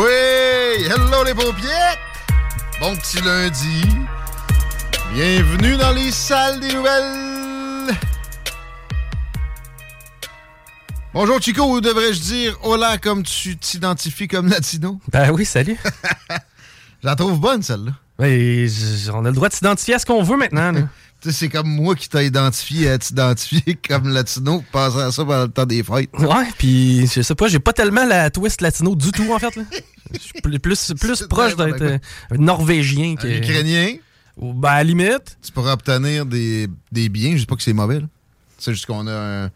Oui! Hello les paupiètes! Bon petit lundi. Bienvenue dans les salles des nouvelles. Bonjour Chico, ou devrais-je dire hola comme tu t'identifies comme latino? Ben oui, salut. Je la trouve bonne celle-là. Ben, j- on a le droit de s'identifier à ce qu'on veut maintenant. là. C'est comme moi qui t'ai identifié à t'identifier comme latino, pensant à ça pendant le temps des fêtes. Ouais, puis je sais pas, j'ai pas tellement la twist latino du tout en fait. là. Je suis plus, plus, proche d'être euh, norvégien que. Ukrainien, Ben, à la limite. tu pourras obtenir des, des biens. Je dis pas que c'est mauvais. C'est juste qu'on a un,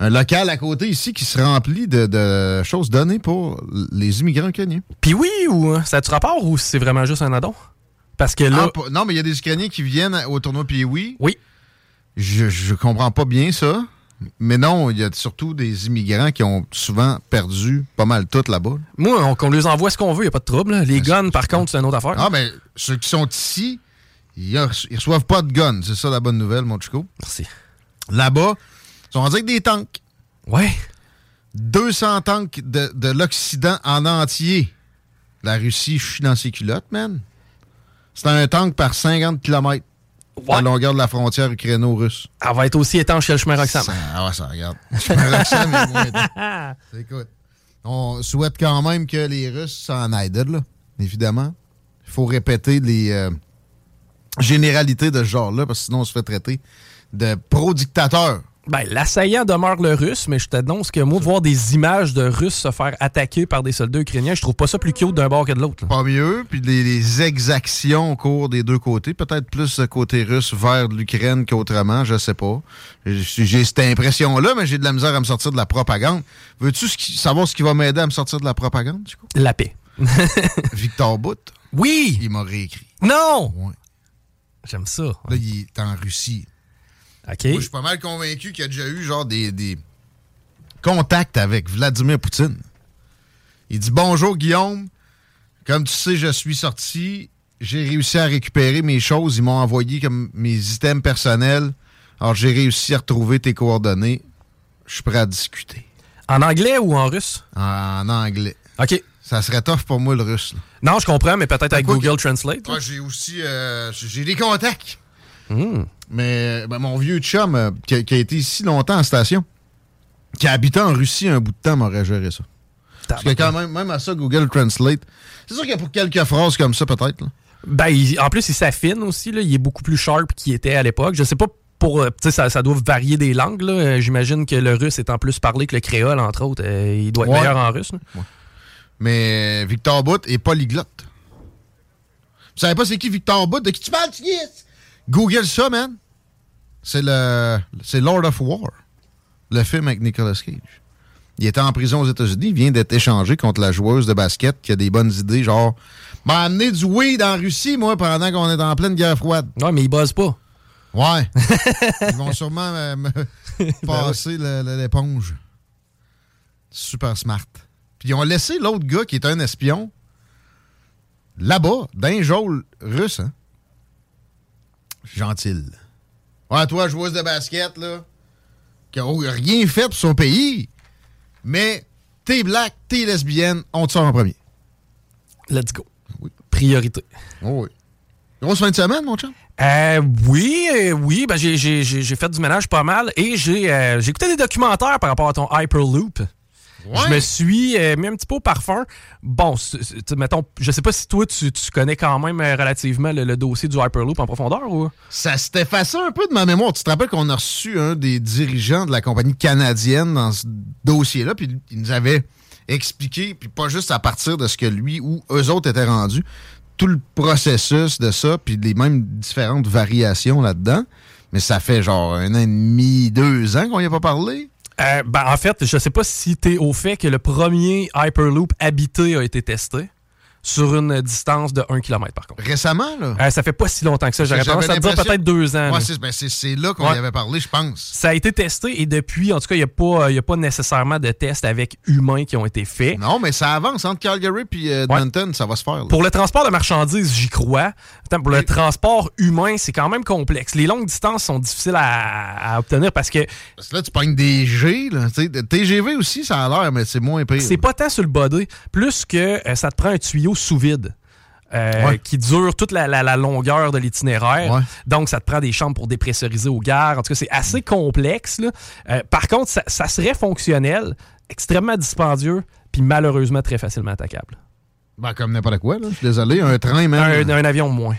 un local à côté ici qui se remplit de, de choses données pour les immigrants ukrainiens. Puis oui, ou euh, ça a-tu rapport ou c'est vraiment juste un addon? Parce que là. Ah, non, mais il y a des Ukrainiens qui viennent au tournoi puis oui. Oui. Je, je comprends pas bien ça. Mais non, il y a surtout des immigrants qui ont souvent perdu pas mal tout là-bas. Moi, on, qu'on les envoie ce qu'on veut, y a pas de trouble. là. Les guns, par contre, c'est une autre affaire. Ah, mais ceux qui sont ici, ils, ils reçoivent pas de guns. C'est ça la bonne nouvelle, mon chico. Merci. Là-bas, ils sont rendus avec des tanks. Ouais. 200 tanks de, de l'Occident en entier. La Russie chie dans ses culottes, man. C'est un tank par 50 km à la longueur de la frontière ukraino-russe. Elle va être aussi étanche que le chemin Roxham. Ah ouais, ça regarde. Le chemin Roxham est moins étanche. Écoute, on souhaite quand même que les Russes s'en aident, là, évidemment. Il faut répéter les euh, généralités de ce genre-là, parce que sinon on se fait traiter de pro-dictateur. Ben, l'assaillant demeure le russe, mais je t'annonce que moi, voir des images de Russes se faire attaquer par des soldats ukrainiens, je trouve pas ça plus cute d'un bord que de l'autre. Pas mieux, puis les, les exactions au cours des deux côtés, peut-être plus le côté russe vers l'Ukraine qu'autrement, je sais pas. J'ai cette impression-là, mais j'ai de la misère à me sortir de la propagande. Veux-tu savoir ce qui va m'aider à me sortir de la propagande, du coup? La paix. Victor Bout, Oui! il m'a réécrit. Non! Ouais. J'aime ça. Là, il est en Russie. Moi, je suis pas mal convaincu qu'il y a déjà eu genre des, des contacts avec Vladimir Poutine. Il dit Bonjour Guillaume, comme tu sais, je suis sorti, j'ai réussi à récupérer mes choses, ils m'ont envoyé comme mes items personnels. Alors j'ai réussi à retrouver tes coordonnées. Je suis prêt à discuter. En anglais ou en russe? En anglais. OK. Ça serait tough pour moi le russe. là. Non, je comprends, mais peut-être avec quoi Google que- Translate. Moi, j'ai aussi euh, j'ai des contacts. Hmm. Mais ben, mon vieux chum, euh, qui, a, qui a été ici longtemps en station, qui a habité en Russie un bout de temps, m'aurait géré ça. Parce que quand même, même à ça, Google Translate, c'est sûr qu'il y a pour quelques phrases comme ça, peut-être. Ben, il- en plus, il s'affine aussi. Là. Il est beaucoup plus sharp qu'il était à l'époque. Je sais pas pour. euh, Tu sais, ça, ça doit varier des langues. là. Euh, J'imagine que le russe étant plus parlé que le créole, entre autres. euh, il doit être Ouais. meilleur en russe. Mais Victor Bout est polyglotte. Vous savez pas c'est qui Victor Bout? De qui tu parles, tu yes? Google ça, man. C'est le. C'est Lord of War. Le film avec Nicolas Cage. Il était en prison aux États-Unis. Il vient d'être échangé contre la joueuse de basket qui a des bonnes idées, genre, m'a amené du weed en Russie, moi, pendant qu'on est en pleine guerre froide. Ouais, mais il bosse pas. Ouais. Ils vont sûrement euh, me passer le- le- l'éponge. Super smart. Puis ils ont laissé l'autre gars qui est un espion là-bas, d'un geôle russe, hein? Gentil. Ouais, toi, joueuse de basket, là, qui a rien fait pour son pays, mais t'es black, t'es lesbienne, on te sort en premier. Let's go. Oui. Priorité. Oh oui. Grosse fin de semaine, mon chum? Euh, oui, euh, oui, ben j'ai, fait du ménage pas mal et j'ai, euh, j'ai écouté des documentaires par rapport à ton Hyperloop. Je me suis euh, mis un petit peu au parfum. Bon, mettons, je sais pas si toi, tu, tu connais quand même euh, relativement le, le dossier du Hyperloop en profondeur ou... Ça s'est effacé un peu de ma mémoire. Tu te rappelles qu'on a reçu un des dirigeants de la compagnie canadienne dans ce dossier-là, puis il nous avait expliqué, puis pas juste à partir de ce que lui ou eux autres étaient rendus, tout le processus de ça, puis les mêmes différentes variations là-dedans. Mais ça fait genre un an et demi, deux ans qu'on n'y a pas parlé. Euh, ben, en fait, je sais pas si tu au fait que le premier Hyperloop habité a été testé sur une distance de 1 km par contre. Récemment, là? Euh, ça fait pas si longtemps que ça. J'aurais tendance à te dire peut-être deux ans. Ouais, c'est ben, c'est- là qu'on Ouais. y avait parlé, je pense. Ça a été testé et depuis, en tout cas, il n'y a, pas- y a pas nécessairement de tests avec humains qui ont été faits. Non, mais ça avance entre Calgary et Edmonton, ça va se faire. là. Pour le transport de marchandises, j'y crois. Attends, pour le transport humain, c'est quand même complexe. Les longues distances sont difficiles à, à obtenir parce que Parce que là, tu pognes des G, là. TGV aussi, ça a l'air, mais c'est moins pire. c'est pas tant sur le body, plus que euh, ça te prend un tuyau sous vide. euh, Ouais. qui dure toute la, la- la longueur de l'itinéraire. Ouais. Donc, ça te prend des chambres pour dépressuriser aux gares. En tout cas, c'est assez complexe. là. Euh, par contre, ça, ça serait fonctionnel, extrêmement dispendieux, puis malheureusement très facilement attaquable. Ben, comme n'importe quoi, là. Je suis désolé. Un train, même. Un, un avion moins.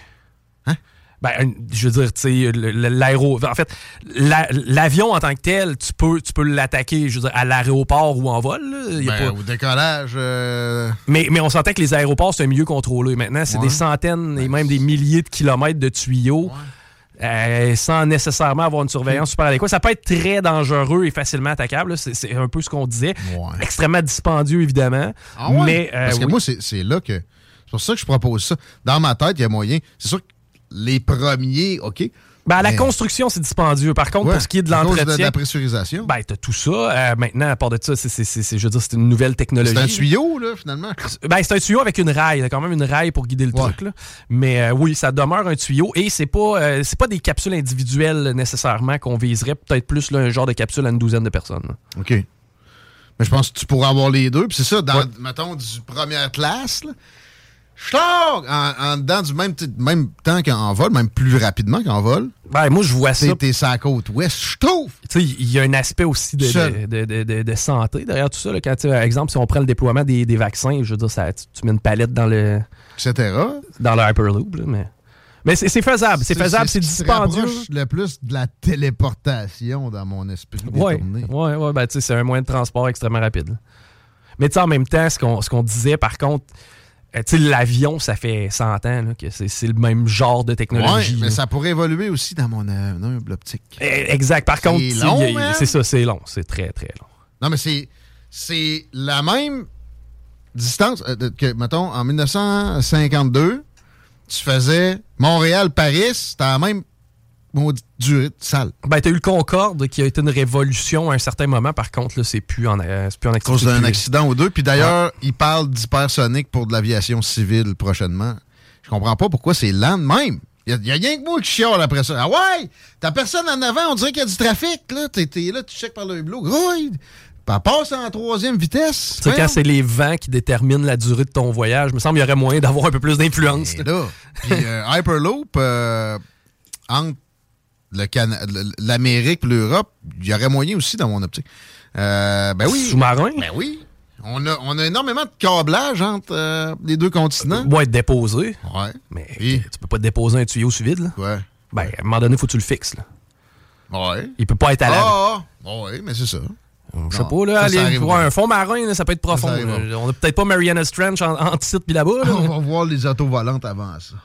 Ben, je veux dire, tu sais, l'aéro. En fait, la- l'avion en tant que tel, tu peux, tu peux l'attaquer, je veux dire, à l'aéroport ou en vol. là. Y a Ben, pas- Au décollage. euh, mais, mais on s'entend que les aéroports, c'est un milieu contrôlé. Maintenant, c'est Ouais. des centaines et Ben, même des milliers de kilomètres de tuyaux. euh, sans nécessairement avoir une surveillance super adéquate. Ça peut être très dangereux et facilement attaquable. C'est un peu ce qu'on disait. Ouais. Extrêmement dispendieux, évidemment. Ah? Mais, euh, Parce que oui. moi, c'est c'est là que. C'est pour ça que je propose ça. Dans ma tête, il y a moyen. C'est sûr que les premiers, OK? Ben, la construction, c'est dispendieux. Par contre, Ouais, pour ce qui est de cause de l'entretien, la pressurisation. ben, t'as tout ça. Euh, maintenant, à part de ça, c'est, c'est- c'est- c'est- je veux dire, c'est une nouvelle technologie. c'est un tuyau, là, finalement. Ben, c'est un tuyau avec une raille. Il y a quand même une raille pour guider le Ouais. truc. Là. Mais euh, oui, ça demeure un tuyau. Et c'est pas, euh, c'est pas des capsules individuelles nécessairement qu'on viserait. Peut-être plus là, un genre de capsule à une douzaine de personnes. là. OK. Mais je pense que tu pourrais avoir les deux. Puis c'est ça, dans, Ouais. mettons, du première classe, là, sors en, en dedans du même, même temps qu'en vol, même plus rapidement qu'en vol. Ben, moi, je vois ça. T'es sur la côte ouest, je trouve. Tu sais, il y a un aspect aussi de, de, de- santé derrière tout ça. Là. Quand, par exemple, si on prend le déploiement des, des vaccins, je veux dire, ça, tu, tu mets une palette dans le, Etc. dans le Hyperloop. là, mais mais c'est, c'est faisable. C'est faisable, c'est dispendieux. rapproche le plus de la téléportation dans mon esprit Ouais, détourné. ouais, ouais, ben, tu sais, c'est un moyen de transport extrêmement rapide. là. Mais tu sais, en même temps, ce qu'on, disait, par contre, sais, l'avion, ça fait 100 ans là, que c'est, le même genre de Ouais, technologie. mais là. ça pourrait évoluer aussi dans mon euh, humble optique. Eh, Exact. Par contre, c'est ça, c'est long. C'est très, très long. Non, mais c'est c'est la même distance euh, que, mettons, en 1952, tu faisais Montréal-Paris, c'était la même maudite durée de salle. Ben, t'as eu le Concorde qui a été une révolution à un certain moment. Par contre, là, c'est plus en, euh, c'est plus en À cause activité. d'un accident ou deux. Puis d'ailleurs, ils parlent d'hypersonique pour de l'aviation civile prochainement. Je comprends pas pourquoi c'est lent de même. Il y, a rien que moi qui chiale après ça. Ah ouais? T'as personne en avant, on dirait qu'il y a du trafic. là. T'es t'es là, tu checkes par le hublot. Gros, elle passe en troisième vitesse. Tu sais, quand c'est les vents qui déterminent la durée de ton voyage, il me semble qu'il y aurait moyen d'avoir un peu plus d'influence. Et là, puis euh, Hyperloop, euh, entre le- l'Amérique l'Europe, il y aurait moyen aussi dans mon optique. Euh, ben oui. Sous-marin? Ben oui. On a, on a énormément de câblage entre euh, les deux continents. Va être déposé. Ouais. Mais Et- tu peux pas déposer un tuyau sous vide. Là. Ouais. Ben, à un moment donné, faut que tu le fixes. Là. Ouais. Il peut pas être à la. Ah, ah, ouais, mais c'est ça. Je sais pas, là, ça, ça aller voir un fond marin, là, ça peut être profond. On a peut-être pas Mariana's Trench en, ici puis là-bas. là. On va voir les autos volantes avant ça.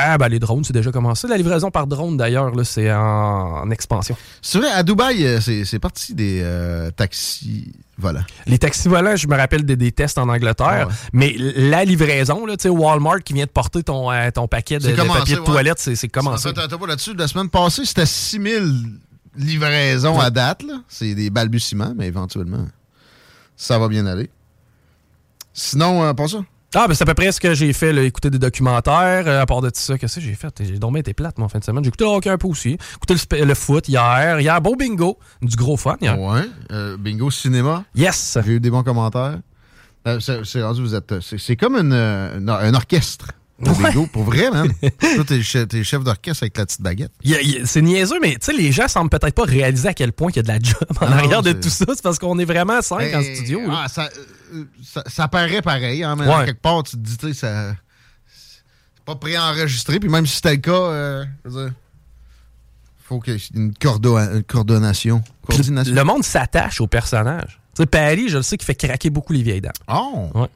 Ah, ben les drones, c'est déjà commencé. La livraison par drone, d'ailleurs, là, c'est en, expansion. C'est vrai, à Dubaï, euh, c'est parti des euh, taxis volants. Les taxis volants, je me rappelle des, tests en Angleterre, ah mais la livraison, là, Walmart qui vient de porter ton, euh, ton paquet de, papier de toilette, c'est commencé. Là-dessus. La semaine passée, c'était 6000 livraisons à date. C'est des balbutiements, mais éventuellement, ça va bien aller. Sinon, pas ça. Ah, ben c'est à peu près ce que j'ai fait, là, écouter des documentaires. Euh, à part de tout ça, qu'est-ce que j'ai fait? J'ai dormi été plate, mon fin de semaine. J'ai écouté le hockey un peu aussi. Écouté le, foot hier. Hier, beau bingo. Du gros fun hier. Ouais. Euh, bingo cinéma. Yes. J'ai eu des bons commentaires. Euh, c'est rendu, vous êtes. C'est comme une, un orchestre. Bingo, pour vrai, man. Toi, t'es, es chef d'orchestre avec la petite baguette. c'est niaiseux, mais tu sais, les gens semblent peut-être pas réaliser à quel point il y a de la job en arrière de tout ça. C'est parce qu'on est vraiment cinq en studio. Ah, ça, ça, paraît pareil, hein, mais quelque part, tu te dis, tu sais, ça. C'est pas préenregistré, puis même si c'était le cas, euh, je veux dire, faut qu'il y ait une, coordination. Le monde s'attache au personnage. Tu sais, Paris, je le sais, qu'il fait craquer beaucoup les vieilles dames. Oh! Ouais.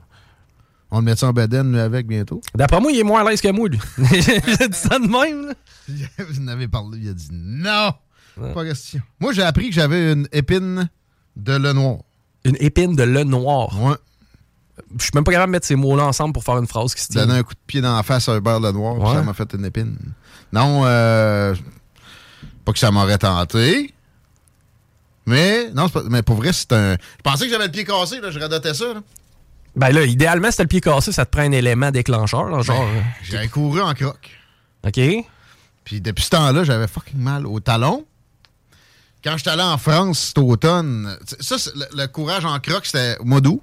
On le met en bedaine, lui, avec, bientôt? D'après moi, il est moins à l'aise que moi, lui. j'ai dit ça de même, là. Vous en avez parlé, il a dit non! Pas question. Moi, j'ai appris que j'avais une épine de le noir. Une épine de le noir. Ouais. Je suis même pas capable de mettre ces mots-là ensemble pour faire une phrase qui se dit. Donner un coup de pied dans la face à un beurre le noir, ça m'a fait une épine. Non, euh, pas que ça m'aurait tenté. Mais, non, pas, mais pour vrai, c'est un. Je pensais que j'avais le pied cassé, là, je radotais ça. Là. Ben là, idéalement, si t'as le pied cassé, ça te prend un élément déclencheur. genre. Ben, j'ai couru en croque. OK. Puis depuis ce temps-là, j'avais fucking mal au talon. Quand j'étais allé en France cet automne, ça, le, courage en croque, c'était au mois d'août.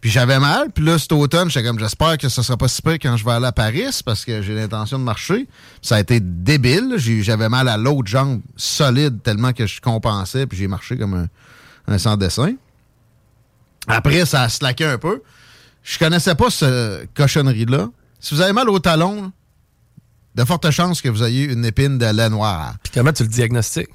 Puis j'avais mal. Puis là, cet automne, j'étais comme, j'espère que ça sera pas si pire quand je vais aller à Paris parce que j'ai l'intention de marcher. Ça a été débile. J'avais mal à l'autre jambe solide tellement que je compensais. Puis j'ai marché comme un, un sans-dessin. Après, ça a slacké un peu. Je connaissais pas ce cochonnerie-là. Si vous avez mal au talon, de fortes chances que vous ayez une épine de lait noir. Puis comment tu le diagnostiques?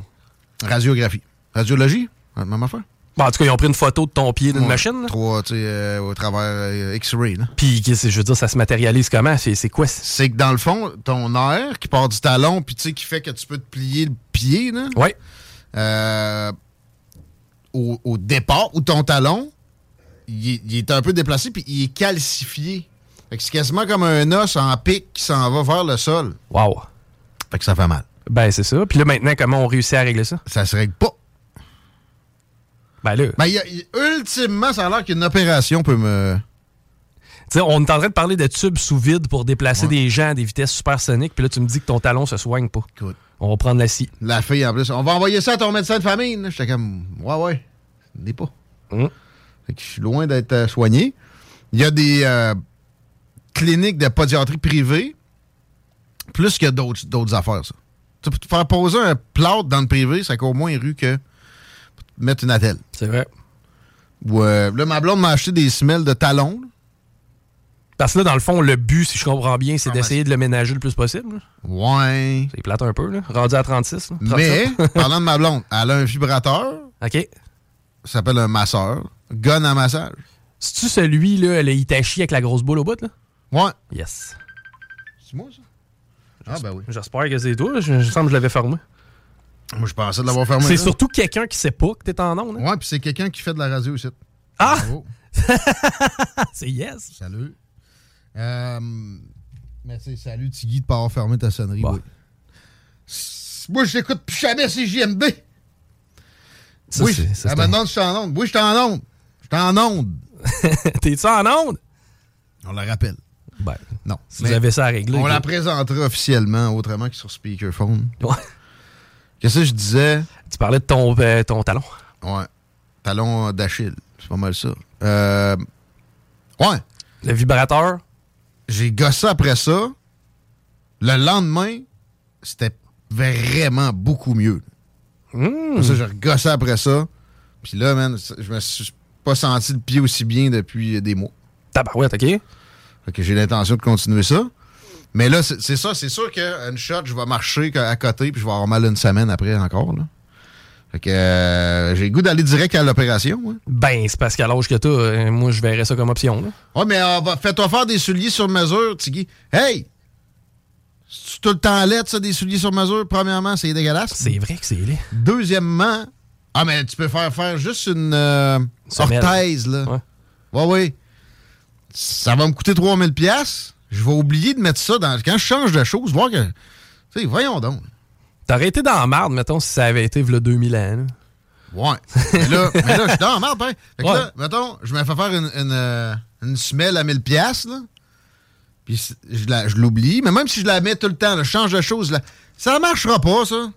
Radiographie. Radiologie, même affaire. Bon, en tout cas, ils ont pris une photo de ton pied d'une machine. Trois, tu sais, euh, au travers euh, X-ray. Puis, je veux dire, ça se matérialise comment? C'est quoi? C'est? Que dans le fond, ton air qui part du talon, puis tu sais, qui fait que tu peux te plier le pied, là. Oui. Euh, au, départ, où ton talon, il, est un peu déplacé, puis il est calcifié. Fait que c'est quasiment comme un os en pic qui s'en va vers le sol. Wow. Fait que ça fait mal. Ben, c'est ça. Puis là, maintenant, comment on réussit à régler ça? Ça se règle pas. Ben là. Ben, ultimement, ça a l'air qu'une opération peut me. sais, on est en train de parler de tubes sous vide pour déplacer des gens à des vitesses supersoniques, puis là, tu me dis que ton talon se soigne pas. On va prendre la scie. La fille, en plus. On va envoyer ça à ton médecin de famille. J'étais comme, ouais, ouais. N'est pas. Hum. Fait que je suis loin d'être euh, soigné. Il y a des euh, cliniques de podiatrie privée, plus que d'autres affaires, ça. Tu peux te faire poser un plâtre dans le privé, ça coûte moins rue que mettre une attelle. C'est vrai. Ouais. là, ma blonde m'a acheté des semelles de talons. Parce que là, dans le fond, le but, si je comprends bien, c'est ah, d'essayer de le ménager le plus possible. Ouais. C'est plate un peu, là. Rendu à 36. Mais, parlant de ma blonde, elle a un vibrateur. OK. Ça s'appelle un masseur. Gun à massage. C'est-tu celui, là, le Hitachi avec la grosse boule au bout, là? Ouais. Yes. C'est moi, ça? Ah, ben oui. J'espère que c'est toi. Je, je sens que je l'avais fermé. Moi, je pensais de l'avoir fermé. C'est surtout quelqu'un qui sait pas que t'es en ondes. Hein? Ouais, puis c'est quelqu'un qui fait de la radio ici. Ah! c'est yes. Salut. Euh, mais sais, salut Tiggy de pas avoir fermé ta sonnerie. Oui. Moi, j'écoute plus jamais CJMB. Ça, oui, ça, maintenant, je suis en onde. Oui, je suis en onde. Je suis en onde. T'es-tu en onde? On la rappelle. Ben, non. Si vous avez ça à régler. On la présentera officiellement, autrement que sur speakerphone. Ouais. Qu'est-ce que je disais? Tu parlais de ton, euh, ton talon. Ouais. Talon d'Achille. C'est pas mal ça. Euh, ouais. Le vibrateur? J'ai gossé après ça. Le lendemain, c'était vraiment beaucoup mieux. Mmh. Ça, j'ai gossé après ça. Puis là, man, je me suis pas senti le pied aussi bien depuis des mois. Tabarouette, OK. Fait j'ai l'intention de continuer ça. Mais là, c'est ça, c'est sûr qu'une shot, je vais marcher à côté puis je vais avoir mal une semaine après encore. Là. Fait que euh, j'ai le goût d'aller direct à l'opération. Ben, c'est parce qu'à l'âge que t'as, euh, moi, je verrais ça comme option. Là. Ouais, mais euh, fais-toi faire des souliers sur mesure, Tiggy. Hey! C'est tout le temps laid, ça, des souliers sur mesure? Premièrement, c'est dégueulasse. C'est vrai que c'est laid. Deuxièmement, ah, mais tu peux faire faire juste une euh, orthèse, là. Ouais. Ouais, oui. Ça va me coûter 3000 pièces. Je vais oublier de mettre ça dans... Quand je change de chose, voir que... Tu sais, voyons donc. T'aurais été dans la marde, mettons, si ça avait été v'là 2000 ans. là. Ouais. mais, là, mais là, je suis dans la merde, pareil. Fait que Ouais. là, mettons, je me fais faire une, une, euh, une semelle à 1000 pièces là. Puis je l'oublie. Mais même si je la mets tout le temps, là, je change de chose, là, ça marchera pas, ça.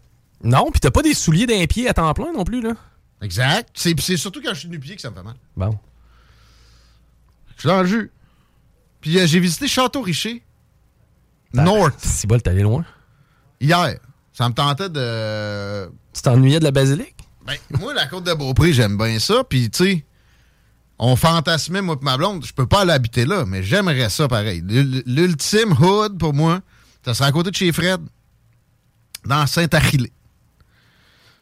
Non, pis t'as pas des souliers d'un pied à temps plein non plus, là. Exact. C'est puis c'est surtout quand je suis nu-pied que ça me fait mal. Bon. Je suis dans le jus. Puis euh, j'ai visité Château-Richer. North. Si bol, allé loin. Hier. Ça me tentait de. Tu t'ennuyais de la basilique? Ben, moi, la côte de Beaupré, j'aime bien ça. Puis, tu sais, on fantasmait, moi et ma blonde. Je peux pas l'habiter là, mais j'aimerais ça pareil. L'ul- L'ultime hood, pour moi, ça serait à côté de chez Fred, dans Saint-Achillé.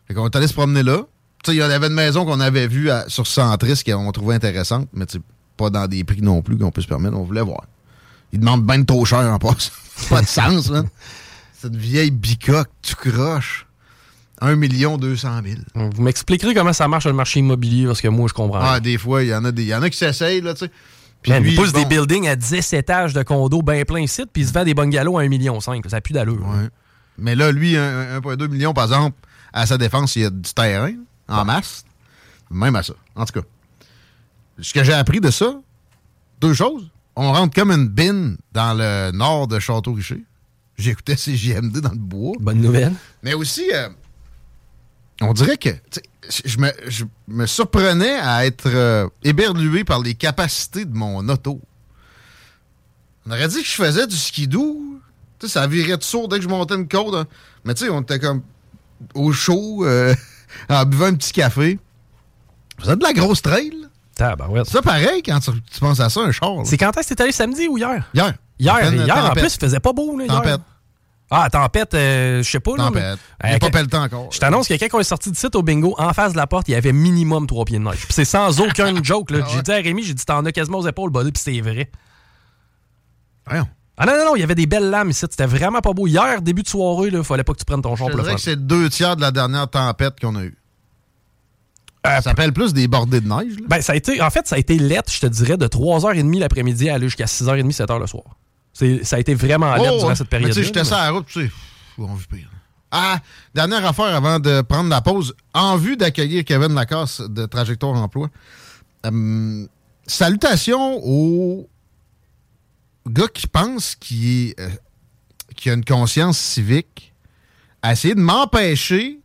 Fait qu'on est allé se promener là. Tu sais, il y avait une maison qu'on avait vue à- sur Centris qu'on trouvait intéressante, mais tu sais, pas dans des prix non plus qu'on peut se permettre. On voulait voir. Ils demandent bien trop cher en passe. pas de sens, man. Cette vieille bicoque, tu croches. 1 million 200 000. Vous m'expliquerez comment ça marche le marché immobilier, parce que moi, je comprends. Ah, des fois, il y en a des. Il y en a qui s'essayent, là, tu sais. Puis Man, lui, bon, des buildings à 10 étages de condos bien plein site, puis ils se vendent des bungalows à 1,5 million. Ça n'a plus d'allure. ouais. Mais là, lui, un- 1,2 million, par exemple, à sa défense, il y a du terrain, en masse. Même à ça. En tout cas, ce que j'ai appris de ça, deux choses. On rentre comme une bine dans le nord de Château-Richer. J'écoutais CJMD dans le bois. Bonne nouvelle. Mais aussi, euh, on dirait que je me, je me surprenais à être euh, éberlué par les capacités de mon auto. On aurait dit que je faisais du skidoo. Tu sais, ça virait de sourd dès que je montais une côte. hein. Mais tu sais, on était comme au chaud, euh, en buvant un petit café. Ça de la grosse trail. Tabarouette. C'est ça pareil quand tu, tu penses à ça, un char. C'est quand est-ce que t'es allé samedi ou hier? Hier. Hier, En hier en tempête. plus, il faisait pas beau. Là, hier. Tempête. Ah, tempête, euh, je sais pas. Là, mais- Tempête. Euh, Il a pas que- pelleté encore. Je t'annonce que quand on est sorti du site au bingo, en face de la porte, il y avait minimum trois pieds de neige. C'est sans aucun joke. Ah? J'ai dit à Rémi, j'ai dit, t'en as quasiment aux épaules, buddy, puis c'est vrai. Voyons. Ah non, non, non, il y avait des belles lames ici. C'était vraiment pas beau. Hier, début de soirée, il fallait pas que tu prennes ton char Je pour le fun. que c'est deux tiers de la dernière tempête qu'on a eue. Euh, Ça s'appelle plus des bordées de neige. là. Ben, ça a été, en fait, ça a été lettre, je te dirais, de 3h30 l'après-midi à aller jusqu'à 6h30, 7h le soir. Ça a été vraiment lettre Oh, durant cette période. tu sais, j'étais sur la route, tu sais, on vit pire. Ah, dernière affaire avant de prendre la pause. En vue d'accueillir Kevin Lacasse de Trajectoire Emploi, euh, salutations au gars qui pense qu'il euh, a une conscience civique à essayer de m'empêcher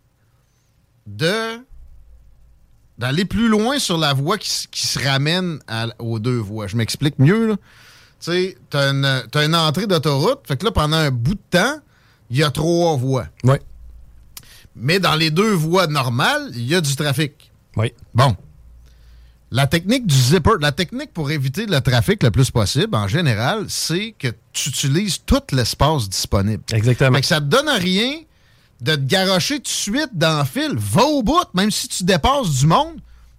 de d'aller plus loin sur la voie qui, qui se ramène à- aux deux voies. Je m'explique mieux, là. Tu sais, t'as une, t'as une entrée d'autoroute, fait que là, pendant un bout de temps, il y a trois voies. Oui. Mais dans les deux voies normales, il y a du trafic. Oui. Bon. La technique du zipper, la technique pour éviter le trafic le plus possible, en général, c'est que tu utilises tout l'espace disponible. Exactement. Fait que ça te donne rien de te garocher tout de suite dans le fil. Va au bout, même si tu dépasses du monde,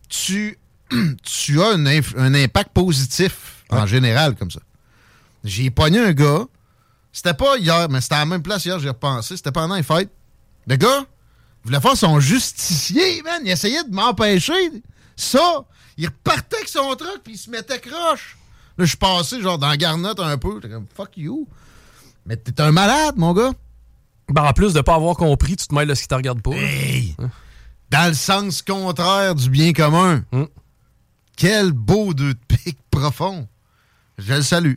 tu, tu as un impact positif en général comme ça. J'ai pogné un gars, c'était pas hier, mais c'était à la même place hier, j'ai repensé, c'était pendant les fêtes. Le gars voulait faire son justicier, man. Il essayait de m'empêcher. Ça, il repartait avec son truc, puis il se mettait croche. Là, je suis passé, genre, dans la garnotte un peu. J'étais comme, fuck you. Mais t'es un malade, mon gars. Ben, en plus de pas avoir compris, tu te mêles de ce qui te regarde pas. Hey! Dans le sens contraire du bien commun. Hum. Quel beau deux de pique profond. Je le salue.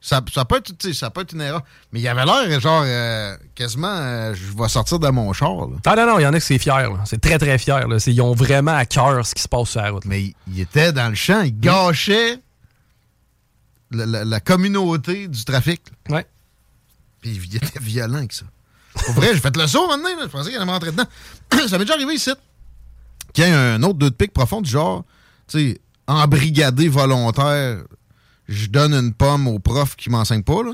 Ça, ça, peut être, ça peut être une erreur. Mais il avait l'air, genre, euh, quasiment, euh, je vais sortir de mon char. là. Ah non, non, il y en a qui c'est fier. là. C'est très, très fier. là. Ils ont vraiment à cœur ce qui se passe sur la route. là. Mais il, était dans le champ, il gâchait la, la- la communauté du trafic. Ouais. Puis il était violent avec ça. Pour vrai, j'ai fait le saut maintenant. là. Je pensais qu'il allait m'entrer dedans. ça m'est déjà arrivé ici. Qu'il y ait un autre deux de pique profond du genre, tu sais, embrigadé volontaire, je donne une pomme au prof qui m'enseigne pas, là,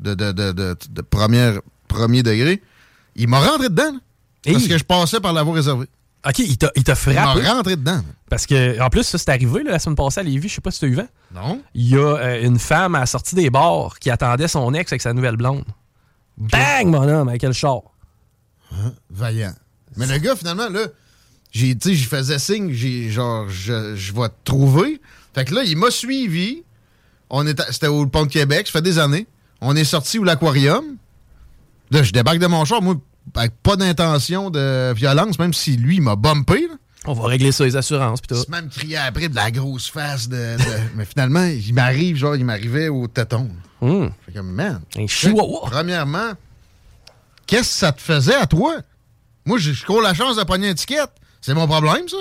de, de, de, de, première, premier degré. Il m'a rentré dedans, là, parce que je passais par la voie réservée. OK, il t'a il t'a Il m'a frappé. rentré dedans. Parce que, en plus, ça, c'est arrivé là, la semaine passée à Lévis. Je sais pas si tu as eu vent. Non? Il y a euh, une femme à la sortie des bars qui attendait son ex avec sa nouvelle blonde. Bang, mon homme, avec quel char? Hein? Vaillant. Mais le gars, finalement, là, j'ai, tu sais, j'y faisais signe, j'ai, genre, je, je vais te trouver. Fait que là, il m'a suivi. On était, c'était au pont de Québec, ça fait des années. On est sorti où l'aquarium. Là, je débarque de mon char, moi, avec pas d'intention de violence, même si lui, il m'a bumpé. Là. On va régler ça, les assurances, pis tout. Il même crié après de la grosse face de. de- mais finalement, il m'arrive, genre, il m'arrivait au téton. Hum. Fait que, man. Un chihuahua. Premièrement, qu'est-ce que ça te faisait à toi? Moi, je je cours la chance de pogner une étiquette. C'est mon problème, ça?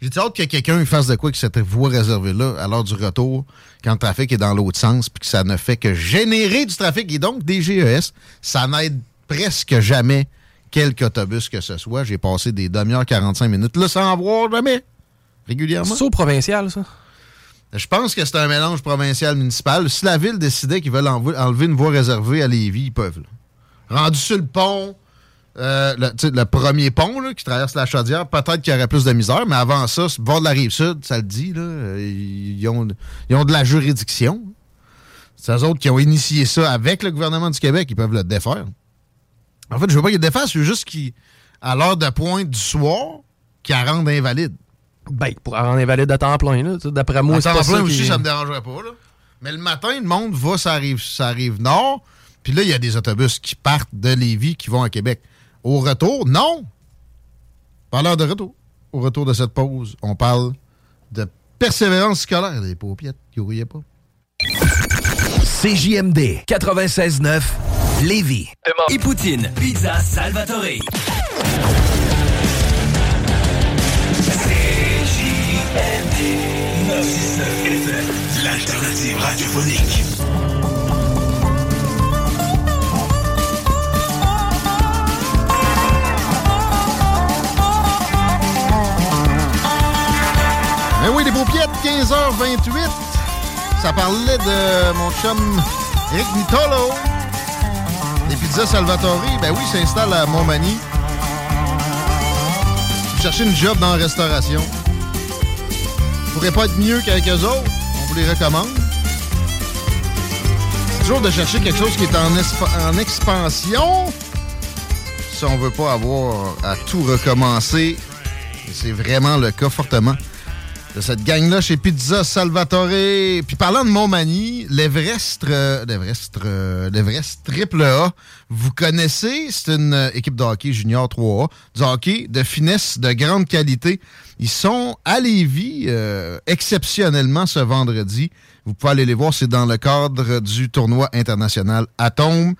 J'ai hâte que quelqu'un fasse de quoi que cette voie réservée-là, à l'heure du retour, quand le trafic est dans l'autre sens, puis que ça ne fait que générer du trafic. Et donc, des GES, ça n'aide presque jamais quelque autobus que ce soit. J'ai passé des demi-heures, 45 minutes, là, sans en voir jamais, régulièrement. C'est au provincial, ça? Je pense que c'est un mélange provincial-municipal. Si la ville décidait qu'ils veulent enlever une voie réservée à Lévis, ils peuvent. là. Rendu sur le pont, euh, le, premier pont là, qui traverse la chaudière, peut-être qu'il y aurait plus de misère, mais avant ça, le bord de la rive sud, ça le dit, là, ils, ont, ils ont de la juridiction. C'est eux autres qui ont initié ça avec le gouvernement du Québec, ils peuvent le défaire. En fait, je veux pas qu'ils le défassent, je veux juste qu'à l'heure de pointe du soir, qu'ils la rendent invalide. Ben, pour rendre invalide à temps plein, D'après moi, À c'est temps pas plein ça aussi, ça me dérangerait pas. Là. Mais le matin, le monde va, ça arrive, ça arrive nord. Puis là, il y a des autobus qui partent de Lévis qui vont à Québec. Au retour, non. Pas l'heure de retour. Au retour de cette pause, on parle de persévérance scolaire. Les paupiettes, qui riez pas. CJMD 96.9 Lévis. Et Poutine, Pizza Salvatore. CJMD 969 FM, l'alternative radiophonique. Mais oui, les paupiettes, 15h28. Ça parlait de mon chum Eric Nitolo. Les pizzas Salvatore, ben oui, s'installe à Montmagny. Vous cherchez une job dans la restauration. Pourrait pas être mieux qu'avec eux autres. On vous les recommande. C'est toujours de chercher quelque chose qui est en, expansion. Si on veut pas avoir à tout recommencer. C'est vraiment le cas fortement de cette gang-là chez Pizza Salvatore. Puis parlant de Montmagny, l'Everest, euh, l'Everest, euh, Triple A, vous connaissez, c'est une euh, équipe de hockey junior 3A, du hockey de finesse, de grande qualité. Ils sont à Lévis euh, exceptionnellement ce vendredi. Vous pouvez aller les voir, c'est dans le cadre du tournoi international Atome.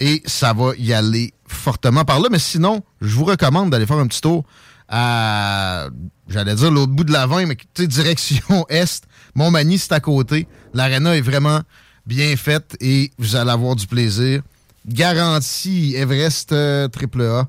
Et ça va y aller fortement par là. Mais sinon, je vous recommande d'aller faire un petit tour à, j'allais dire l'autre bout de la 20, mais tu sais, direction Est. Montmagny, c'est à côté. L'aréna est vraiment bien faite et vous allez avoir du plaisir. Garantie Everest euh, AAA.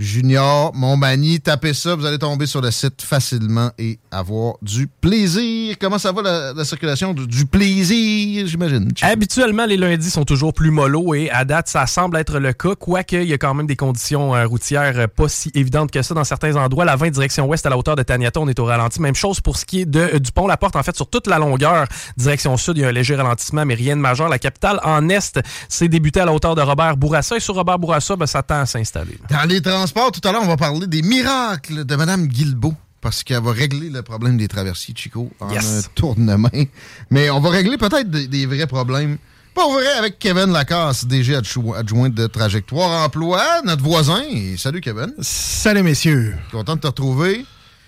Junior, Montmagny, tapez ça, vous allez tomber sur le site facilement et avoir du plaisir. Comment ça va la, la circulation du, du plaisir, j'imagine? Habituellement, les lundis sont toujours plus mollo et à date, ça semble être le cas, quoique il y a quand même des conditions euh, routières euh, pas si évidentes que ça dans certains endroits. La 20 direction ouest à la hauteur de Taniata, on est au ralenti. Même chose pour ce qui est de, euh, du pont La Porte. En fait, sur toute la longueur, direction sud, il y a un léger ralentissement, mais rien de majeur. La capitale en est, c'est débuté à la hauteur de Robert Bourassa. Et sur Robert Bourassa, ben, ça tend à s'installer. Dans les tout à l'heure, on va parler des miracles de Mme Guilbeault. Parce qu'elle va régler le problème des traversiers, Chico, en Yes. un tour de main. Mais on va régler peut-être des, des vrais problèmes. Pas vrai avec Kevin Lacasse, DG adjo- adjoint de Trajectoire Emploi, notre voisin. Et salut Kevin. Salut messieurs. Content de te retrouver.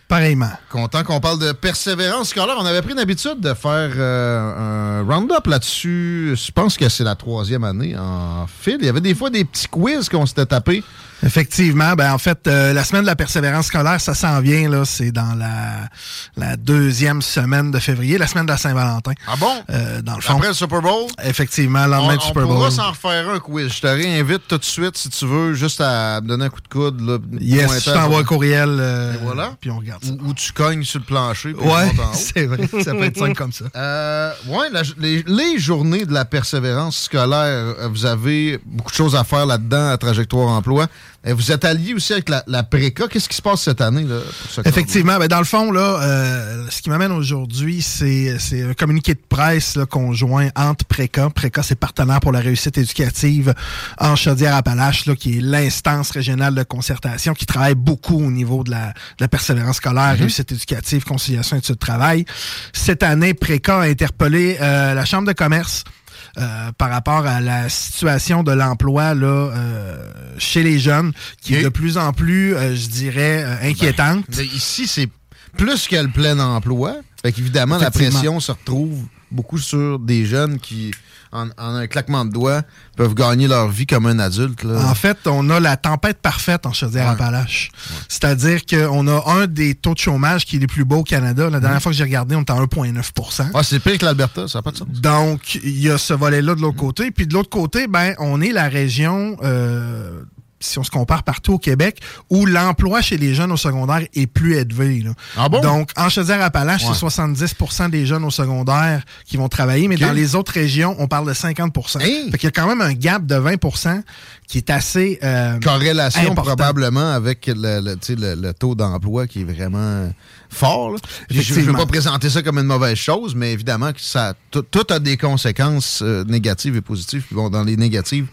Pareillement. Content qu'on parle de persévérance scolaire. On avait pris l'habitude de faire euh, un round-up là-dessus. Je pense que c'est la troisième année en fil. Il y avait des fois des petits quiz qu'on s'était tapés. Effectivement, ben en fait, euh, la semaine de la persévérance scolaire, ça s'en vient là, c'est dans la, la deuxième semaine de février, la semaine de la Saint-Valentin. Ah bon? Euh, dans le fond. Après le Super Bowl? Effectivement, le On, lendemain du on Super pourra Bowl. s'en refaire un quiz. Je te réinvite tout de suite si tu veux, juste à me donner un coup de coude. Là, Yes, je t'envoie un courriel. euh, Et voilà. Puis on regarde ça. Ou, ou tu cognes sur le plancher. puis Ouais, c'est vrai. Ça peut être simple comme ça. Euh, ouais, la- les, les journées de la persévérance scolaire, euh, vous avez beaucoup de choses à faire là-dedans à Trajectoire Emploi. Vous êtes allié aussi avec la, la PRECA. Qu'est-ce qui se passe cette année? Là, Effectivement. Ben, dans le fond, là, euh, ce qui m'amène aujourd'hui, c'est un communiqué de presse conjoint entre PRECA. PRECA, c'est partenaire pour la réussite éducative en Chaudière-Appalaches, qui est l'instance régionale de concertation qui travaille beaucoup au niveau de la, de la persévérance scolaire, mm-hmm. réussite éducative, conciliation et de travail. Cette année, PRECA a interpellé euh, la Chambre de commerce euh, par rapport à la situation de l'emploi là euh, chez les jeunes, qui est de plus en plus, euh, je dirais, inquiétante. Ben, ici, c'est plus que le plein emploi. Fait qu'évidemment, la pression se retrouve beaucoup sur des jeunes qui en, un claquement de doigts, peuvent gagner leur vie comme un adulte. En fait, on a la tempête parfaite en Chaudière-Appalaches. C'est-à-dire qu'on a un des taux de chômage qui est les plus beaux au Canada. La dernière fois que j'ai regardé, on était à 1,9 ah, C'est pire que l'Alberta, ça n'a pas de sens. Donc, il y a ce volet-là de l'autre côté. Puis de l'autre côté, ben, on est la région... Euh, si on se compare partout au Québec, où l'emploi chez les jeunes au secondaire est plus élevé. Ah bon? Donc, en Chaudière-Appalaches, c'est 70% des jeunes au secondaire qui vont travailler, mais dans les autres régions, on parle de 50% Fait qu'il y a quand même un gap de 20% qui est assez euh, Corrélation probablement avec le, taux d'emploi qui est vraiment fort. Je ne veux pas présenter ça comme une mauvaise chose, mais évidemment que ça tout a des conséquences euh, négatives et positives. bon, dans les négatives,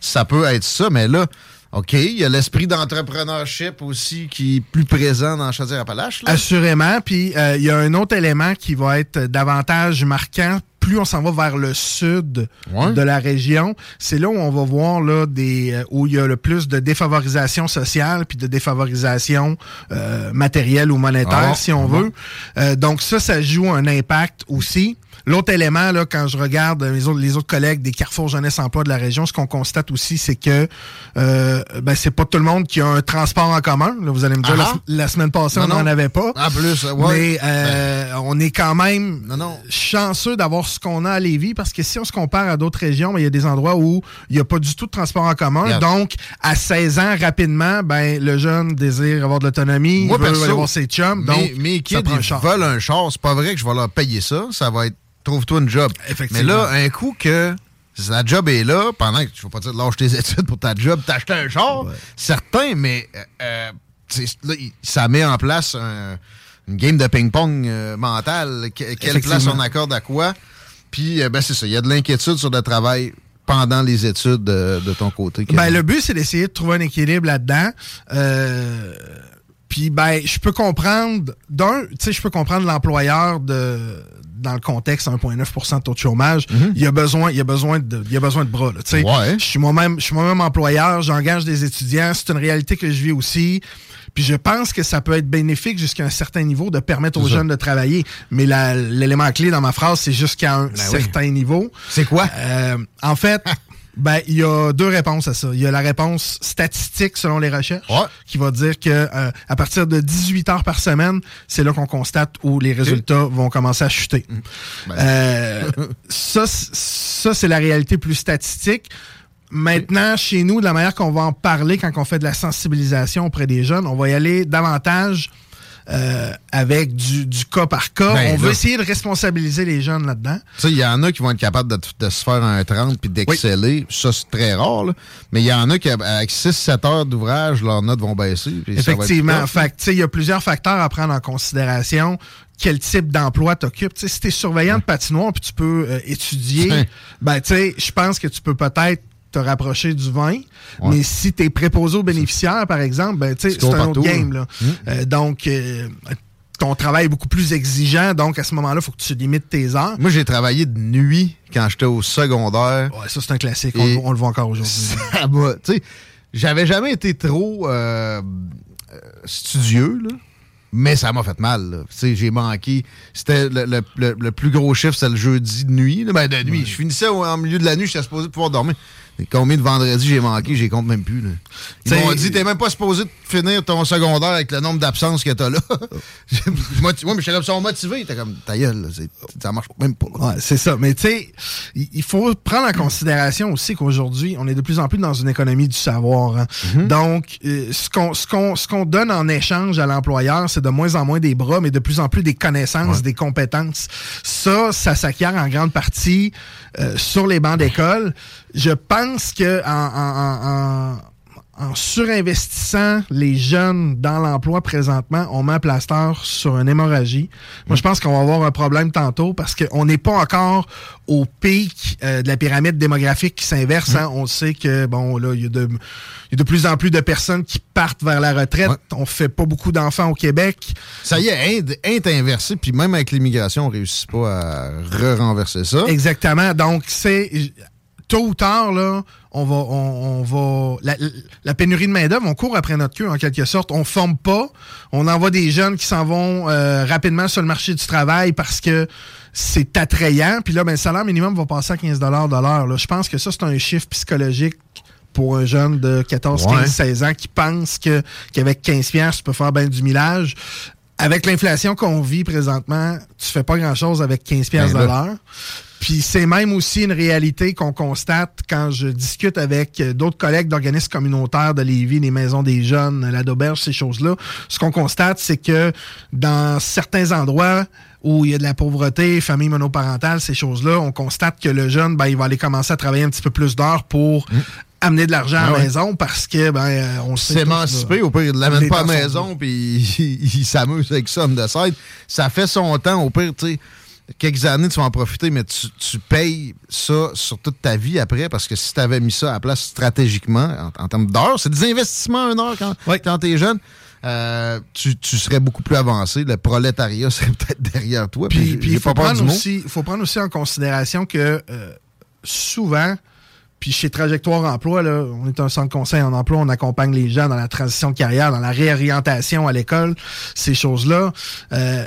ça peut être ça, mais là, OK, il y a l'esprit d'entrepreneurship aussi qui est plus présent dans Chaudière-Appalaches. Assurément. Puis euh, il y a un autre élément qui va être davantage marquant plus on s'en va vers le sud de la région, c'est là où on va voir là des euh, où il y a le plus de défavorisation sociale puis de défavorisation euh, matérielle ou monétaire, ah, si on ah veut. Euh, donc ça, ça joue un impact aussi. L'autre élément, là, quand je regarde les autres, les autres collègues des Carrefour Jeunesse Emploi de la région, ce qu'on constate aussi, c'est que euh, ben, c'est pas tout le monde qui a un transport en commun. Là, vous allez me dire, la, ah semaine passée, on n'en avait pas. En plus, ouais. Mais euh, on est quand même chanceux d'avoir ce qu'on a à Lévis, parce que si on se compare à d'autres régions, ben, il y a des endroits où il n'y a pas du tout de transport en commun. Donc, à 16 ans, rapidement, ben, le jeune désire avoir de l'autonomie, il veut avoir ses chums. Donc, mes kids, ils veulent un char. C'est pas vrai que je vais leur payer ça. Ça va être trouve-toi une job. Mais là, un coup que la job est là, pendant que, je ne veux pas dire de lâcher tes études pour ta job, t'acheter un char, certain, mais euh, là, ça met en place une game de ping-pong euh, mental. quelle place on accorde à quoi? Puis, euh, ben, c'est ça, il y a de l'inquiétude sur le travail pendant les études de, ton côté. Ben, le but, c'est d'essayer de trouver un équilibre là-dedans. puis, ben, je peux comprendre, d'un, tu sais, je peux comprendre l'employeur de dans le contexte 1,9% de taux de chômage, mhm. il y a besoin, il y a besoin de, il y a besoin de bras. Je suis moi-même, je suis moi-même employeur, j'engage des étudiants, c'est une réalité que je vis aussi. Puis je pense que ça peut être bénéfique jusqu'à un certain niveau de permettre aux jeunes de travailler. Mais l'élément clé dans ma phrase, c'est jusqu'à un ben certain niveau. C'est quoi? Euh, en fait, Ben, il y a deux réponses à ça. Il y a la réponse statistique selon les recherches, qui va dire que euh, à partir de 18 heures par semaine, c'est là qu'on constate où les résultats vont commencer à chuter. Mmh. Ben. Euh, ça, ça c'est la réalité plus statistique. Maintenant, chez nous, de la manière qu'on va en parler quand on fait de la sensibilisation auprès des jeunes, on va y aller davantage euh, avec du, cas par cas. Ben, on veut essayer de responsabiliser les jeunes là-dedans. Il y en a qui vont être capables de, se faire un 30 puis d'exceller. Ça, c'est très rare. Mais il y en a qui, avec 6-7 heures d'ouvrage, leurs notes vont baisser. Effectivement. Il y a plusieurs facteurs à prendre en considération quel type d'emploi t'occupes? Si tu es surveillant de patinoire puis tu peux euh, étudier, ben je pense que tu peux peut-être te rapprocher du vin. Mais si tu es préposé aux bénéficiaires, par exemple, ben, c'est un autre game. Là. Hum. Euh, donc, euh, ton travail est beaucoup plus exigeant. Donc, à ce moment-là, il faut que tu limites tes heures. Moi, j'ai travaillé de nuit quand j'étais au secondaire. Ouais, ça, c'est un classique. On, le voit encore aujourd'hui. tu sais, j'avais jamais été trop euh, studieux, là mais ça m'a fait mal. J'ai manqué. C'était le, plus gros chiffre, c'était le jeudi de nuit. Ben, de nuit. Je finissais au, milieu de la nuit, j'étais supposé pouvoir dormir. Combien de vendredis j'ai manqué, j'ai compte même plus. Là. Ils m'ont dit, t'es même pas supposé finir ton secondaire avec le nombre d'absences que t'as là. moi, mais comme ça motivé. T'es comme, ta gueule, ça marche même pas. Ouais, c'est ça. Mais tu sais, il faut prendre en considération aussi qu'aujourd'hui, on est de plus en plus dans une économie du savoir. Hein. Mm-hmm. Donc, euh, ce qu'on ce qu'on ce qu'on donne en échange à l'employeur, c'est de moins en moins des bras, mais de plus en plus des connaissances, des compétences. Ça, ça s'acquiert en grande partie euh, sur les bancs d'école. Je pense que en, en surinvestissant les jeunes dans l'emploi présentement, on met un plaster sur une hémorragie. Moi, je pense qu'on va avoir un problème tantôt parce qu'on n'est pas encore au pic euh, de la pyramide démographique qui s'inverse. Hein. On sait que, bon, là, il y, a de, de plus en plus de personnes qui partent vers la retraite. On fait pas beaucoup d'enfants au Québec. Ça y est, Inde est inversé, puis même avec l'immigration, on réussit pas à re-renverser ça. Exactement. Donc, c'est tôt ou tard, là, on va, on, va, la, pénurie de main d'œuvre, on court après notre queue en quelque sorte. On forme pas, on envoie des jeunes qui s'en vont euh, rapidement sur le marché du travail parce que c'est attrayant. Puis là, ben, le salaire minimum va passer à 15 de l'heure. Je pense que ça, c'est un chiffre psychologique pour un jeune de 14, 15, 16 ans qui pense que qu'avec 15 pièces tu peux faire bien du millage. Avec l'inflation qu'on vit présentement, tu fais pas grand-chose avec 15 pièces de l'heure. Puis c'est même aussi une réalité qu'on constate quand je discute avec d'autres collègues d'organismes communautaires de Lévis, les maisons des jeunes, la d'auberge, ces choses-là. Ce qu'on constate, c'est que dans certains endroits où il y a de la pauvreté, famille monoparentale, ces choses-là, on constate que le jeune, ben, il va aller commencer à travailler un petit peu plus d'heures pour mmh. amener de l'argent à la ah maison parce que ben euh, on s'émanciper au pire il l'amène pas à la maison puis il, s'amuse avec ça de ça fait son temps au pire tu sais quelques années, tu vas en profiter, mais tu, payes ça sur toute ta vie après, parce que si tu avais mis ça à place stratégiquement, en, termes d'heures, c'est des investissements un heure quand, quand tu es jeune. Euh, tu, serais beaucoup plus avancé. Le prolétariat serait peut-être derrière toi. Puis, il faut, prendre aussi, faut prendre aussi en considération que euh, souvent, puis chez Trajectoire Emploi, là, on est un centre conseil en emploi, on accompagne les gens dans la transition de carrière, dans la réorientation à l'école, ces choses-là. Euh,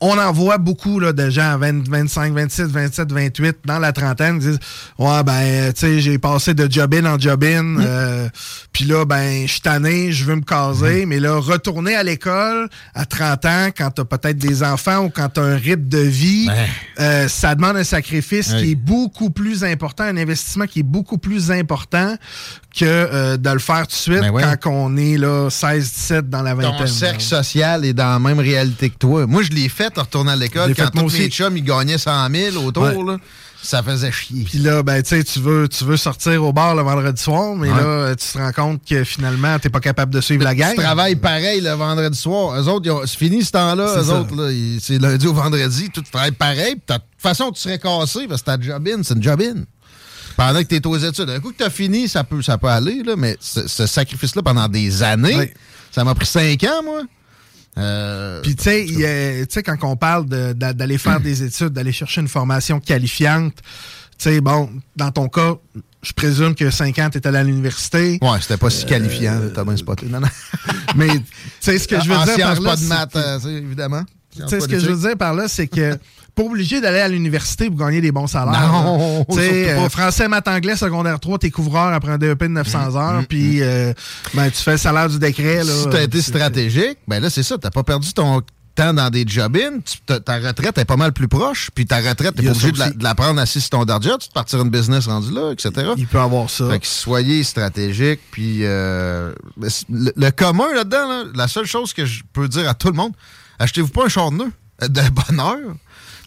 on en voit beaucoup là, de gens à 20, 25, 26, 27, 28 dans la trentaine qui disent Ouais, ben, tu sais, j'ai passé de job-in en job-in, mm. euh, puis là, ben, je suis tanné, je veux me caser, mm. mais là, retourner à l'école à 30 ans, quand t'as peut-être des enfants ou quand t'as un rythme de vie, euh, ça demande un sacrifice qui est beaucoup plus important, un investissement qui est beaucoup plus important que euh, de le faire tout de suite ben quand on est là 16-17 dans la vingtaine. Ton cercle social est dans la même réalité que toi. Moi, je l'ai fait en retournant à l'école. Quand tous mes chums, ils gagnaient 100 000 autour, là, ça faisait chier. Puis là, ben, tu sais, tu veux, tu veux sortir au bar le vendredi soir, mais là, tu te rends compte que finalement, t'es pas capable de suivre la gang. Tu travailles pareil le vendredi soir. Eux autres, c'est fini ce temps-là. Eux autres, c'est lundi au vendredi. Tu travailles pareil. De toute façon, tu serais cassé parce que ta job-in, c'est une job-in pendant que tu es aux études. Un coup que tu as fini, ça peut, ça peut aller, là, mais ce, sacrifice-là pendant des années, ça m'a pris cinq ans, moi. Euh, Puis, tu sais, quand on parle d'aller faire des études, d'aller chercher une formation qualifiante, tu sais, bon, dans ton cas, je présume que cinq ans, tu étais à l'université. Ouais, c'était pas si qualifiant, euh, t'as bien spoté. Non, non. Mais, tu sais, ce que je veux dire par là. pas de maths, euh, évidemment. Tu sais, ce que je veux dire par là, c'est que pas obligé d'aller à l'université pour gagner des bons salaires. Non, euh, français, maths, anglais, secondaire 3, t'es couvreur après un DEP de 900 mm, heures, mm, puis mm. Euh, ben, tu fais le salaire du décret. Là, si t'as été stratégique, ben là, c'est ça, t'as pas perdu ton temps dans des job-in, ta retraite est pas mal plus proche, puis ta retraite, t'es pas obligé de la, prendre assis sur ton dardia, tu te partir une business rendu là, etc. Il peut avoir ça. Fait que soyez stratégique, puis euh, le, commun là-dedans, la seule chose que je peux dire à tout le monde, achetez-vous pas un char de nœud de bonheur.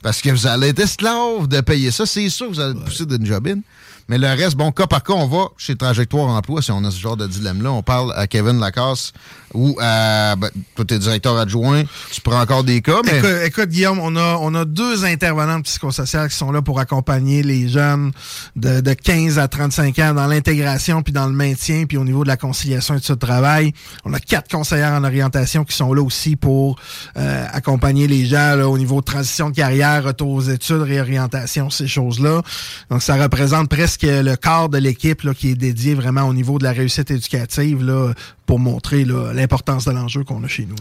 Parce que vous allez être esclave de payer ça. C'est sûr que vous allez pousser d'une jobine. Mais le reste, bon, cas par cas, on va chez Trajectoire Emploi si on a ce genre de dilemme-là. On parle à Kevin Lacasse ou à. Ben, toi, t'es directeur adjoint, tu prends encore des cas. Mais... Écoute, Guillaume, on a, on a deux intervenantes psychosociales qui sont là pour accompagner les jeunes de, de 15 à 35 ans dans l'intégration, puis dans le maintien, puis au niveau de la conciliation et de ce travail. On a quatre conseillères en orientation qui sont là aussi pour euh, accompagner les gens au niveau de transition de carrière, retour aux études, réorientation, ces choses-là. Donc, ça représente presque le quart de l'équipe qui est dédié vraiment au niveau de la réussite éducative là, pour montrer l'importance de l'enjeu qu'on a chez nous.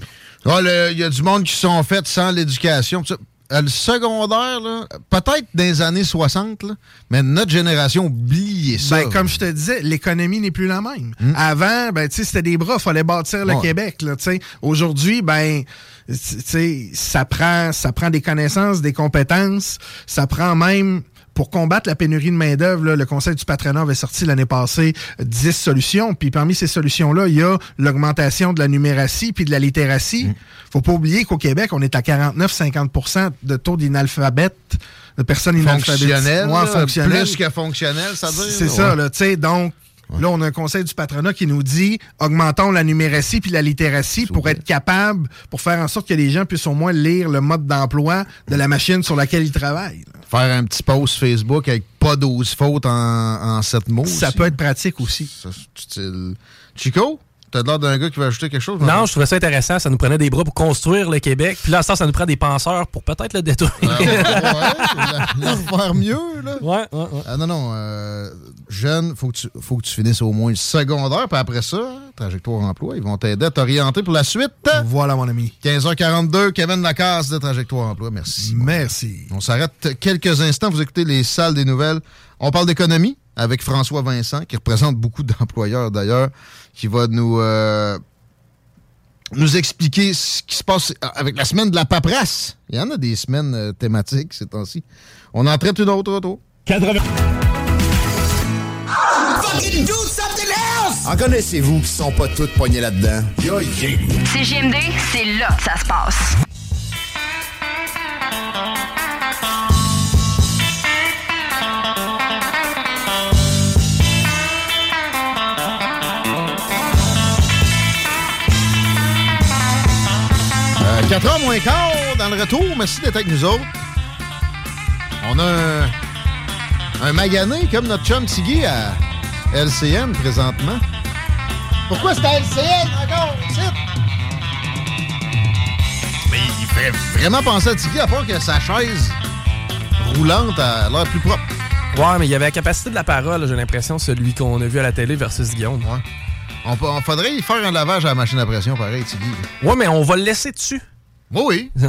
Il y a du monde qui sont faits sans l'éducation. Euh, le secondaire, peut-être dans les années 60, mais notre génération oubliait ça. Ben, comme je te disais, l'économie n'est plus la même. Hmm. Avant, ben, c'était des bras, il fallait bâtir le Québec. Aujourd'hui, ben, ça prend, ça prend des connaissances, des compétences, ça prend même pour combattre la pénurie de main-d'œuvre, le Conseil du patronat avait sorti l'année passée 10 solutions. Puis parmi ces solutions-là, il y a l'augmentation de la numératie puis de la littératie. Mm. Faut pas oublier qu'au Québec, on est à 49-50% de taux d'inalphabètes de personnes inalphabétiques. Fonctionnelles, plus que fonctionnelles, ça veut dire. C'est ça, là, tu sais, donc Là, on a un conseil du patronat qui nous dit augmentons la numératie puis la littératie pour être capable, pour faire en sorte que les gens puissent au moins lire le mode d'emploi de la machine sur laquelle ils travaillent. Faire un petit post Facebook avec pas 12 fautes en, en 7 mots. Ça peut être pratique aussi. Chico? T'as l'air d'un gars qui va ajouter quelque chose? Non, je trouvais ça intéressant. Ça nous prenait des bras pour construire le Québec. Puis là, ça, ça nous prend des penseurs pour peut-être le détruire. Ah, ouais, la, faire mieux, là. Ouais, ouais, ouais. Ah non, non. Euh, jeune, faut que, tu, faut que tu finisses au moins le secondaire. Puis après ça, Trajectoire Emploi, ils vont t'aider à t'orienter pour la suite. Voilà, mon ami. 15h42, Kevin Lacasse de Trajectoire Emploi. Merci. Merci. On s'arrête quelques instants. Vous écoutez les salles des nouvelles. On parle d'économie avec François Vincent, qui représente beaucoup d'employeurs d'ailleurs qui va nous, euh, nous expliquer ce qui se passe avec la semaine de la paperasse. Il y en a des semaines euh, thématiques ces temps-ci. On en traite une autre retour. 80... En connaissez-vous qui sont pas toutes poignées là-dedans? CGMD, c'est là que ça se passe. 4h moins quart dans le retour. Merci d'être avec nous autres. On a un, un magané comme notre chum Tiggy à LCN présentement. Pourquoi c'est à LCN encore? Mais il fait vraiment penser à Tiggy à part que sa chaise roulante a l'air plus propre. Ouais, mais il y avait la capacité de la parole, j'ai l'impression, celui qu'on a vu à la télé versus Guillaume. Ouais. On, on, faudrait y faire un lavage à la machine à pression, pareil, Tiggy. Ouais, mais on va le laisser dessus. Oui, oui.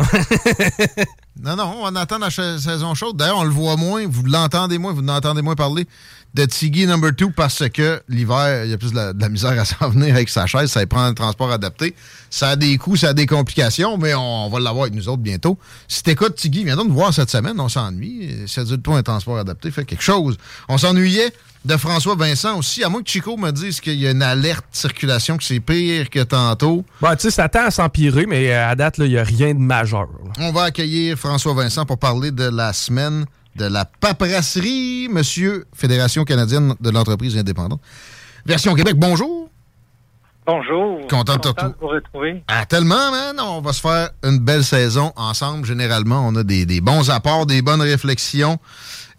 non, non, on attend la saison chaude. D'ailleurs, on le voit moins, vous l'entendez moins, vous l'entendez moins parler de Tiggy Number 2 parce que l'hiver, il y a plus de la, misère à s'en venir avec sa chaise, ça prend un transport adapté. Ça a des coûts, ça a des complications, mais on, va l'avoir avec nous autres bientôt. Si t'écoutes Tiggy, viens donc nous voir cette semaine, on s'ennuie. Ça dure pas un transport adapté, fait quelque chose. On s'ennuyait de François Vincent aussi, à moins que Chico me dise qu'il y a une alerte circulation, que c'est pire que tantôt. Bah, tu sais, ça tend à s'empirer, mais euh, à date, il n'y a rien de majeur. On va accueillir François Vincent pour parler de la semaine de la paperasserie, monsieur Fédération canadienne de l'entreprise indépendante. Version Québec, bonjour. Bonjour. Content, de te retrouver. Ah, tellement, man. On va se faire une belle saison ensemble. Généralement, on a des, des bons apports, des bonnes réflexions.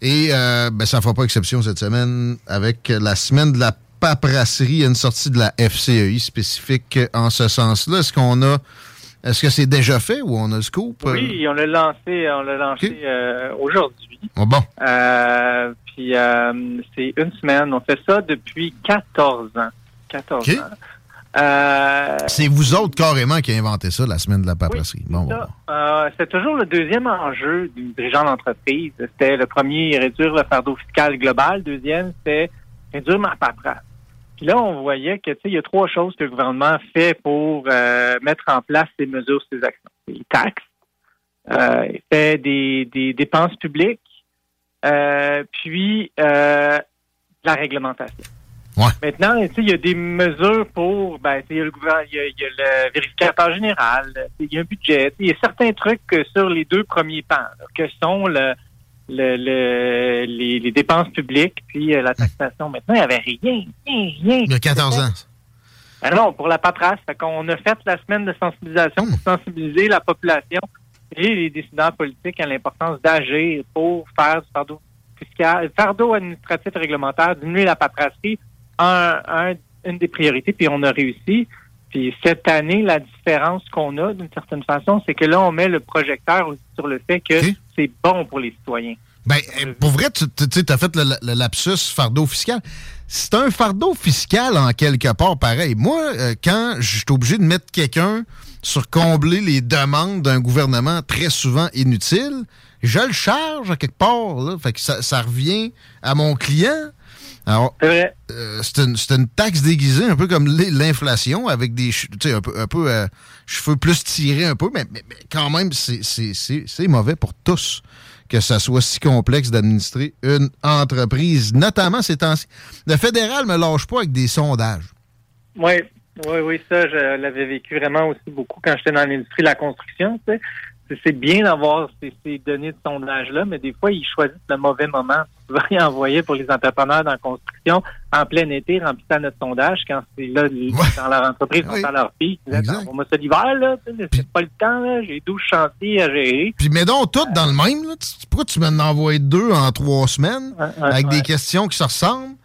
Et euh, ben, ça ne fera pas exception cette semaine avec la semaine de la paperasserie. A une sortie de la FCEI spécifique en ce sens-là. Est-ce qu'on a. Est-ce que c'est déjà fait ou on a le scoop? Oui, on l'a lancé, on l'a lancé euh, aujourd'hui. Oh bon. Euh, puis c'est une semaine. On fait ça depuis 14 ans. 14 ans. Euh, c'est vous autres carrément qui avez inventé ça, la semaine de la paperasserie. bon, euh, c'est toujours le deuxième enjeu du dirigeant d'entreprise. C'était le premier, réduire le fardeau fiscal global. Le deuxième, c'était réduire ma paperasse. Puis là, on voyait que il y a trois choses que le gouvernement fait pour euh, mettre en place ces mesures, ces actions. Les taxes, il fait des, des dépenses publiques, puis la réglementation. Maintenant, il y a des mesures pour, ben, il y a le gouvernement, il y, a, le vérificateur général, il y a un budget, il y a certains trucs sur les deux premiers pans, que sont le, le, les, dépenses publiques puis euh, la taxation. Maintenant, il n'y avait rien, rien, rien. Il y a 14 ans. Ben non, pour la paperasse. Fait qu'on a fait la semaine de sensibilisation pour sensibiliser la population et les décideurs politiques à l'importance d'agir pour faire du fardeau fiscal, fardeau administratif et réglementaire, diminuer la paperasserie un, une des priorités, puis on a réussi. Puis cette année, la différence qu'on a, d'une certaine façon, c'est que là, on met le projecteur sur le fait que c'est bon pour les citoyens. Ben, euh, pour vrai, tu as fait le, lapsus fardeau fiscal. C'est un fardeau fiscal en quelque part pareil. Moi, euh, quand je suis obligé de mettre quelqu'un sur combler les demandes d'un gouvernement très souvent inutile, je le charge à quelque part. Là. Fait que ça, ça revient à mon client. Alors, euh, c'est une, une, taxe déguisée, un peu comme l'inflation, avec des un peu, un peu euh, cheveux plus tirés un peu, mais, mais, quand même, c'est mauvais pour tous que ça soit si complexe d'administrer une entreprise, notamment ces temps-ci. Le fédéral me lâche pas avec des sondages. Oui, oui, oui, ça, je l'avais vécu vraiment aussi beaucoup quand j'étais dans l'industrie de la construction. Tu sais. C'est bien d'avoir ces, données de sondage-là, mais des fois, ils choisissent le mauvais moment. Souvent, ils envoyer pour les entrepreneurs dans la construction en plein été, remplissant notre sondage, quand c'est là, dans leur entreprise, dans leur pic. On ça l'hiver, là, c'est pas le temps, là, j'ai 12 chantiers à gérer. Puis, mets donc tout dans le même, là. Pourquoi tu m'en envoies deux en trois semaines, avec des questions qui se ressemblent,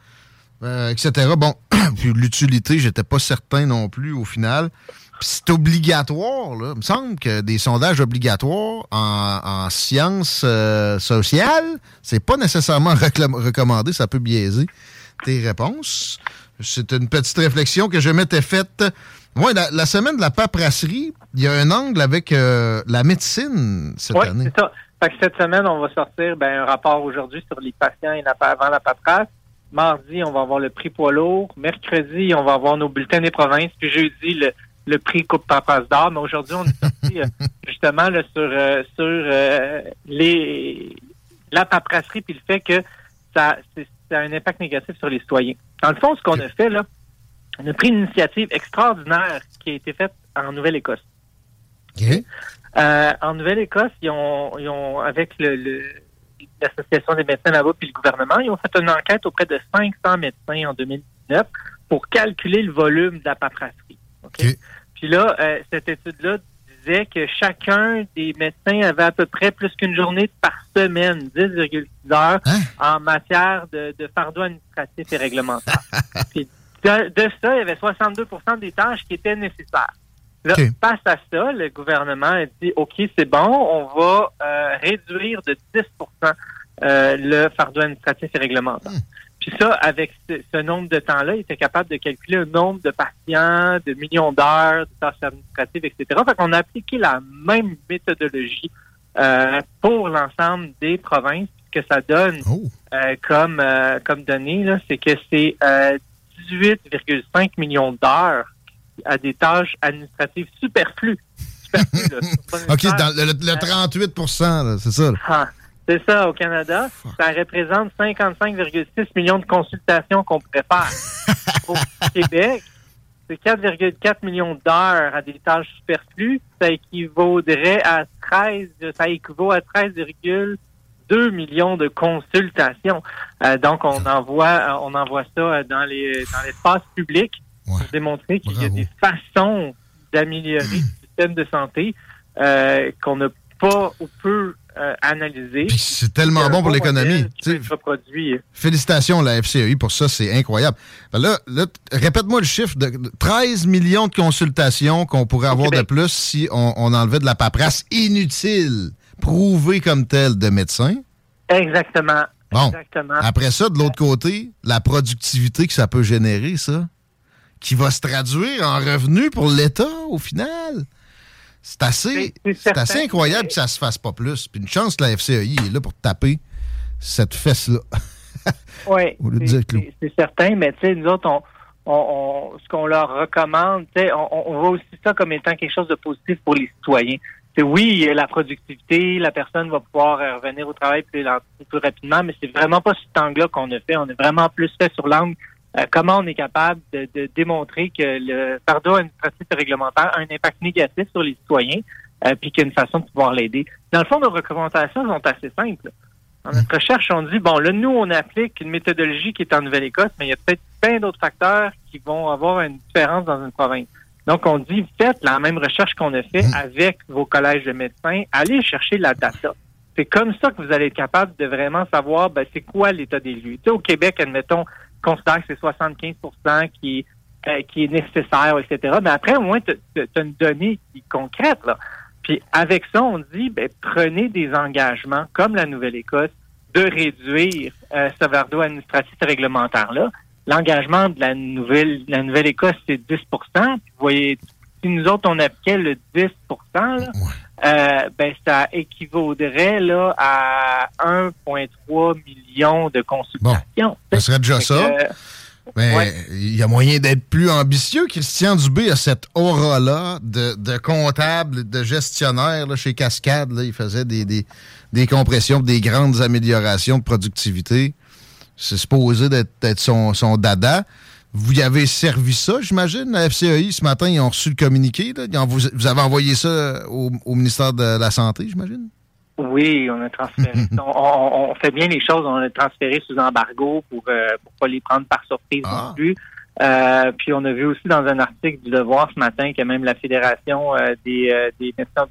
euh, etc. Bon, puis l'utilité, j'étais pas certain non plus au final c'est obligatoire, là. Il me semble que des sondages obligatoires en, sciences euh, sociales, c'est pas nécessairement recommandé, ça peut biaiser tes réponses. C'est une petite réflexion que je m'étais faite. Ouais, la, semaine de la paperasserie, il y a un angle avec euh, la médecine cette oui, année. c'est ça. cette semaine, on va sortir ben, un rapport aujourd'hui sur les patients et la, avant la paperasse. Mardi, on va avoir le prix poids lourd. Mercredi, on va avoir nos bulletins des provinces. Puis jeudi, le, le prix Coupe Papasse d'or, mais aujourd'hui, on est sorti euh, justement sur, euh, sur euh, les, la paperasserie puis le fait que ça, a un impact négatif sur les citoyens. Dans le fond, ce qu'on a fait, là, on a pris une initiative extraordinaire qui a été faite en Nouvelle-Écosse. en Nouvelle-Écosse, ils ont, ils ont, avec le, l'Association des médecins là-bas puis le gouvernement, ils ont fait une enquête auprès de 500 médecins en 2019 pour calculer le volume de la paperasserie. Puis là, euh, cette étude-là disait que chacun des médecins avait à peu près plus qu'une journée par semaine, 10,6 heures, hein? en matière de, de fardeau administratif et réglementaire. Puis de, ça, il y avait 62% des tâches qui étaient nécessaires. Là, face à ça, le gouvernement a dit, OK, c'est bon, on va euh, réduire de 10% euh, le fardeau administratif et réglementaire. Hmm. Puis ça, avec ce, nombre de temps-là, il était capable de calculer un nombre de patients, de millions d'heures, de tâches administratives, etc. Fait qu'on a appliqué la même méthodologie euh, pour l'ensemble des provinces. Ce que ça donne oh. euh, comme euh, comme données, c'est que c'est 18,5 millions d'heures à des tâches administratives superflues. superflues OK, dans le, 38% c'est ça. Ah, c'est ça, au Canada. Ça représente 55,6 millions de consultations qu'on pourrait faire. au Québec, c'est 4,4 millions d'heures à des tâches superflues. Ça équivaudrait à 13, ça équivaut à 13,2 millions de consultations. Euh, donc, on envoie, on envoie ça dans les dans l'espace public pour démontrer qu'il y a des façons d'améliorer le système de santé euh, qu'on n'a pas ou peu euh. C'est tellement bon pour l'économie. Félicitations la FCEI pour ça, c'est incroyable. Ben là, répète-moi le chiffre de 13 millions de consultations qu'on pourrait avoir de plus si on, enlevait de la paperasse inutile, prouvée comme telle de médecins. Exactement. Bon. Après ça, de l'autre côté, la productivité que ça peut générer, ça, qui va se traduire en revenus pour l'État au final. C'est assez, incroyable que ça se fasse pas plus. Puis une chance que la FCEI est là pour taper cette fesse-là. oui, c'est certain, mais tu sais, nous autres, on, ce qu'on leur recommande, on, on voit aussi ça comme étant quelque chose de positif pour les citoyens. C'est oui, la productivité, la personne va pouvoir euh, revenir au travail plus, plus rapidement, mais c'est vraiment pas cet angle-là qu'on a fait. On est vraiment plus fait sur l'angle euh, comment on est capable de, démontrer que le fardeau administratif et réglementaire a un impact négatif sur les citoyens, euh, puis qu'il y a une façon de pouvoir l'aider? Dans le fond, nos recommandations sont assez simples. Dans notre recherche, on dit, bon, là, nous, on applique une méthodologie qui est en Nouvelle-Écosse, mais il y a peut-être plein d'autres facteurs qui vont avoir une différence dans une province. Donc, on dit, faites la même recherche qu'on a fait avec vos collèges de médecins, allez chercher la data. C'est comme ça que vous allez être capable de vraiment savoir, ben, c'est quoi l'état des lieux. Tu sais, au Québec, admettons, considère que c'est 75 qui, euh, qui est nécessaire, etc. Mais après, au moins, tu as une donnée qui est concrète. Là. Puis avec ça, on dit, ben, prenez des engagements, comme la Nouvelle-Écosse, de réduire euh, ce fardeau administratif et réglementaire-là. L'engagement de la Nouvelle la Nouvelle-Écosse, c'est 10 Puis vous voyez, si nous autres, on appliquait le 10 là, euh, ben, ça équivaudrait là, à 1,3 million de consultations. Bon, ça serait déjà ça. mais il y a moyen d'être plus ambitieux. Christian Dubé a cette aura-là de, de, comptable, de gestionnaire là, chez Cascade. Là, il faisait des, des, des, compressions, des grandes améliorations de productivité. C'est supposé d'être son, son dada. Vous y avez servi ça, j'imagine, la FCEI. Ce matin, ils ont reçu le communiqué. Vous, avez envoyé ça au, ministère de la Santé, j'imagine? Oui, on a transféré. on, fait bien les choses. On a transféré sous embargo pour ne euh, pas les prendre par surprise non ah. plus. Euh, puis on a vu aussi dans un article du Devoir ce matin que même la Fédération euh, des, euh, des médecins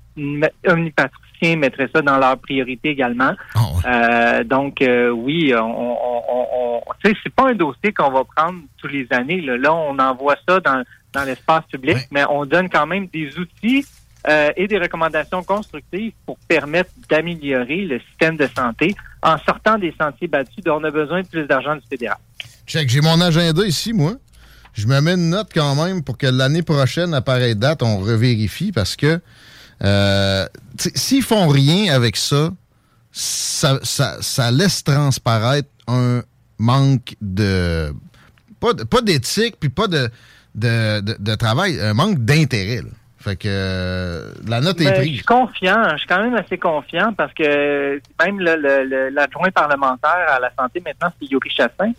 mettrait ça dans leur priorité également. Ah donc oui, on, on, on c'est pas un dossier qu'on va prendre tous les années. Là, on envoie ça dans, dans l'espace public, mais on donne quand même des outils et des recommandations constructives pour permettre d'améliorer le système de santé en sortant des sentiers battus dont on a besoin de plus d'argent du fédéral. Check, j'ai mon agenda ici, moi je me mets une note quand même pour que l'année prochaine, à pareille date, on revérifie parce que euh, s'ils font rien avec ça, ça, laisse transparaître un manque de. Pas, d'éthique, puis pas de, de, travail, un manque d'intérêt. Fait que euh, la note est ben, prise. Je suis confiant, je suis quand même assez confiant parce que même l'adjoint parlementaire à la santé maintenant, c'est Yuri Chassin.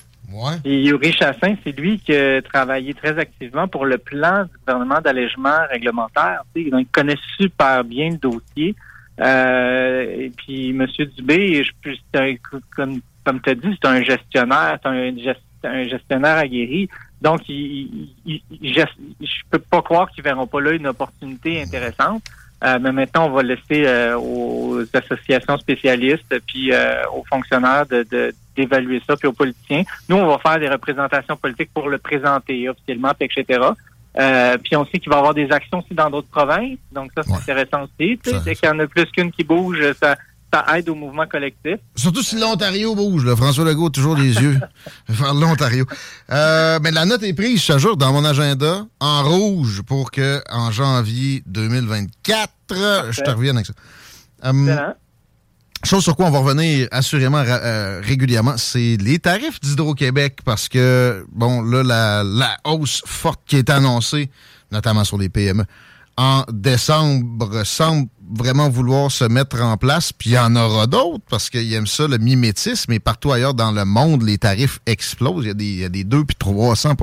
Et Yuri Chassin, c'est lui qui a travaillé très activement pour le plan du gouvernement d'allègement réglementaire. il connaît super bien le dossier. Euh, et puis, M. Dubé, je, comme, comme tu as dit, c'est un gestionnaire, c'est un, gestionnaire aguerri. Donc, il, je peux pas croire qu'ils verront pas là une opportunité intéressante. Euh, mais maintenant, on va laisser euh, aux associations spécialistes puis euh, aux fonctionnaires de, d'évaluer ça, puis aux politiciens. Nous, on va faire des représentations politiques pour le présenter officiellement, etc. puis on sait qu'il va y avoir des actions aussi dans d'autres provinces. Donc ça, c'est intéressant aussi. Dès qu'il y en a plus qu'une qui bouge, ça, ça aide au mouvement collectif. Surtout si l'Ontario bouge. Là. François Legault toujours les yeux vers l'Ontario. Euh, mais la note est prise, je jour, dans mon agenda, en rouge, pour que en janvier 2024, je te revienne avec ça. Euh, chose sur quoi on va revenir assurément euh, régulièrement, c'est les tarifs d'Hydro-Québec, parce que, bon, là, la, la hausse forte qui est annoncée, notamment sur les PME, en décembre semble vraiment vouloir se mettre en place, puis il y en aura d'autres parce qu'ils aiment ça, le mimétisme, et partout ailleurs dans le monde, les tarifs explosent. Il y a des, il y a des 2 puis 300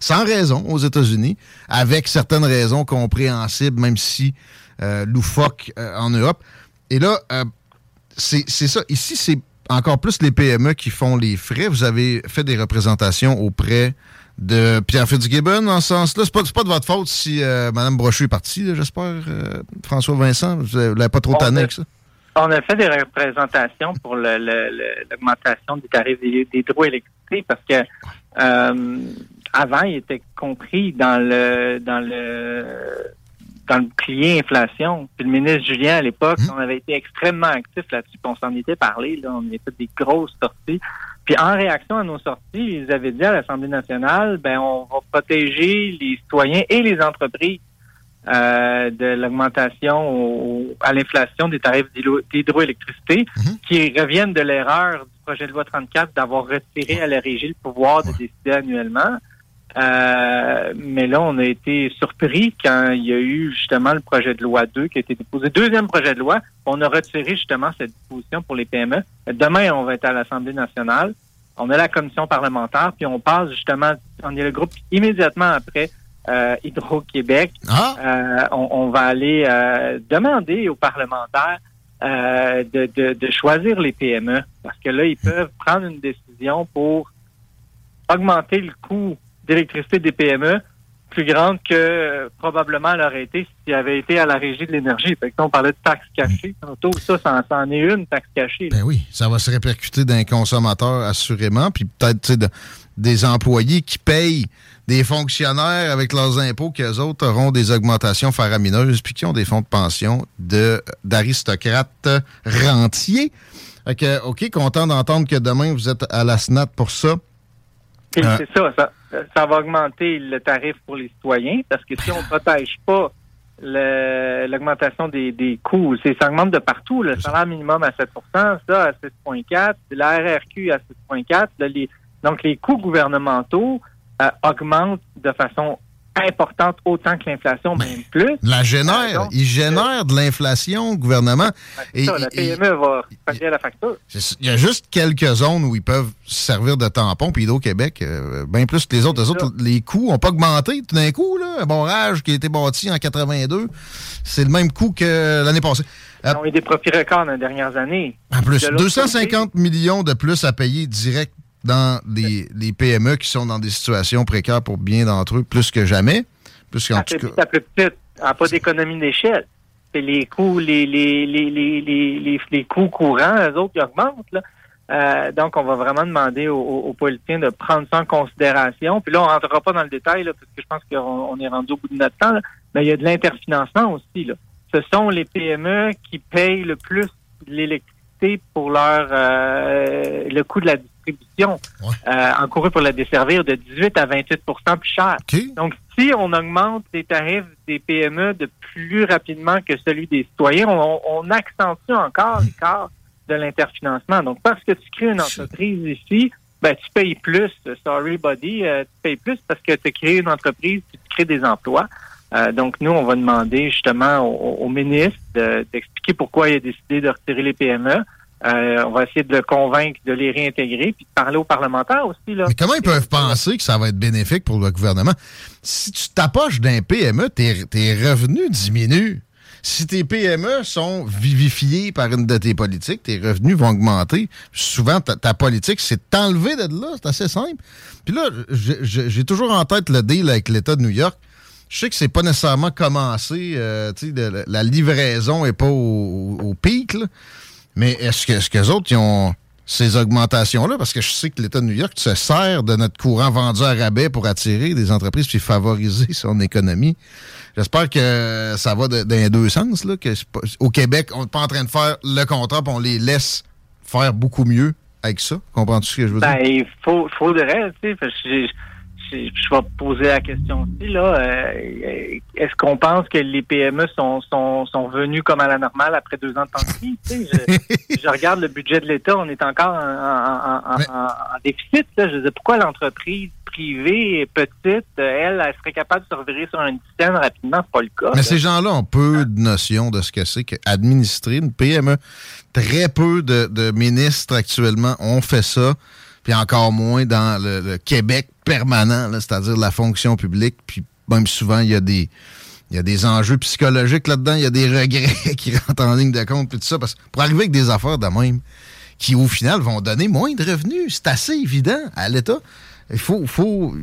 sans raison aux États-Unis, avec certaines raisons compréhensibles, même si euh, loufoques euh, en Europe. Et là, euh, c'est ça. Ici, c'est encore plus les PME qui font les frais. Vous avez fait des représentations auprès de Pierre Fitzgibbon dans ce sens-là. C'est pas, pas de votre faute si euh, Mme Brochu est partie, j'espère, euh, François Vincent. Vous l'avez pas trop tanné avec ça? On a fait des représentations pour l'augmentation des tarifs d'hydroélectricité parce que euh, avant, il était compris dans le dans le dans le plié inflation. Puis le ministre Julien, à l'époque, hum. on avait été extrêmement actif là-dessus, on s'en était parlé. Là, on avait fait des grosses sorties. Puis en réaction à nos sorties, ils avaient dit à l'Assemblée nationale, ben on va protéger les citoyens et les entreprises euh, de l'augmentation à l'inflation des tarifs d'hydroélectricité, mhm. qui reviennent de l'erreur du projet de loi 34 d'avoir retiré à la régie le pouvoir de décider annuellement. Euh, mais là, on a été surpris quand il y a eu justement le projet de loi 2 qui a été déposé. Deuxième projet de loi, on a retiré justement cette disposition pour les PME. Demain, on va être à l'Assemblée nationale. On a la commission parlementaire, puis on passe justement, on est le groupe immédiatement après euh, Hydro-Québec. Ah! Euh, on, va aller euh, demander aux parlementaires de, de, de choisir les PME, parce que là, ils peuvent prendre une décision pour augmenter le coût d'électricité des PME plus grande que euh, probablement elle aurait été s'il avait été à la régie de l'énergie. Fait que on parlait de taxes cachées. Tantôt, ça, ça, en est une, taxe cachée. Ben oui, ça va se répercuter d'un consommateur assurément, puis peut-être des employés qui payent des fonctionnaires avec leurs impôts qu'eux autres auront des augmentations faramineuses puis qui ont des fonds de pension de d'aristocrates rentiers. Fait OK, content d'entendre que demain vous êtes à la SNAT pour ça. Euh, c'est ça, ça ça va augmenter le tarif pour les citoyens parce que si on ne protège pas l'augmentation des, des coûts, ça augmente de partout. Le salaire minimum à 7% ça à 6,4 la RRQ à 6,4 donc les coûts gouvernementaux euh, augmentent de façon importante autant que l'inflation, même plus. La génère, il génère de l'inflation, le gouvernement. et, ça, la PME va payer la facture. Il y a juste quelques zones où ils peuvent servir de tampon, puis Hydro-Québec, euh, bien plus que les autres. Les autres, les coûts n'ont pas augmenté tout d'un coup. Là. Un barrage qui a été bâti en 82, c'est le même coût que l'année passée. Ils ont eu des profits records dans les dernières années. En plus, 250 millions de plus à payer direct dans les, PME qui sont dans des situations précaires pour bien d'entre eux, plus que jamais. Plus qu'en tout cas. plus petite, pas d'économie d'échelle. C'est les coûts, les, les, les, les, les, coûts courants, eux autres, qui augmentent. Là. Euh, donc, on va vraiment demander aux, politiciens de prendre ça en considération. Puis là, on ne rentrera pas dans le détail, là, parce que je pense qu'on est rendu au bout de notre temps. Mais il y a de l'interfinancement aussi. Là. Ce sont les PME qui payent le plus l'électricité pour leur euh, le coût de la distribution euh, encouru pour la desservir de 18 à 28 plus cher. Donc, si on augmente les tarifs des PME de plus rapidement que celui des citoyens, on, accentue encore l'écart de l'interfinancement. Donc, parce que tu crées une entreprise ici, ben, tu payes plus. Sorry, buddy, euh, tu payes plus parce que tu crées une entreprise, tu crées des emplois. Euh, donc, nous, on va demander justement au, ministre d'expliquer pourquoi il a décidé de retirer les PME. Euh, on va essayer de le convaincre de les réintégrer, puis de parler aux parlementaires aussi. Là. Mais comment ils peuvent penser que ça va être bénéfique pour le gouvernement? Si tu t'approches d'un PME, tes, revenus diminuent. Si tes PME sont vivifiés par une de tes politiques, tes revenus vont augmenter. Souvent, ta, politique, c'est t'enlever de là. C'est assez simple. Puis là, j'ai toujours en tête le deal avec l'État de New York. Je sais que c'est pas nécessairement commencé. Euh, la, livraison est pas au, pic. Là. Mais est-ce que, est-ce que les autres, ils ont ces augmentations-là? Parce que je sais que l'État de New York se sert de notre courant vendu à rabais pour attirer des entreprises puis favoriser son économie. J'espère que ça va dans les deux sens. Là, que au Québec, on n'est pas en train de faire le contrat on les laisse faire beaucoup mieux avec ça. Comprends-tu ce que je veux dire? Ben, il faut, faudrait, tu sais, parce que je vais poser la question aussi. Là, euh, est-ce qu'on pense que les PME sont, sont, sont venus comme à la normale après deux ans de pandémie? je, je regarde le budget de l'État, on est encore en, déficit. Là. Je sais pourquoi l'entreprise privée petite, elle, elle serait capable de se revirer sur une scène rapidement? C'est pas le cas. Mais ces gens-là ont peu de notions de ce que c'est qu'administrer une PME. Très peu de, de ministres actuellement ont fait ça puis encore moins dans le, Québec permanent, c'est-à-dire la fonction publique. Puis même souvent, il y a des. Il y a des enjeux psychologiques là-dedans, il y a des regrets qui rentrent en ligne de compte, puis tout ça. Parce que pour arriver avec des affaires de même, qui au final vont donner moins de revenus, c'est assez évident à l'État. Il faut, faut,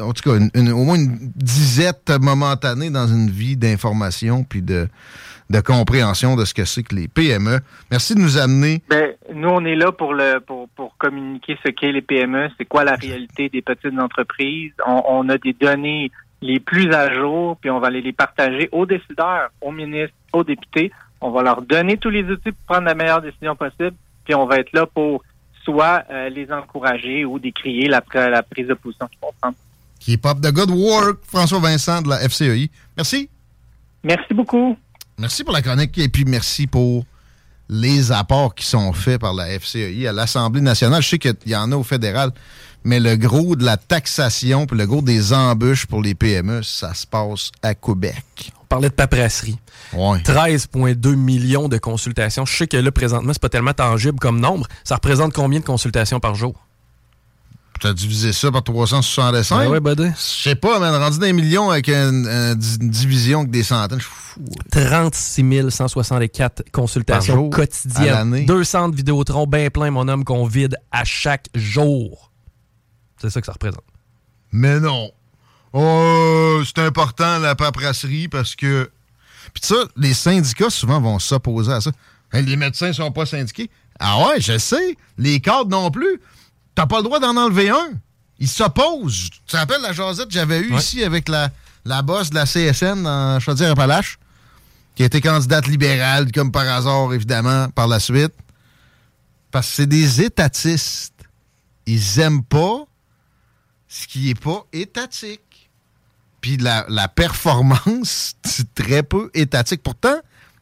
en tout cas, au moins une disette momentanée dans une vie d'information puis de, de compréhension de ce que c'est que les PME. Merci de nous amener. Ben, nous, on est là pour le pour, pour communiquer ce qu'est les PME, c'est quoi la réalité des petites entreprises. On, a des données les plus à jour, puis on va aller les partager aux décideurs, aux ministres, aux députés. On va leur donner tous les outils pour prendre la meilleure décision possible, puis on va être là pour soit euh, les encourager ou décrier la, la prise de position qu'ils vont prendre. Keep up the good work, François Vincent de la FCEI. Merci. Merci beaucoup. Merci pour la chronique et puis merci pour les apports qui sont faits par la FCEI à l'Assemblée nationale. Je sais qu'il y en a au fédéral, mais le gros de la taxation puis le gros des embûches pour les PME, ça se passe à Québec. On parlait de paperasserie. 13,2 millions de consultations. Je sais que là, présentement, c'est pas tellement tangible comme nombre. Ça représente combien de consultations par jour? Tu as divisé ça par 365. Ouais, ouais, Je sais pas, man, rendu des millions avec une, division avec des centaines, je suis fou. 36 164 consultations quotidiennes. 200 de Vidéotron bien plein, mon homme, qu'on vide à chaque jour. C'est ça que ça représente. Mais non. Oh, c'est important, la paperasserie, parce que... Puis ça, les syndicats, souvent, vont s'opposer à ça. Les médecins sont pas syndiqués. Ah ouais, je sais. Les cadres non plus. T'as pas le droit d'en enlever un. Il s'oppose. Tu te rappelles la jasette que j'avais eue ici avec la, la bosse de la CSN en Chaudière-Appalaches, qui était candidate libérale, comme par hasard, évidemment, par la suite. Parce que c'est des étatistes. Ils aiment pas ce qui est pas étatique. Puis la, la performance, c'est très peu étatique. Pourtant,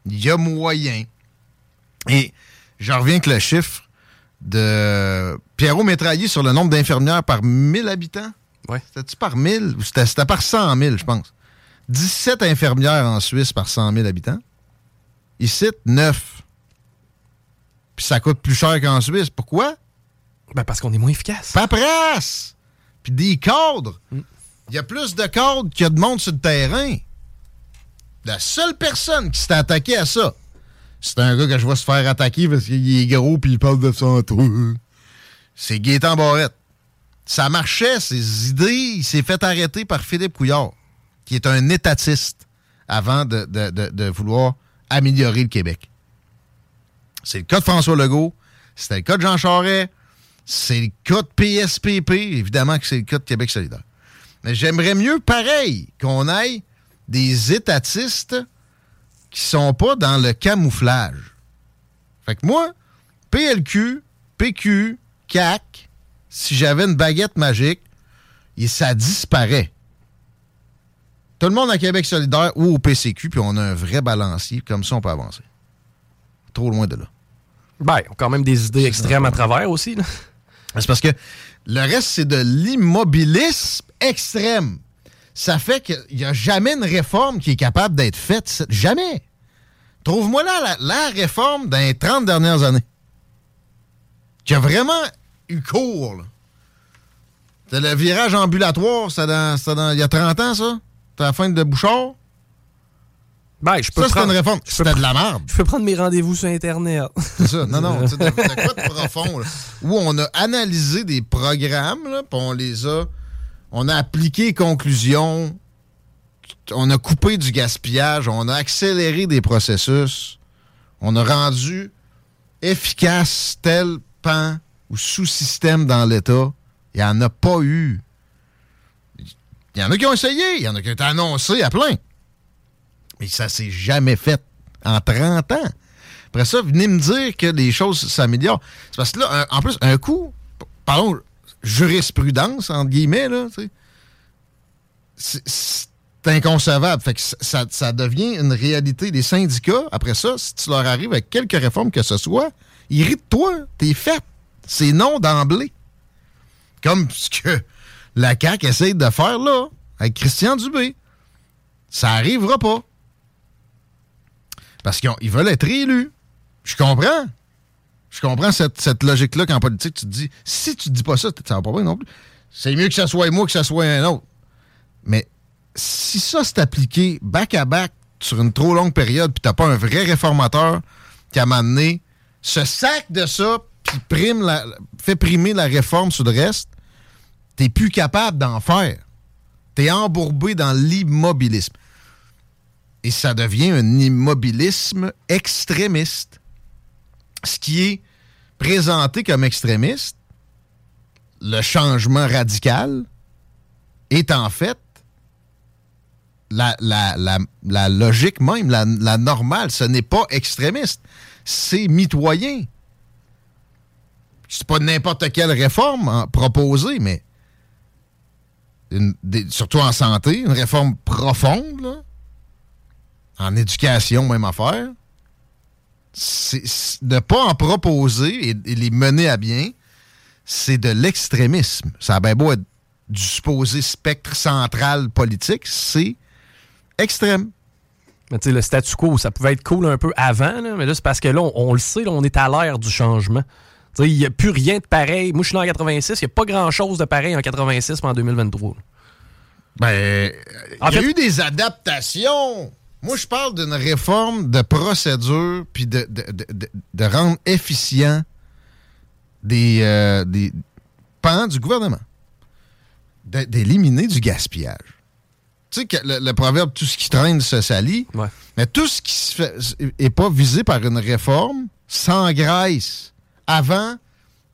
il y a moyen. Et je reviens avec le chiffre de Pierrot Métraillé sur le nombre d'infirmières par 1000 habitants? Ouais. C'était-tu par 1000? C'était, c'était par 100 000, je pense. 17 infirmières en Suisse par 100 000 habitants. Ici, 9. Puis ça coûte plus cher qu'en Suisse. Pourquoi? Ben parce qu'on est moins efficace. Paperasse! Puis des cadres. Il y a plus de cadres qu'il y a de monde sur le terrain. La seule personne qui s'est attaquée à ça, c'est un gars que je vois se faire attaquer parce qu'il est gros puis il parle de santé. C'est Gaétan Barrette. Ça marchait, ses idées. Il s'est fait arrêter par Philippe Couillard, qui est un étatiste avant de vouloir améliorer le Québec. C'est le cas de François Legault. C'était le cas de Jean Charest. C'est le cas de PSPP. Évidemment que c'est le cas de Québec solidaire. Mais j'aimerais mieux, pareil, qu'on aille des étatistes qui sont pas dans le camouflage. Fait que moi, PLQ, PQ, CAC, si j'avais une baguette magique, et ça disparaît. Tout le monde à Québec solidaire ou au PCQ, puis on a un vrai balancier, comme ça on peut avancer. Trop loin de là. Ben, on a quand même des idées extrêmes à travers aussi. C'est parce que le reste, c'est de l'immobilisme extrême. Ça fait qu'il n'y a jamais une réforme qui est capable d'être faite. Jamais. Trouve-moi là la, la réforme dans les 30 dernières années. Qui a vraiment eu cours. là. C'est le virage ambulatoire, dans, dans- il y a 30 ans, ça? C'était la fin de Bouchard? Ben, je peux Ça, c'était une réforme. C'était de la merde. Je peux prendre mes rendez-vous sur Internet. C'est ça. Non, non. c'est quoi de profond, là, où on a analysé des programmes, là, puis on les a. On a appliqué les conclusions. On a coupé du gaspillage. On a accéléré des processus. On a rendu efficace tel pan ou sous-système dans l'État. Il n'y en a pas eu. Il y en a qui ont essayé. Il y en a qui ont été annoncés à plein. Mais ça s'est jamais fait en 30 ans. Après ça, venez me dire que les choses s'améliorent. C'est parce que là, en plus, un coup, parlons jurisprudence, entre guillemets, là, c'est- inconcevable. Fait que ça- devient une réalité. Les syndicats, après ça, si tu leur arrives avec quelques réformes que ce soit, ils rient de toi. T'es fait. C'est non d'emblée. Comme ce que la CAQ essaye de faire là, avec Christian Dubé. Ça arrivera pas. Parce qu'ils veulent être réélus. Je comprends. Je comprends cette, cette logique-là qu'en politique, tu te dis, si tu dis pas ça, ça va pas bien non plus. C'est mieux que ça soit moi que ça soit un autre. Mais si ça s'est appliqué back-à-back sur une trop longue période, puis t'as pas un vrai réformateur qui a amené ce sac de ça, puis prime fait primer la réforme sur le reste, t'es plus capable d'en faire. T'es embourbé dans l'immobilisme. Et ça devient un immobilisme extrémiste. Ce qui est présenté comme extrémiste, le changement radical, est en fait la, logique même, la, normale. Ce n'est pas extrémiste, c'est mitoyen. C'est pas n'importe quelle réforme hein, proposée, mais surtout en santé, une réforme profonde, en éducation, même affaire. C'est, ne pas en proposer et, et les mener à bien, c'est de l'extrémisme. Ça a bien beau être du supposé spectre central politique, c'est extrême. Mais tu sais, le statu quo, ça pouvait être cool un peu avant, là, mais là, c'est parce que là, on, on le sait, là, on est à l'ère du changement. Il n'y a plus rien de pareil. Moi, je suis né en 86, il n'y a pas grand-chose de pareil en 86 mais en 2023. Ben, En il y a fait- eu des adaptations. Moi, je parle d'une réforme de procédure puis de, de, de- de- de rendre efficient des, euh, des pans du gouvernement. D'éliminer du gaspillage. Tu sais que le, le proverbe tout ce qui traîne se salit, mais tout ce qui se fait est pas visé par une réforme s'engraisse avant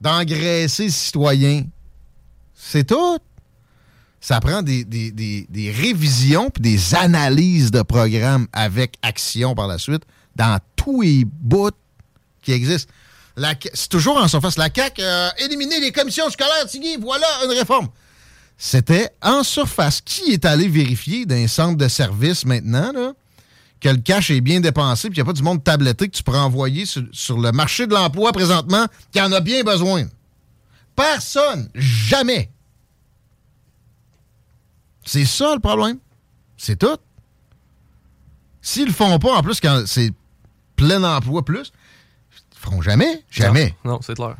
d'engraisser le citoyen. C'est tout ça prend des, révisions puis des analyses de programmes avec action par la suite dans tous les bouts qui existent. C'est toujours en surface. La CAQ a éliminé les commissions scolaires, Tigui, voilà une réforme. C'était en surface. Qui est allé vérifier dans un centre de service maintenant, là, que le cash est bien dépensé, puis qu'il n'y a pas du monde tabletté que tu pourras envoyer sur le marché de l'emploi présentement, qui en a bien besoin? Personne. Jamais. C'est ça le problème. C'est tout. S'ils le font pas, en plus, quand c'est plein emploi plus, ils feront jamais. Jamais. Non, non c'est clair.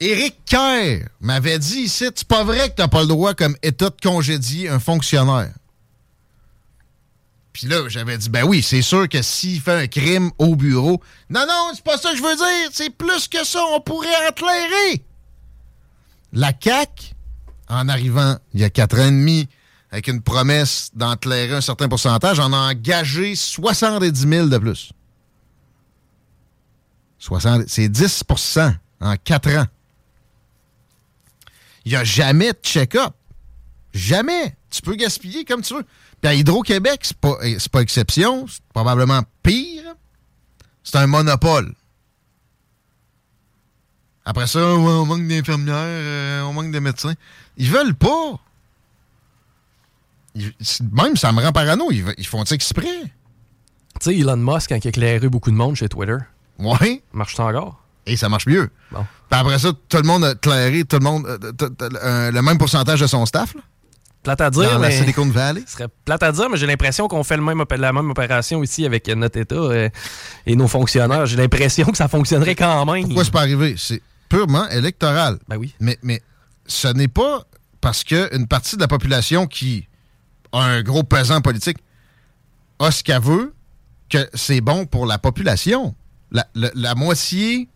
Éric Kerr m'avait dit ici, c'est pas vrai que t'as pas le droit comme État de congédier un fonctionnaire. Puis là, j'avais dit, ben oui, c'est sûr que s'il fait un crime au bureau. Non, non, c'est pas ça que je veux dire. C'est plus que ça. On pourrait éclairer. La CAQ, en arrivant il y a quatre ans et demi, avec une promesse d'enclairer un certain pourcentage, en a engagé 70 000 de plus. C'est 10% en quatre ans. Il n'y a jamais de check-up. Jamais. Tu peux gaspiller comme tu veux. Puis Hydro-Québec, c'est pas, pas exception. C'est probablement pire. C'est un monopole. Après ça, on manque d'infirmières, euh, on manque de médecins. Ils veulent pas. Même, ça me rend parano. Ils, font ça exprès. Tu sais, Elon Musk, quand il a éclairé beaucoup de monde chez Twitter. Ouais. Marche encore? Et ça marche mieux. Bon. Puis après ça, tout le monde a éclairé, tout le monde, euh, le même pourcentage de son staff. Là. Plate à dire. Dans la Silicon Valley. Ce serait plate à dire, mais j'ai l'impression qu'on fait le même, la même opération ici avec notre État euh, et nos fonctionnaires. J'ai l'impression que ça fonctionnerait quand même. Pourquoi c'est pas arrivé? C'est purement électoral. Ben oui. Mais, mais ce n'est pas parce qu'une partie de la population qui un gros pesant politique a ce qu'elle veut que c'est bon pour la population. La, moitié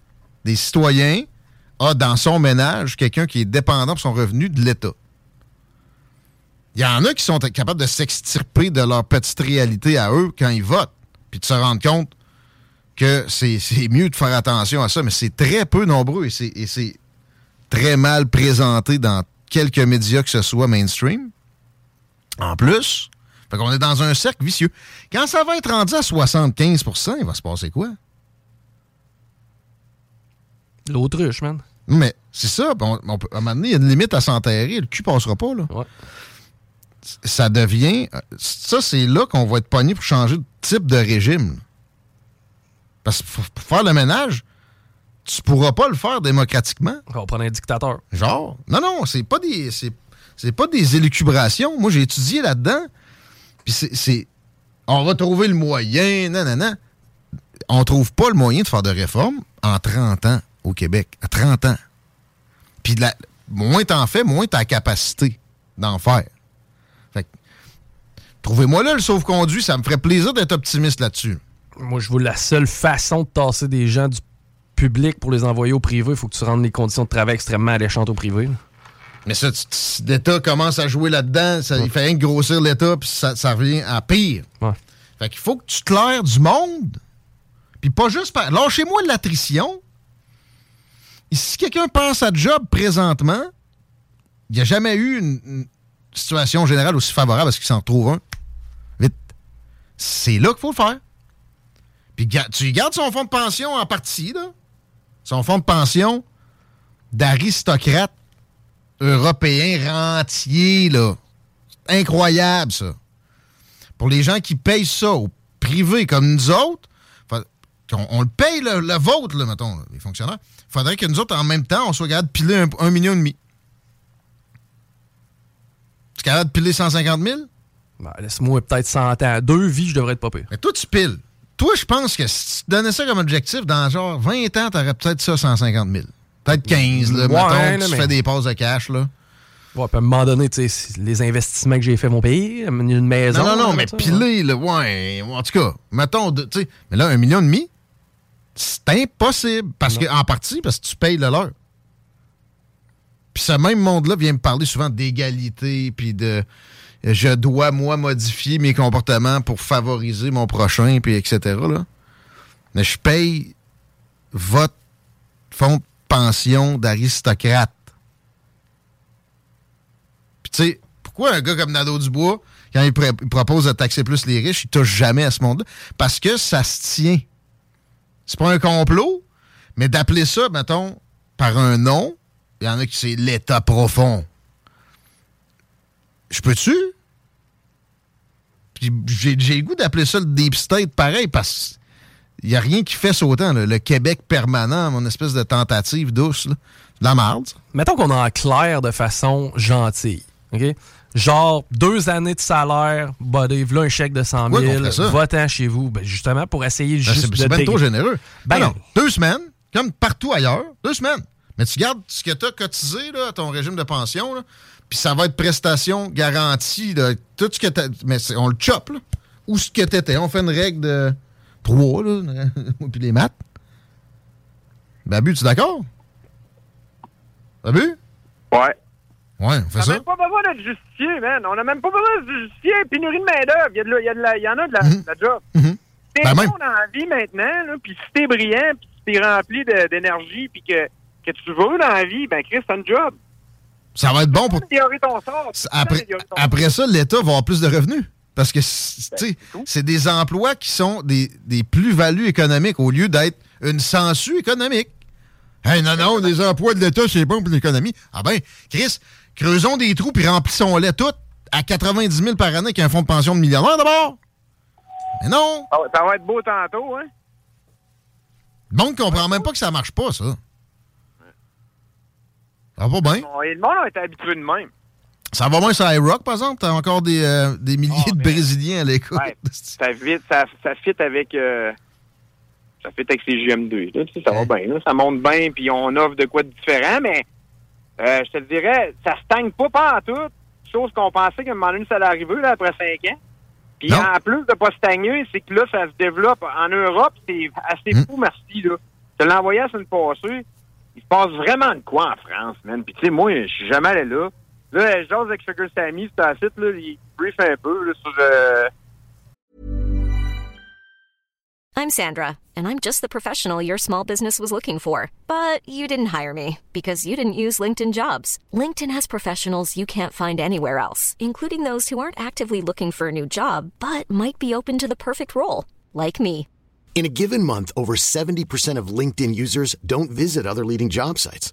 des citoyens a dans son ménage quelqu'un qui est dépendant pour son revenu de l'État. Il y en a qui sont capables de s'extirper de leur petite réalité à eux quand ils votent, puis de se rendre compte que c'est mieux de faire attention à ça, mais c'est très peu nombreux et c'est très mal présenté dans quelques médias que ce soit mainstream. En plus, fait qu'on est dans un cercle vicieux. Quand ça va être rendu à 75% il va se passer quoi? L'autruche, man. Mais c'est ça. à un moment donné, il y a une limite à s'enterrer. Le cul passera pas, là. Ouais ça devient. Ça, c'est là qu'on va être pogné pour changer de type de régime. Parce que pour faire le ménage, tu pourras pas le faire démocratiquement. On va prendre un dictateur. Genre? Non, non, c'est pas des. C'est pas des élucubrations. Moi, j'ai étudié là-dedans. Puis c'est. On va trouver le moyen. Non. On trouve pas le moyen de faire de réformes en 30 ans au Québec. À 30 ans. Puis moins t'en fais, moins t'as la capacité d'en faire. Trouvez-moi là le sauve-conduit, ça me ferait plaisir d'être optimiste là-dessus. Moi, je vois la seule façon de tasser des gens du public pour les envoyer au privé, il faut que tu rendes les conditions de travail extrêmement alléchantes au privé. Mais ça, l'État commence à jouer là-dedans, il fait rien que grossir l'État, puis ça, revient à pire. Fait qu'il faut que tu claires du monde, puis pas juste par... Lâchez-moi de l'attrition. si quelqu'un pense à job présentement, il n'y a jamais eu une, situation générale aussi favorable à ce qu'il s'en trouve un c'est là qu'il faut le faire. Puis tu gardes son fonds de pension en partie, là. Son fonds de pension d'aristocrate européen rentier, là. Incroyable, ça. Pour les gens qui payent ça au privé comme nous autres, on, le paye le, vôtre, là, mettons, les fonctionnaires. Il faudrait que nous autres, en même temps, on soit capable de piler un, million et demi. Tu es capable de piler 150 000? Ben, laisse-moi peut-être 100 ans. Deux vies, je devrais être pas pire. Mais toi, tu piles. Toi, je pense que si tu donnais ça comme objectif, dans genre 20 ans, t'aurais peut-être ça 150 000. Peut-être 15, là, mettons, tu fais des passes de cash, là. Ouais, puis à un moment donné, tu sais, les investissements que j'ai fait vont payer, une maison. Non, non, non, mais piler, là, ouais. En tout cas, mettons, tu sais, mais là, un million et demi, c'est impossible. Parce que, en partie, parce que tu payes le leur. Puis ce même monde-là vient me parler souvent d'égalité, puis de je dois, moi, modifier mes comportements pour favoriser mon prochain, puis etc. Là. Mais je paye votre fonds de pension d'aristocrate. Puis tu sais, pourquoi un gars comme Nadeau Dubois, quand il, propose de taxer plus les riches, il touche jamais à ce monde-là? Parce que ça se tient. C'est pas un complot, mais d'appeler ça, mettons, par un nom, il y en a qui c'est l'État profond. Je peux-tu? j'ai le goût d'appeler ça le deep pareil parce qu'il n'y a rien qui fait sautant. Le Québec permanent, mon espèce de tentative douce. De la marde. Mettons qu'on en clair de façon gentille. OK? Genre, deux années de salaire, buddy, voilà un chèque de 100 Ouais, 000, qu'on ferait ça. va-t'en chez vous. Ben, justement, pour essayer Ben, juste de c'est bien trop généreux. Ben, non, non, deux semaines, comme partout ailleurs, deux semaines. Mais tu gardes ce que tu as cotisé là, à ton régime de pension, là, puis ça va être prestation garantie. là, tout ce que t'as- Mais on le chope, là. Ou ce que t'étais? On fait une règle de trois, là, puis les maths. Babu, tu es d'accord? Babu? Ouais. Ouais, on fait On n'a ça. même pas besoin d'être justifié, man. On n'a même pas besoin de justifier. Pénurie de main-d'œuvre. Il y, y, a de la- il y en a de la, de la job. Mhm. T'es Ben, bon la vie maintenant, puis si t'es brillant, puis si t'es rempli d'énergie, puis que, que tu veux dans la vie, ben Chris, t'as une job. Ça va être bon pour. Améliorer ton sort. Après, ton après ça, l'État va avoir plus de revenus. Parce que tu sais, c'est des emplois qui sont des, des plus-values économiques au lieu d'être une sangsue économique. Hey, non, non, des emplois de l'État, c'est bon pour l'économie. Ah ben, Chris, creusons des trous puis remplissons-les toutes à 90 000 par année avec un fonds de pension de millionnaire d'abord. Mais non! Ça va- Ça va être beau tantôt, hein? Le monde comprend même pas que ça marche pas, ça. Ça va pas bien. Bon, Et le monde a été habitué de même. Ça va moins sur iRock, par exemple? T'as encore des, euh, des milliers de Brésiliens à l'écoute. Ouais, ça, fit, ça, ça fit avec. euh, ça fit avec ces GM2. Là, tu sais, ça va bien. là. Ça monte bien, puis on offre de quoi de différent, mais euh, je te le dirais, ça stagne pas pas en tout. Chose qu'on pensait qu'à un moment donné, ça allait arriver là, après cinq ans. Puis Non. en plus de pas stagner, c'est que là, ça se développe en Europe. C'est assez Hmm. fou, merci. Là. Je te l'ai envoyé la semaine passée. Il se passe vraiment de quoi en France, man. Puis tu sais, moi, je suis jamais allé là. Là, je jase avec Sugar Sammy, c'est un site, là, il brief un peu là, sur euh, I'm Sandra, and I'm just the professional your small business was looking for. But you didn't hire me because you didn't use LinkedIn jobs. LinkedIn has professionals you can't find anywhere else, including those who aren't actively looking for a new job but might be open to the perfect role, like me. In a given month, over 70% of LinkedIn users don't visit other leading job sites.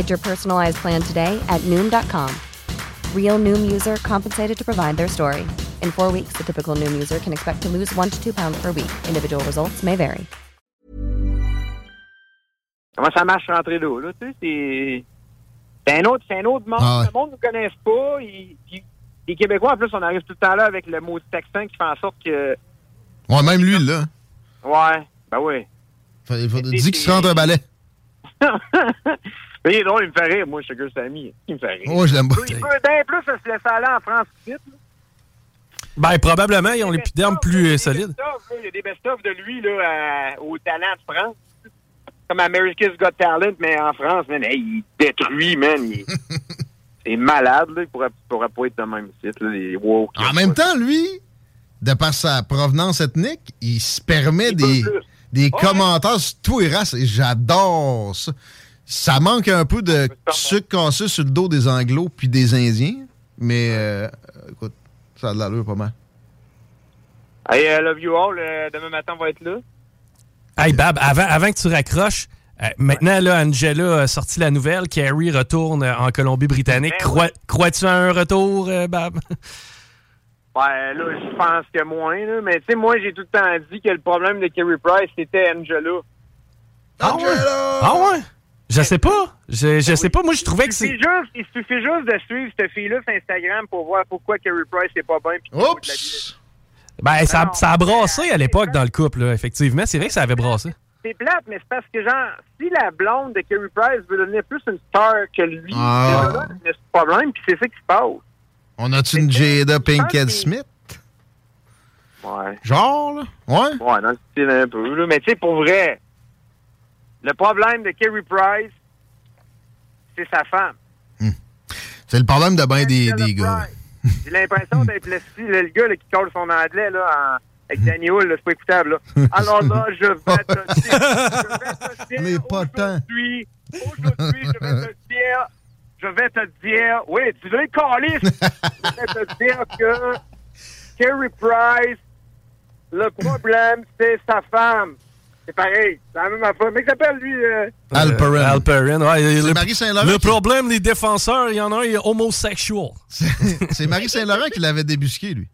Get your personalized plan today at Noom.com. Real Noom user compensated to provide their story. In four weeks, the typical Noom user can expect to lose one to two pounds per week. Individual results may vary. comment ça marche rentrer là, là, tu sais, c'est... Un autre, c'est un autre monde. Ah ouais. Le monde ne nous connaisse pas. Ils- puis les Québécois, en plus, on arrive tout le temps là avec le mot texan qui fait en sorte que... Ouais, même lui, là. Ouais, ben oui. Fait- Il faut dire qu'il se rentre un balai. Mais drôle, il me fait rire, moi, Sugar Sammy. Il me fait rire. Ouais, je l'aime pas. Il peut d'un plus se laisser aller en France vite. là. Ben, probablement, ils ont l'épiderme plus euh, solide. Il y a des best-of de lui là, au talent de France. Comme America's Got Talent, mais en France, man, hey, il détruit, man. Il- C'est malade, là. Il pourrait, pourrait pas être de même site, là. Les woke. En même temps, lui, de par sa provenance ethnique, il se permet des, des commentaires sur tout et race. Et j'adore ça. Ça manque un peu de sucre cassé sur le dos des Anglos puis des Indiens. Mais, euh, écoute, ça a de l'allure pas mal. Hey, I love you all. euh, demain matin, on va être là. Hey, Bab, avant, avant que tu raccroches, euh, maintenant, là, Angela a sorti la nouvelle. Carrie retourne en Colombie-Britannique. Ben Crois- Crois-tu à un retour, euh, Bab? Ouais, là, je pense que moins, là. Mais, tu sais, moi, j'ai tout le temps dit que le problème de Kerry Price, c'était Angela. Ah ouais? Ah ouais? Je sais pas. Je, je sais pas. Moi, je trouvais que c'est. juste, il suffit juste de suivre cette fille-là sur Instagram pour voir pourquoi Kerry Price n'est pas bien. vie. Ben, ça, Non, ça a brassé à l'époque dans le couple, là, effectivement. C'est vrai que ça avait brassé. C'est plate, mais c'est parce que, genre, si la blonde de Kerry Price veut devenir plus une star que lui, Ah. déjà là, il y a ce problème, puis c'est ça qui se passe. On a-tu une Jada Pinkett Smith? Ouais. Genre, là? Ouais? Ouais, dans le style un peu, là. Mais tu sais, pour vrai, le problème de Kerry Price, c'est sa femme. C'est le problème de bien des, des gars. J'ai l'impression d'être le, le gars là, qui colle son anglais là, en- avec Danny Hull, c'est pas écoutable. Là. Alors là, je vais te dire, je vais te dire Mais pas tant. aujourd'hui, aujourd'hui, je vais te dire je vais te dire, oui, tu veux coller, je vais te dire que Kerry Price, le problème, c'est sa femme. C'est pareil, c'est la même affaire. Mais il s'appelle, lui... Euh... Alperin. Alperin, ouais. C'est le, Marie Saint-Laurent Le qui- problème des défenseurs, il y en a un, il est homosexual. C'est Marie Saint-Laurent qui l'avait débusqué, lui.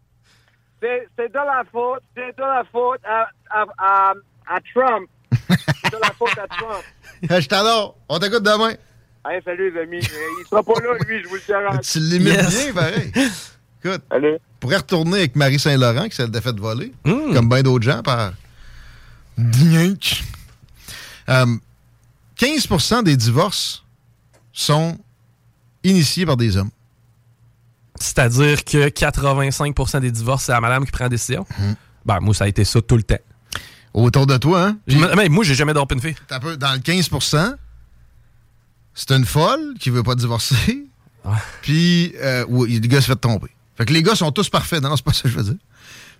C'est c'est de la faute, c'est de la faute à, à, à, à Trump. c'est de la faute à Trump. Je t'adore. On t'écoute demain. Hey, salut les amis. Euh, Il sera pas là, lui, je vous le garantis. Tu l'imites bien, pareil. Écoute, Allez. pourrait retourner avec Marie Saint-Laurent, qui s'est fait voler, comme bien d'autres gens, par... Euh, 15% des divorces sont initiés par des hommes. C'est-à-dire que 85% des divorces, c'est la madame qui prend la décision? Ben, moi, ça a été ça tout le temps. Autour de toi, hein? Mais moi, j'ai jamais dormi une fille. T'as un peu- dans le 15% c'est une folle qui veut pas divorcer. Puis, euh, oui, le gars se fait tromper. Fait que les gars sont tous parfaits. Non, c'est pas ça que je veux dire.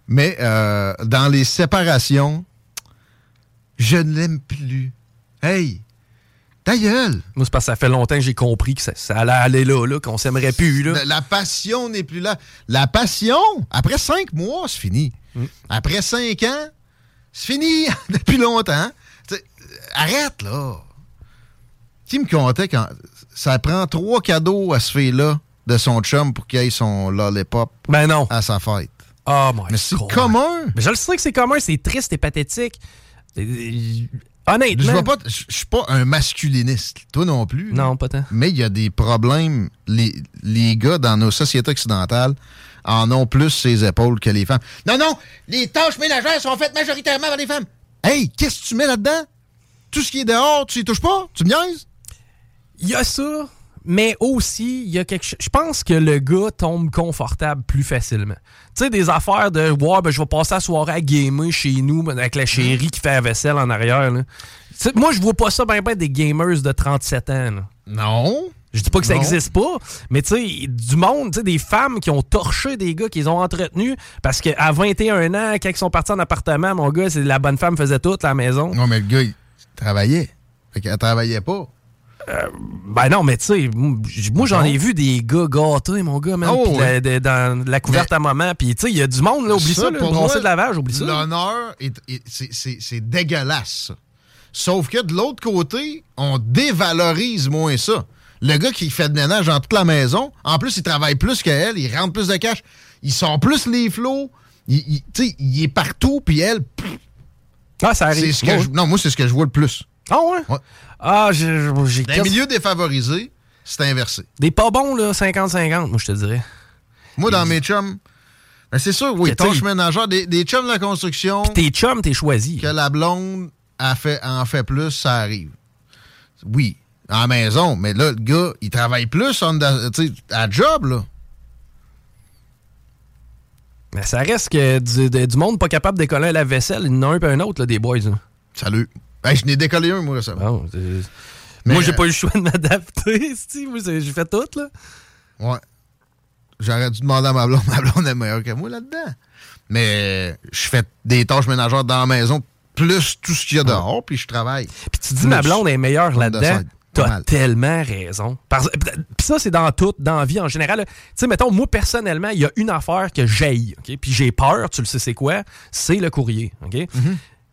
Mais euh, dans les séparations, je ne l'aime plus. Hey, ta gueule! Moi, c'est parce que ça fait longtemps que j'ai compris que ça, ça allait aller là, là qu'on s'aimerait plus. Là. La, la passion n'est plus là. La passion, après cinq mois, c'est fini. Après cinq ans, c'est fini depuis longtemps. T'sais, arrête, là. Qui me comptait quand ça prend trois cadeaux à ce fille-là de son chum pour qu'il ait son lollipop ben non. à sa fête? Oh my Mais c'est commun. Mais je le sais que c'est commun, c'est triste et pathétique. Euh, Je Honnêtement. vois pas, je je suis pas un masculiniste, toi non plus. Non, pas tant. Mais il y a des problèmes. Les, les gars dans nos sociétés occidentales en ont plus ses épaules que les femmes. Non, non, les tâches ménagères sont faites majoritairement par les femmes. Hey, qu'est-ce que tu mets là-dedans? Tout ce qui est dehors, tu y touches pas? Tu me niaises? Il y a ça, mais aussi, il y a quelque chose. Je pense que le gars tombe confortable plus facilement. Tu sais, des affaires de Ouais, ben, je vais passer la soirée à gamer chez nous ben, avec la chérie qui fait la vaisselle en arrière. là. Moi, je vois pas ça ben, ben des gamers de 37 ans. là. Non. Je dis pas que ça Non. existe pas, mais tu sais, du monde, tu sais, des femmes qui ont torché des gars qu'ils ont entretenus parce qu'à 21 ans, quand ils sont partis en appartement, mon gars, c'est la bonne femme faisait toute la maison. Non, mais le gars, il travaillait. Fait qu'elle travaillait pas. Ben non, mais tu sais, moi j'en ai vu des gars gâtés, mon gars, man, Oh, la- dans la couverte à maman, puis tu sais, il y a du monde, là, oublie ça, brasser moi, de lavage, oublie ça. L'honneur, est- est- c'est- dégueulasse. ça. Sauf que de l'autre côté, on dévalorise moins ça. Le gars qui fait de ménage dans toute la maison, en plus, il travaille plus qu'elle, il rentre plus de cash, il sort plus les flots, il, il- tu sais, il est partout, puis elle, pff, Ah, ça arrive. c'est ce que Ouais. je- non, moi, c'est ce que je vois le plus. Ah ouais? Ah, j'ai Dans les milieux défavorisés, c'est inversé. Des pas bons, là, 50-50, moi, je te dirais. Moi, dans mes chums, ben, c'est sûr, oui, tâches ménagères, des, des chums de la construction. Tes chums, t'es choisi. Que la blonde a fait, en fait plus, ça arrive. Oui, en maison, mais là, le gars, il travaille plus on à job, là. Mais ça reste que du, de- du monde pas capable d'écoller la vaisselle, il y en a un puis un autre, là, des boys. là. Salut. Ben, je n'ai décollé un, moi, récemment. Bon, Mais, moi, j'ai euh, pas eu le choix de m'adapter, moi, j'ai fait tout, là. Ouais. J'aurais dû demander à ma blonde. Ma blonde est meilleure que moi là-dedans. Mais euh, je fais des tâches ménagères dans la maison, plus tout ce qu'il y a dehors, puis je travaille. Puis tu dis ma blonde est meilleure là-dedans. T'as tellement raison. Puis ça, c'est dans tout, dans la vie en général. Tu sais, mettons, moi, personnellement, il y a une affaire que j'aille, OK? Puis j'ai peur, tu le sais c'est quoi? C'est le courrier, OK?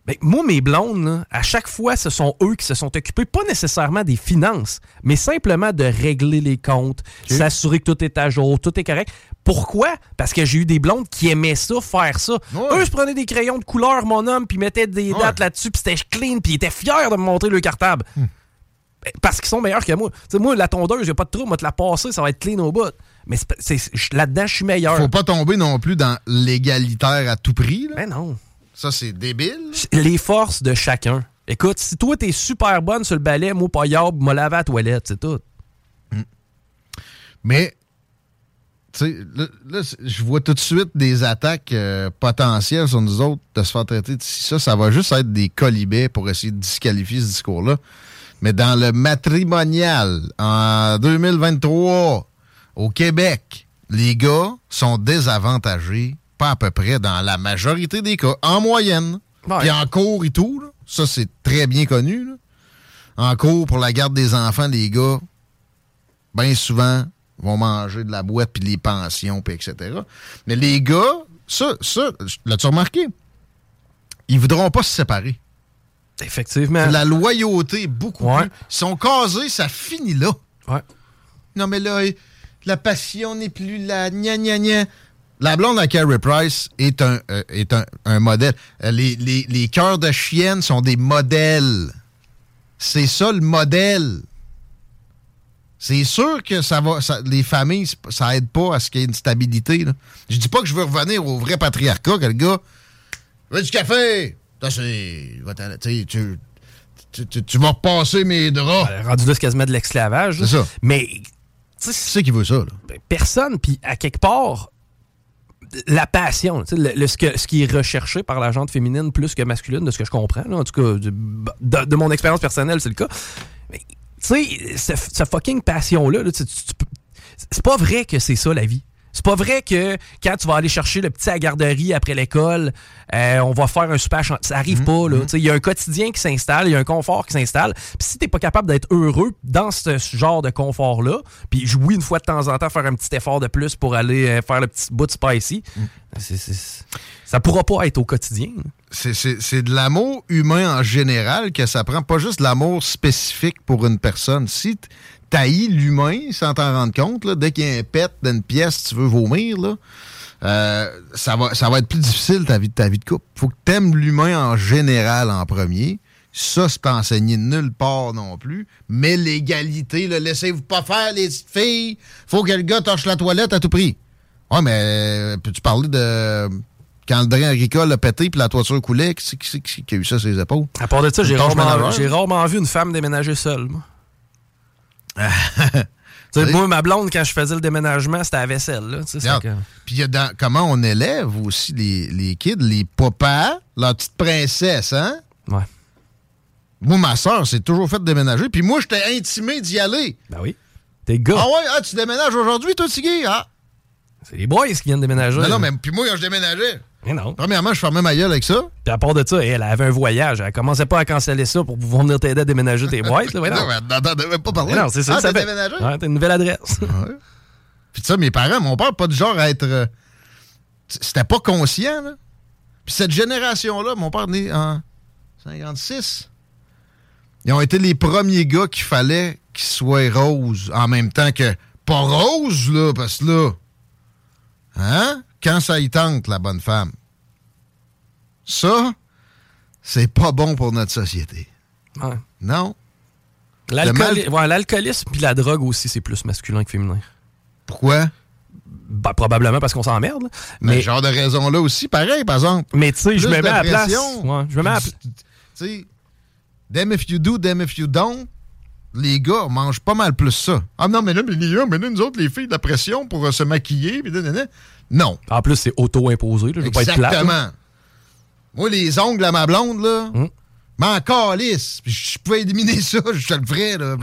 Ben, moi, mes blondes, là, à chaque fois, ce sont eux qui se sont occupés, pas nécessairement des finances, mais simplement de régler les comptes, s'assurer que tout est à jour, tout est correct. Pourquoi? Parce que j'ai eu des blondes qui aimaient ça, faire ça. Eux se prenaient des crayons de couleur, mon homme, puis mettaient des dates là-dessus, puis c'était clean, puis ils étaient fiers de me montrer le cartable. Ben, Parce qu'ils sont meilleurs que moi. Moi, la tondeuse, j'ai pas de trou, moi, te la passer, ça va être clean au bout. Mais je- là-dedans, je suis meilleur. Faut pas tomber non plus dans l'égalitaire à tout prix. Là. Ben non. Ça, c'est débile. Les forces de chacun. Écoute, si toi, t'es super bonne sur le balai, moi, pas m'a lavé à la toilette, c'est tout. Mais, tu sais, là, là, je vois tout de suite des attaques euh, potentielles sur nous autres de se faire traiter de si ça. Ça va juste être des colibets pour essayer de disqualifier ce discours-là. Mais dans le matrimonial, en 2023, au Québec, les gars sont désavantagés, pas à peu près dans la majorité des cas, en moyenne. Puis en cours et tout, là, ça c'est très bien connu. là. En cours pour la garde des enfants, les gars bien souvent, vont manger de la boîte, puis les pensions, puis etc. Mais les gars, ça, ça, l'as-tu remarqué? Ils voudront pas se séparer. Effectivement. La loyauté, beaucoup plus. Ils sont casés, ça finit là. Ouais. Non, mais là, la passion n'est plus là. Gna, gna, gna. La blonde à Carrie Price est un, euh, est un, modèle. Euh, les, les, les cœurs de chienne sont des modèles. C'est ça le modèle. C'est sûr que ça va, les familles, ça aide pas à ce qu'il y ait une stabilité. Là. Je dis pas que je veux revenir au vrai patriarcat, que le gars veut du café? Tu, tu, tu, vas repasser mes draps. rendu là, c'est quasiment de l'esclavage. C'est ça. Mais. Qui c'est qui veut ça? Là? Ben, personne. Puis à quelque part, la passion, le, ce, que, ce, qui est recherché par la gente féminine plus que masculine, de ce que je comprends, en tout cas, de, mon expérience personnelle, c'est le cas. Mais, tu sais, cette fucking passion-là, c'est pas vrai que c'est ça la vie. C'est pas vrai que quand tu vas aller chercher le petit à la garderie après l'école, euh, on va faire un super Ça arrive mhm, pas, là. Mhm. Il y a un quotidien qui s'installe, il y a un confort qui s'installe. Puis si t'es pas capable d'être heureux dans ce genre de confort-là, puis oui, une fois de temps en temps, faire un petit effort de plus pour aller euh, faire le petit bout de spicy, mhm. ça pourra pas être au quotidien. C'est de l'amour humain en général que ça prend, pas juste l'amour spécifique pour une personne. Si taillis l'humain sans t'en rendre compte. Dès qu'il y a un pet dans une pièce, tu veux vomir, là, euh, ça, va, ça va être plus difficile ta vie, ta vie de couple. faut que tu aimes l'humain en général en premier. Ça, c'est pas enseigné nulle part non plus. Mais l'égalité, laissez-vous pas faire les petites filles. Faut que le gars torche la toilette à tout prix. Ouais, mais euh, peux-tu parler de quand le drain agricole a pété puis la toiture coulait, qui, qui, qui, a eu ça sur ses épaules? À part de ça, j'ai rarement, rarement, vu une femme déménager seule, moi. moi, ma blonde, quand je faisais le déménagement, c'était à vaisselle. Là, Puis comment on élève aussi les, les kids, les papas, la petite princesse, hein? Ouais. Moi, ma soeur s'est toujours fait déménager. Puis moi, j'étais intimé d'y aller. Ben oui. T'es gars. Ah ouais, ah, tu déménages aujourd'hui, toi, Tigui? Ah. C'est les boys qui viennent déménager. Non, non, mais puis moi, quand je déménageais, mais non. Premièrement, je fermais ma gueule avec ça. Puis à part de ça, elle avait un voyage. Elle commençait pas à canceller ça pour pouvoir venir t'aider à déménager tes boîtes. Ouais, non, non, même pas parler. non, c'est ça. Ah, t'as déménagé? Ouais, t'as une nouvelle adresse. ouais. Puis ça, mes parents, mon père, pas du genre à être. Euh, c'était pas conscient, là. Puis cette génération-là, mon père né en 56. Ils ont été les premiers gars qu'il fallait qu'ils soient roses en même temps que. Pas roses, là, parce que là. Hein? Quand ça y tente, la bonne femme. Ça, c'est pas bon pour notre société. Ouais. Non. L'alcoolisme puis la drogue aussi, c'est plus masculin que féminin. Pourquoi? Ben, probablement parce qu'on s'emmerde. Mais, genre de raison-là aussi, pareil, par exemple. Mais tu sais, je me mets à la place. Ouais, je me mets à Tu sais, them if you do, them if you don't, les gars mangent pas mal plus ça. Ah non, mais là, mais, là, mais nous autres, les filles, de la pression pour euh, se maquiller, puis non. En plus, c'est auto-imposé. Je veux pas être Exactement. Moi, les ongles à ma blonde, là, hum. m'en calisse. Je pouvais éliminer ça, je te le ferais. Là.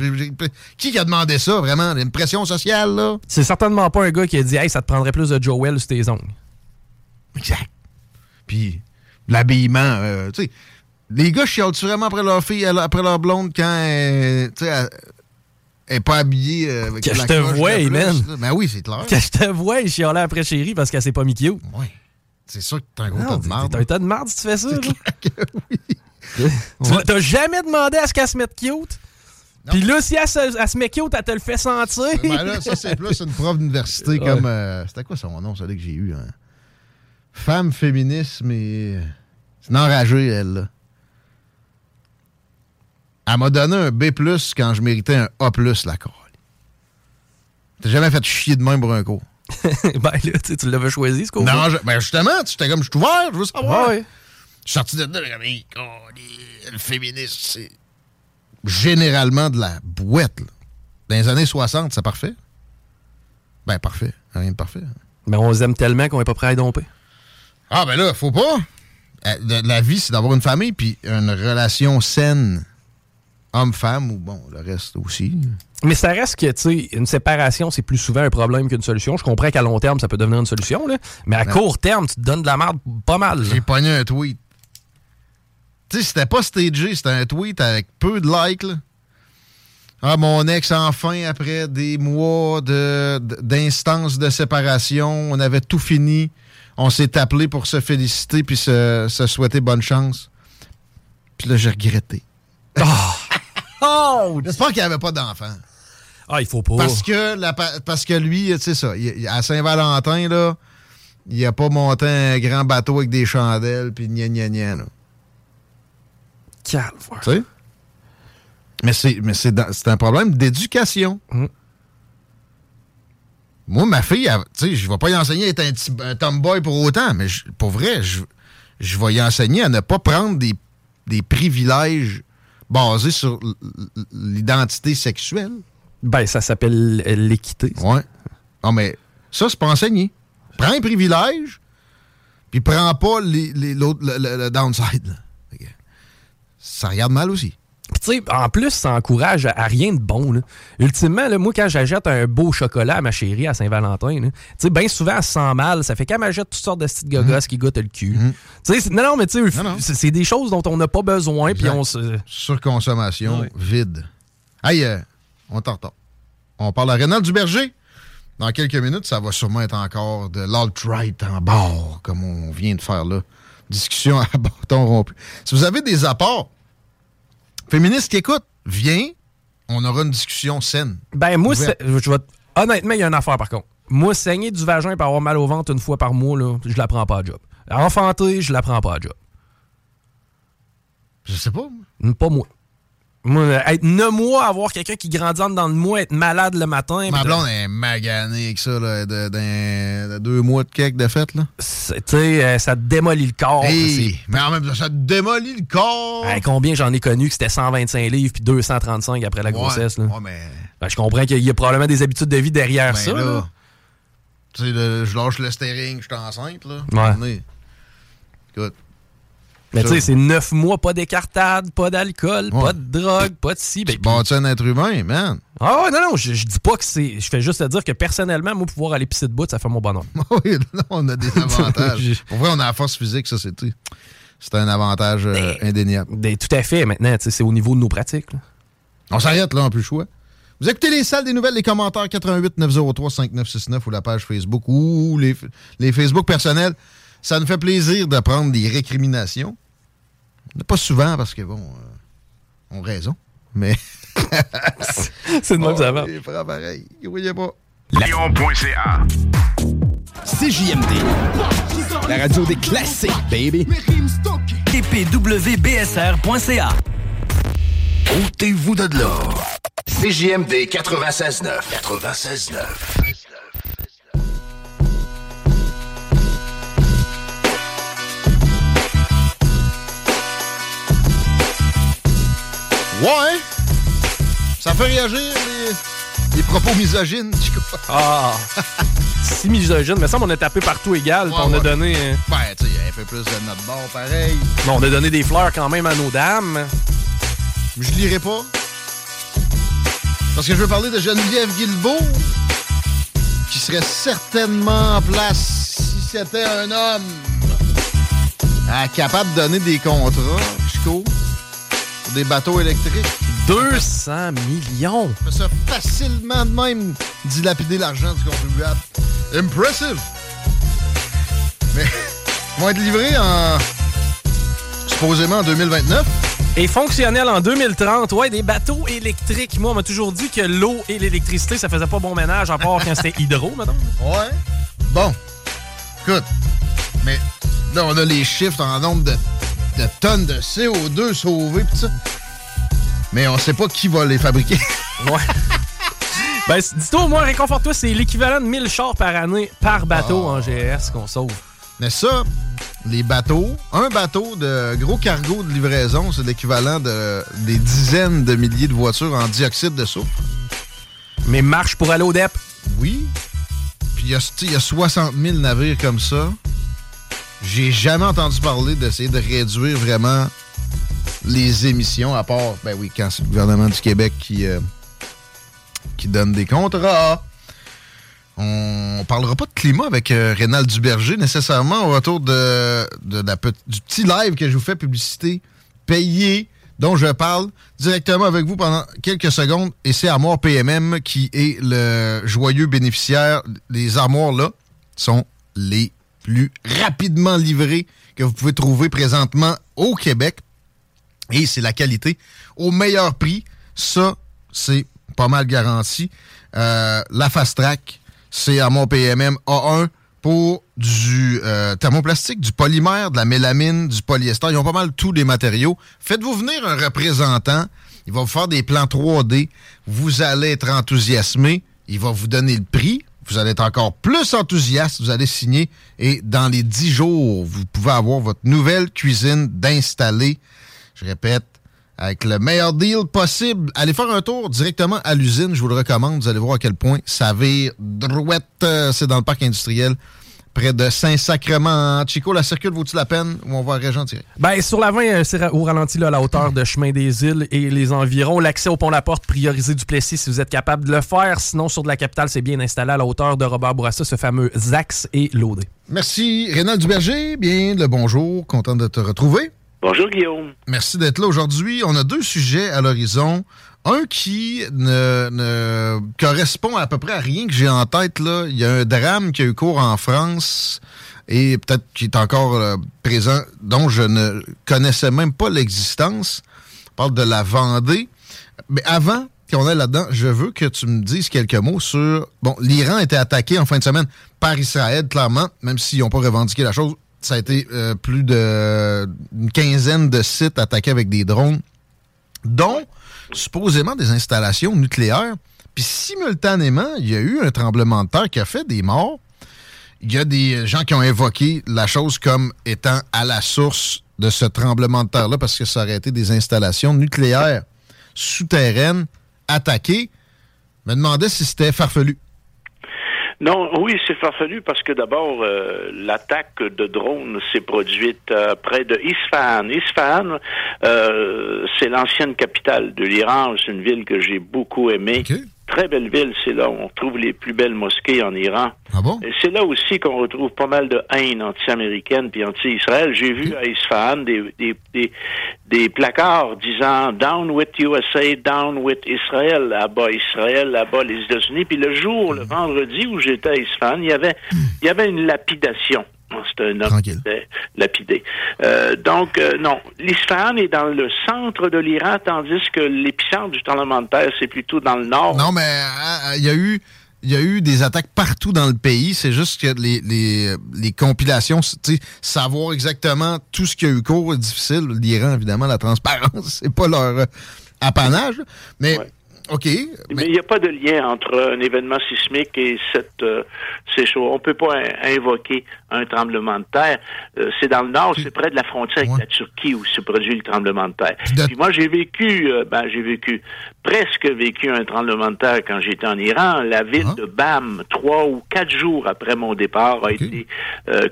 Qui a demandé ça, vraiment? Une pression sociale, là? C'est certainement pas un gars qui a dit « Hey, ça te prendrait plus de Joel sur tes ongles. » Exact. Puis, l'habillement, euh, tu sais, les gars chialent vraiment après leur fille, après leur blonde quand, tu sais, elle n'est pas habillée euh, avec que je te vois, man. Ben oui, c'est clair. Que je te vois, je là après chérie parce qu'elle s'est pas mis cute. Oui. C'est sûr que t'as un gros tas de merde. T'as un tas de merde si tu fais ça. oui. T'as jamais demandé à ce qu'elle se mette cute? Puis là, si elle se, met cute, elle te le fait sentir. Ben là, ça, c'est plus une prof d'université comme. Euh, c'était quoi son nom, celui que j'ai eu? Hein? Femme féministe, mais. C'est une enragée, elle, là. Elle m'a donné un B quand je méritais un A, la colle. T'as jamais fait chier de même pour un cours. ben là, tu l'avais choisi, ce cours. Non, ben justement, tu étais comme, je suis ouvert, je veux savoir. Je suis sorti de là, le féministe, c'est généralement de la boîte. Dans les années 60, c'est parfait. Ben, parfait. Rien de parfait. Mais on les aime tellement qu'on n'est pas prêt à y domper. Ah, ben là, faut pas. Euh, la vie, c'est d'avoir une famille puis une relation saine homme-femme ou bon, le reste aussi. Mais ça reste que, tu sais, une séparation, c'est plus souvent un problème qu'une solution. Je comprends qu'à long terme, ça peut devenir une solution, là. Mais à court terme, tu te donnes de la merde pas mal. J'ai pogné un tweet. Tu sais, c'était pas stagé, c'était un tweet avec peu de likes, là. Ah, mon ex, enfin, après des mois de- d'instances de, séparation, on avait tout fini. On s'est appelé pour se féliciter puis se, se souhaiter bonne chance. Puis là, j'ai regretté. Oh! J'espère qu'il n'y avait pas d'enfant. Ah, il faut pas. Parce que, la parce que lui, tu sais ça, il- à Saint-Valentin, là, il a pas monté un grand bateau avec des chandelles puis gna gna gna, là. Calvaire. Tu sais? Mais c'est mais c'est un problème d'éducation. Mm. Moi, ma fille, tu sais, je vais pas y enseigner à être un, petit- un tomboy pour autant, mais je- pour vrai, je, je vais y enseigner à ne pas prendre des, des privilèges basés sur l'identité sexuelle. Ben, ça s'appelle l'équité. Ouais. Non, mais ça, c'est pas enseigné. Prends un privilège, puis prends pas les, les- l'autre- le, le- le downside. là. Ça regarde mal aussi. Tu sais, en plus, ça encourage à, à rien de bon. là. Ultimement, là, moi, quand j'achète un beau chocolat à ma chérie à Saint-Valentin, tu sais, bien souvent, elle se sent mal. Ça fait qu'elle m'achète toutes sortes de petites gogosses qui goûtent le cul. Tu sais, c'est- non, non, mais tu sais, c'est- des choses dont on n'a pas besoin. Puis on se. Surconsommation vide. Hey, euh, on t'en retard. On parle à Rénal Duberger. Dans quelques minutes, ça va sûrement être encore de l'alt-right en bord, comme on vient de faire là. Discussion à bâton rompu. Si vous avez des apports féministes qui écoutent, viens, on aura une discussion saine. Ben, moi, je vais honnêtement, il y a une affaire par contre. Moi, saigner du vagin et avoir mal au ventre une fois par mois, là, je la prends pas à job. Enfanter, je la prends pas à job. Je sais pas. Pas moi. Moi, euh, être neuf mois, avoir quelqu'un qui grandit en dedans de moi, être malade le matin. Ma blonde est maganée avec ça, là, de, deux mois de cake de fête. Là. Tu sais, euh, ça te démolit le corps. Hey, mais en même temps, ça te démolit le corps. Hey, combien j'en ai connu que c'était 125 livres puis 235 après la grossesse. là. Ouais, mais Ben, je comprends qu'il y a probablement des habitudes de vie derrière Ben ça. là, là. Tu sais, le- je lâche le steering, je suis enceinte, là. Ouais. Écoute. Mais tu sais, c'est neuf mois, pas d'écartade, pas d'alcool, pas de drogue, pas de ci. Ben, Tu bâtis un être humain, man. Ah ouais, non, non, je, je dis pas que c'est. Je fais juste te dire que personnellement, moi, pouvoir aller pisser de bout, ça fait mon bonheur. oui, là, on a des avantages. Pour vrai, on a la force physique, ça, c'est C'est un avantage euh, indéniable. Ben, tout à fait. Maintenant, tu sais, c'est au niveau de nos pratiques. là. On s'arrête là, on plus le choix. Vous écoutez les salles des nouvelles, les commentaires 88 903 5969 ou la page Facebook ou les, les Facebook personnels. Ça nous fait plaisir de prendre des récriminations. Pas souvent parce que bon, euh, on raison. Mais. c'est de même ça va. Fera pareil. Voyez pas. Lyon.ca CJMD, la radio des classiques, baby. TPWBSR.ca Ôtez-vous de là. CJMD 96.9. 96.9. Ouais! Ça fait réagir les, les propos misogynes, du coup. Ah! si misogyne, mais ça, on a tapé partout égal, Ouais, on a donné. euh, Ben, tu sais, un peu plus de notre bord, pareil. bon, on a donné des fleurs quand même à nos dames. Je lirai pas. Parce que je veux parler de Geneviève Guilbeault, qui serait certainement en place si c'était un homme. Capable de donner des contrats, Chico, pour des bateaux électriques. 200 millions! fait ça facilement de même dilapider l'argent du contribuable. Impressive! Mais ils vont être livrés en. supposément en 2029. Et fonctionnel en 2030, ouais, des bateaux électriques. Moi, on m'a toujours dit que l'eau et l'électricité, ça faisait pas bon ménage, à part quand c'était hydro, maintenant. Ouais. Bon. Écoute. Mais là, on a les chiffres en nombre de, de tonnes de CO2 sauvées pis ça. Mais on sait pas qui va les fabriquer. Ouais. Ben, dis-toi au moins, réconforte-toi, c'est l'équivalent de 1000 chars par année par bateau en GS qu'on sauve. Mais ça, les bateaux, un bateau de gros cargo de livraison, c'est l'équivalent de des dizaines de milliers de voitures en dioxyde de soufre. Mais marche pour aller au DEP. Oui. Puis il y y, a 60 000 navires comme ça. J'ai jamais entendu parler d'essayer de réduire vraiment les émissions, à part, ben oui, quand c'est le gouvernement du Québec qui, euh, qui donne des contrats. On parlera pas de climat avec euh, Rénal Duberger nécessairement au retour de, de la du petit live que je vous fais publicité payé dont je parle directement avec vous pendant quelques secondes. Et c'est Armoire PMM qui est le joyeux bénéficiaire. Les armoires-là sont les plus rapidement livrées que vous pouvez trouver présentement au Québec. Et c'est la qualité au meilleur prix. Ça, c'est pas mal garanti. Euh, la Fast Track, c'est à mon PMM A1 pour du euh, thermoplastique, du polymère, de la mélamine, du polyester. Ils ont pas mal tous les matériaux. Faites-vous venir un représentant. Il va vous faire des plans 3D. Vous allez être enthousiasmé. Il va vous donner le prix. Vous allez être encore plus enthousiaste. Vous allez signer. Et dans les 10 jours, vous pouvez avoir votre nouvelle cuisine d'installer. Je répète, avec le meilleur deal possible. Allez faire un tour directement à l'usine, je vous le recommande. Vous allez voir à quel point ça vire drouette. Euh, c'est dans le parc industriel près de Saint-Sacrement. Chico, la circule vaut-il la peine ou on va à Régent? Ben, sur la 20, euh, c'est au ralenti là, à la hauteur de Chemin des Îles et les environs. L'accès au pont-la-porte, priorisé du Plessis si vous êtes capable de le faire. Sinon, sur de la capitale, c'est bien installé à la hauteur de Robert Bourassa, ce fameux Zax et Laudé. Merci, Rénal Duberger. Bien le bonjour. Content de te retrouver. Bonjour Guillaume. Merci d'être là aujourd'hui. On a deux sujets à l'horizon. Un qui ne, correspond à peu près à rien que j'ai en tête. Là. Il y a un drame qui a eu cours en France et peut-être qui est encore euh, présent, dont je ne connaissais même pas l'existence. On parle de la Vendée. Mais avant qu'on aille là-dedans, je veux que tu me dises quelques mots sur... Bon, l'Iran a été attaqué en fin de semaine par Israël, clairement, même s'ils n'ont pas revendiqué la chose ça a été euh, plus d'une quinzaine de sites attaqués avec des drones, dont supposément des installations nucléaires. Puis simultanément, il y a eu un tremblement de terre qui a fait des morts. Il y a des gens qui ont évoqué la chose comme étant à la source de ce tremblement de terre-là parce que ça aurait été des installations nucléaires souterraines attaquées. Je me demandais si c'était farfelu. Non, oui, c'est farfelu parce que d'abord, euh, l'attaque de drones s'est produite euh, près de Isfahan. Isfahan, euh, c'est l'ancienne capitale de l'Iran. C'est une ville que j'ai beaucoup aimée très belle ville. C'est là où on trouve les plus belles mosquées en Iran. Ah bon? Et c'est là aussi qu'on retrouve pas mal de haine anti-américaine puis anti-Israël. J'ai vu à Isfahan des, des, des, des, placards disant Down with USA, down with Israel, là-bas Israël, là-bas les États-Unis. Puis le jour, le vendredi où j'étais à Isfahan, il y avait, il y avait une lapidation c'est un homme lapidé. Euh, donc, euh, non, l'Isfahan est dans le centre de l'Iran, tandis que l'épicentre du tremblement de terre, c'est plutôt dans le nord. Non, mais euh, il y a eu il y a eu des attaques partout dans le pays. C'est juste que les, les, les compilations, savoir exactement tout ce qui a eu cours est difficile. L'Iran, évidemment, la transparence, c'est pas leur apanage. Mais OK. Mais il n'y a pas de lien entre un événement sismique et cette, euh, ces choses. On ne peut pas invoquer un tremblement de terre. Euh, c'est dans le nord, c'est près de la frontière avec la Turquie où se produit le tremblement de terre. Puis moi, j'ai vécu, euh, ben, j'ai vécu, presque vécu un tremblement de terre quand j'étais en Iran. La ville ah. de Bam, trois ou quatre jours après mon départ, a été,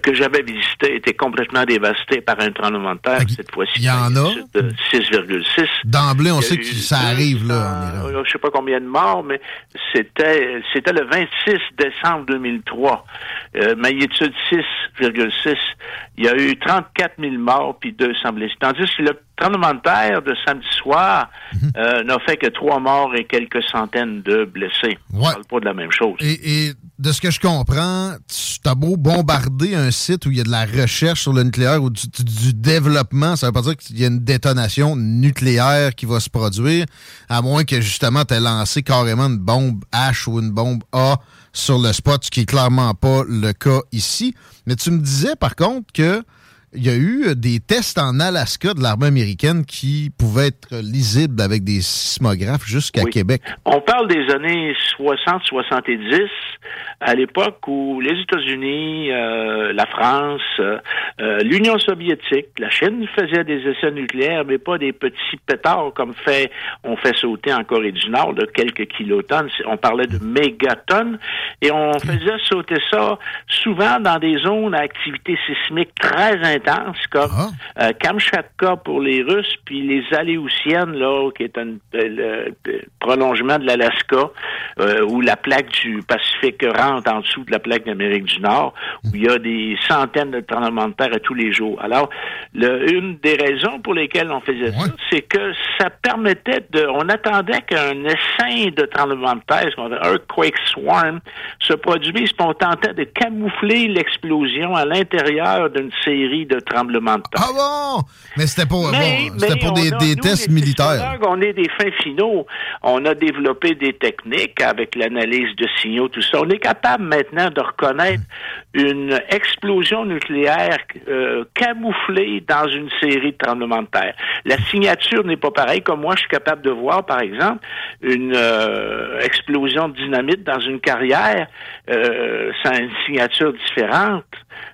que j'avais visité, était complètement dévastée par un tremblement de terre. Cette fois-ci, il y en a? 6,6. D'emblée, on sait que ça arrive là en Iran je sais pas combien de morts, mais c'était c'était le 26 décembre 2003. Euh, magnitude 6,6. Il y a eu 34 000 morts puis 200 blessés. Tandis que le tremblement de terre de samedi soir mhm. euh, n'a fait que trois morts et quelques centaines de blessés. On parle pas de la même chose. Et, de ce que je comprends, tu as beau bombarder un site où il y a de la recherche sur le nucléaire ou du, développement, ça veut pas dire qu'il y a une détonation nucléaire qui va se produire, à moins que justement tu aies lancé carrément une bombe H ou une bombe A sur le spot, ce qui est clairement pas le cas ici. Mais tu me disais par contre que il y a eu euh, des tests en Alaska de l'armée américaine qui pouvaient être lisibles avec des sismographes jusqu'à Québec. On parle des années 60-70, à l'époque où les États-Unis, euh, la France, euh, l'Union soviétique, la Chine faisaient des essais nucléaires, mais pas des petits pétards comme fait on fait sauter en Corée du Nord de quelques kilotonnes. On parlait de mégatonnes et on faisait sauter ça souvent dans des zones à activité sismique très intense intenses, comme euh, Kamchatka pour les Russes, puis les Aléoutiennes, là, qui est un le, le prolongement de l'Alaska, euh, où la plaque du Pacifique rentre en dessous de la plaque d'Amérique du Nord, où il y a des centaines de tremblements de terre à tous les jours. Alors, le, une des raisons pour lesquelles on faisait ça, c'est que ça permettait de... On attendait qu'un essaim de tremblement de terre, ce qu'on appelle earthquake swarm, se produise, puis on tentait de camoufler l'explosion à l'intérieur d'une série de tremblements de terre. Ah bon? Mais c'était pour, Mais- bon, mais pour des, a, des nous, tests militaires. On est des fins finaux. On a développé des techniques avec l'analyse de signaux, tout ça. On est capable maintenant de reconnaître une explosion nucléaire euh, camouflée dans une série de tremblements de terre. La signature n'est pas pareille. Comme moi, je suis capable de voir, par exemple, une euh, explosion de dynamite dans une carrière. Euh, ça a une signature différente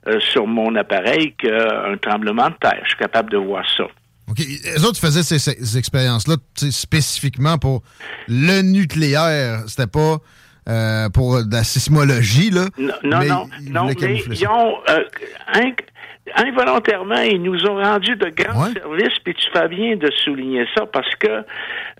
euh, sur mon appareil qu'un tremblement de terre. Je suis capable de voir ça. OK. Les autres faisaient ces, ces expériences-là spécifiquement pour le nucléaire. C'était pas euh, pour de la sismologie, là. Non, non, mais non, ils non, mais ils ont euh, inc- involontairement, ils nous ont rendu de grands services, puis tu fais bien de souligner ça parce que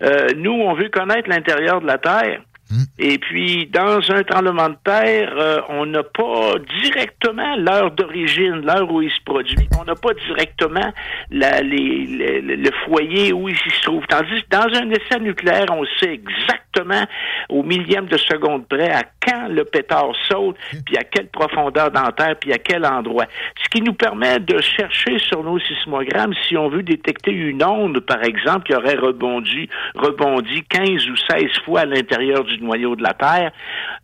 euh, nous, on veut connaître l'intérieur de la Terre. Hmm. Et puis, dans un tremblement de terre, euh, on n'a pas directement l'heure d'origine, l'heure où il se produit. On n'a pas directement la- les- les- le foyer où il se trouve. Tandis que dans un essai nucléaire, on sait exactement au millième de seconde près à quand le pétard saute, puis à quelle profondeur dans la terre, puis à quel endroit. Ce qui nous permet de chercher sur nos sismogrammes si on veut détecter une onde, par exemple, qui aurait rebondi, rebondi 15 ou 16 fois à l'intérieur du noyau de la Terre,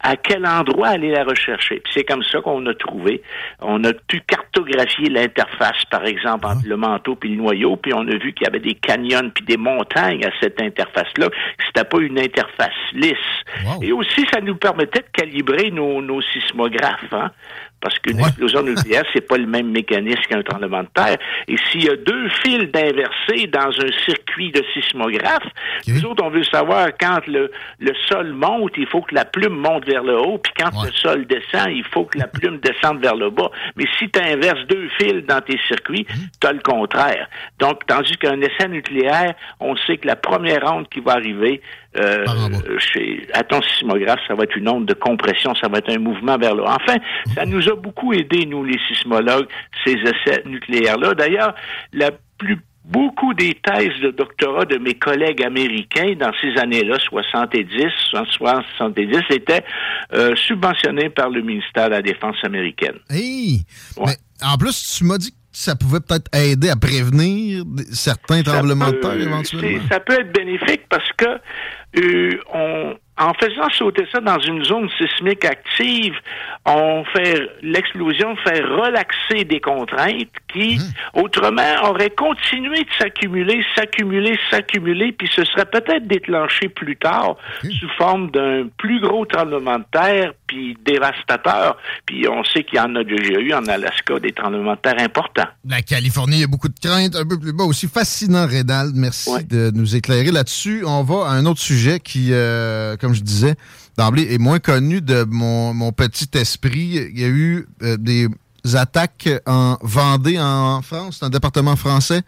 à quel endroit aller la rechercher? Puis c'est comme ça qu'on a trouvé. On a pu cartographier l'interface, par exemple, entre le manteau puis le noyau, puis on a vu qu'il y avait des canyons puis des montagnes à cette interface-là. C'était pas une interface lisse. Et aussi, ça nous permettait de calibrer nos, nos sismographes, hein, parce qu'une explosion nucléaire, c'est pas le même mécanisme qu'un tremblement de terre. Et s'il y a deux fils d'inversés dans un circuit de sismographe, nous autres, on veut savoir quand le, le sol monte, il faut que la plume monte vers le haut, puis quand le sol descend, il faut que la plume descende vers le bas. Mais si tu inverses deux fils dans tes circuits, tu as le contraire. Donc, tandis qu'un essai nucléaire, on sait que la première onde qui va arriver euh, chez, ton sismographe, ça va être une onde de compression, ça va être un mouvement vers le haut. Enfin, ça nous a beaucoup aidé, nous, les sismologues, ces essais nucléaires-là. D'ailleurs, la plus Beaucoup des thèses de doctorat de mes collègues américains dans ces années-là, 70, 60, 70, étaient euh, subventionnées par le ministère de la Défense américaine. Hey! Mais en plus, tu m'as dit que ça pouvait peut-être aider à prévenir certains tremblements de terre éventuellement. Ça peut être bénéfique parce que euh, on, en faisant sauter ça dans une zone sismique active, on fait l'explosion fait relaxer des contraintes qui, autrement, auraient continué de s'accumuler, s'accumuler, s'accumuler, puis ce serait peut-être déclenché plus tard sous forme d'un plus gros tremblement de terre, puis dévastateur. Puis on sait qu'il y en a déjà eu en Alaska des tremblements de terre importants. La Californie, il y a beaucoup de craintes, un peu plus bas aussi. Fascinant, Rénal. Merci de nous éclairer là-dessus. On va à un autre sujet qui, euh, comme je disais, d'emblée est moins connu de mon, petit esprit. Il y a eu euh, des attaques en Vendée, en France, dans le département français.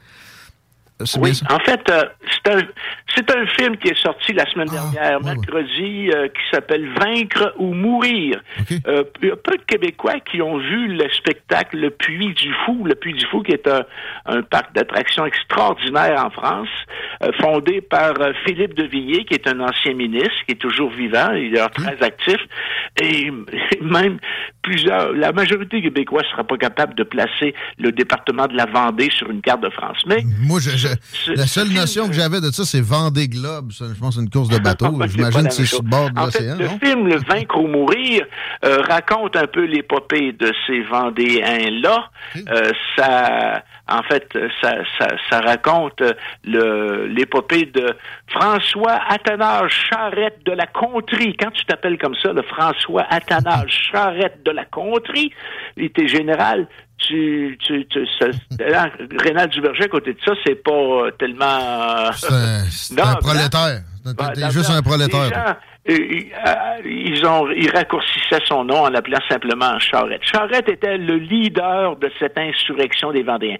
Oui, en fait, euh, c'est un, un film qui est sorti la semaine Ah, dernière, mercredi, euh, qui s'appelle Vaincre ou mourir. Euh, il y a peu de Québécois qui ont vu le spectacle Le Puy du Fou. Le Puy du Fou, qui est un, un parc d'attractions extraordinaire en France, euh, fondé par euh, Philippe de Villiers, qui est un ancien ministre, qui est toujours vivant, il est très actif, et, et même plusieurs, la majorité québécois ne sera pas capable de placer le département de la Vendée sur une carte de France. Mais Moi, je, je- la seule notion que j'avais de ça, c'est Vendée Globe. Ça, je pense que c'est une course de bateau. C'est pas J'imagine que c'est sur le bord de l'océan, le non? film Le Vaincre ou mourir euh, raconte un peu l'épopée de ces Vendéens-là. Euh, ça, en fait, ça, ça, ça raconte euh, l'épopée de François Athanase Charrette de la Contrie. Quand tu t'appelles comme ça, le François Athanase Charrette de la Contrie, il était général. Tu, tu, tu, ça- là, Rénal Duverger, à côté de ça, c'est pas euh, tellement... euh, C'est un, prolétaire. T'es juste un prolétaire. toi. gens, ils ont ils raccourcissaient son nom en l'appelant simplement Charette. Charette était le leader de cette insurrection des Vendéens.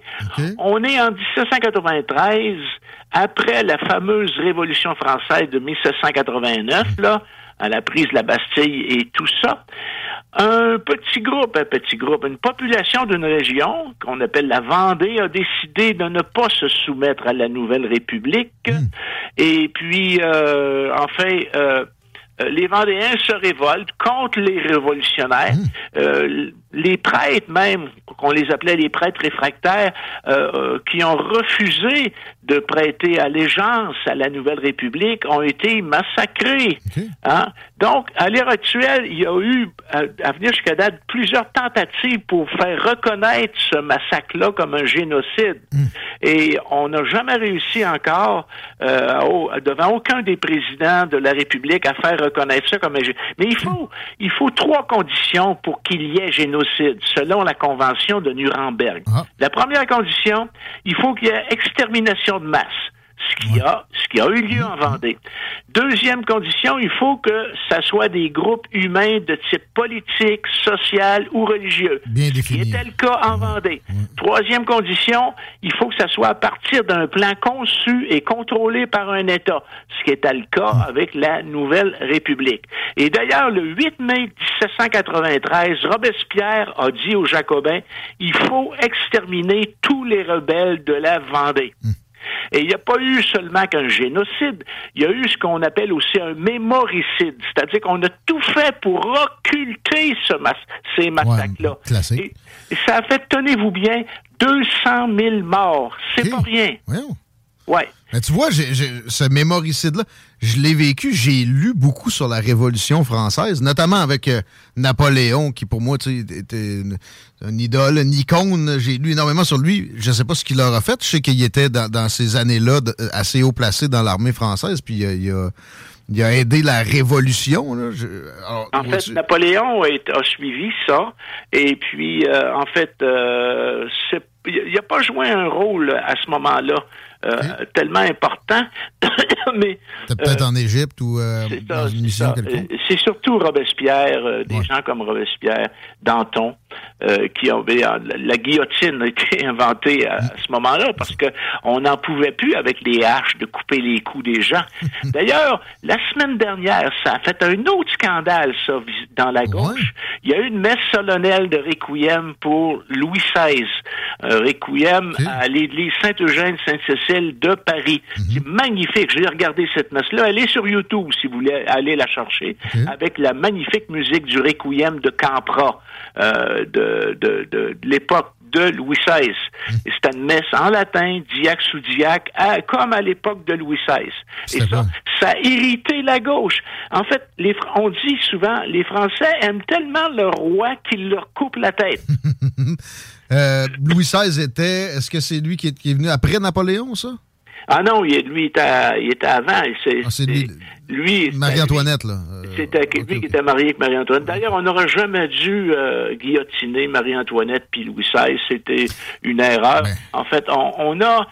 On est en 1793, après la fameuse Révolution française de 1789, là, à la prise de la Bastille et tout ça. Un petit groupe, un petit groupe, une population d'une région qu'on appelle la Vendée a décidé de ne pas se soumettre à la nouvelle République. Et puis, euh, enfin, euh, euh, les Vendéens se révoltent contre les révolutionnaires. Euh, les prêtres même, qu'on les appelait les prêtres réfractaires, euh, qui ont refusé de prêter allégeance à la Nouvelle République, ont été massacrés. Hein? Donc, à l'heure actuelle, il y a eu, à, venir jusqu'à date, plusieurs tentatives pour faire reconnaître ce massacre-là comme un génocide. Et on n'a jamais réussi encore, devant aucun des présidents de la République, à faire reconnaître ça comme un génocide. Mais il faut, il faut trois conditions pour qu'il y ait génocide, selon la Convention de Nuremberg. La première condition, il faut qu'il y ait extermination de masse ce qui a, ce qui a eu lieu en Vendée. Deuxième condition, il faut que ça soit des groupes humains de type politique, social ou religieux. Bien défini. Ce qui était le cas en Vendée. Troisième condition, il faut que ça soit à partir d'un plan conçu et contrôlé par un État, ce qui était le cas avec la Nouvelle République. Et d'ailleurs, le 8 mai 1793, Robespierre a dit aux Jacobins, il faut exterminer tous les rebelles de la Vendée. Et il n'y a pas eu seulement qu'un génocide, il y a eu ce qu'on appelle aussi un mémoricide, c'est-à-dire qu'on a tout fait pour occulter ce ces massacres-là. et, ça a fait, tenez-vous bien, 200 000 morts. C'est pas rien. Ouais. Mais tu vois, ce mémoricide-là, je l'ai vécu, j'ai lu beaucoup sur la Révolution française, notamment avec euh, Napoléon, qui pour moi était une, idole, une icône. J'ai lu énormément sur lui. Je ne sais pas ce qu'il aura fait. Je sais qu'il était dans, ces années-là assez haut placé dans l'armée française, puis il a, il a aidé la révolution. en fait, Napoléon a, suivi ça. Et puis, euh, en fait, euh, il n'a pas joué un rôle à ce moment-là. Euh, tellement important. mais peut-être en Égypte ou dans une mission quelconque. C'est surtout Robespierre, des gens comme Robespierre, Danton, qui ont la guillotine a été inventée à, ce moment-là parce que on n'en pouvait plus avec les haches de couper les coups des gens. D'ailleurs, la semaine dernière, ça a fait un autre scandale, ça, dans la gauche. Il y a eu une messe solennelle de Requiem pour Louis XVI. Un Requiem à l'église De Paris. C'est magnifique. J'ai regardé cette messe-là. Elle est sur YouTube, si vous voulez aller la chercher, avec la magnifique musique du Requiem de Campra, euh, de, de, de l'époque de Louis XVI. Et c'était une messe en latin, diaque sous diaque, comme à l'époque de Louis XVI. Et ça, ça a irrité la gauche. En fait, les, on dit souvent, les Français aiment tellement le roi qu'ils leur coupent la tête. Euh, Louis XVI était, est-ce que c'est lui qui est, venu après Napoléon, ça? Ah non, lui, il était, il était avant. Ah, c'est lui. Lui, Marie-Antoinette, là. Euh, c'était lui qui était marié avec Marie-Antoinette. D'ailleurs, on n'aurait jamais dû euh, guillotiner Marie-Antoinette puis Louis XVI. C'était une erreur. En fait, on, a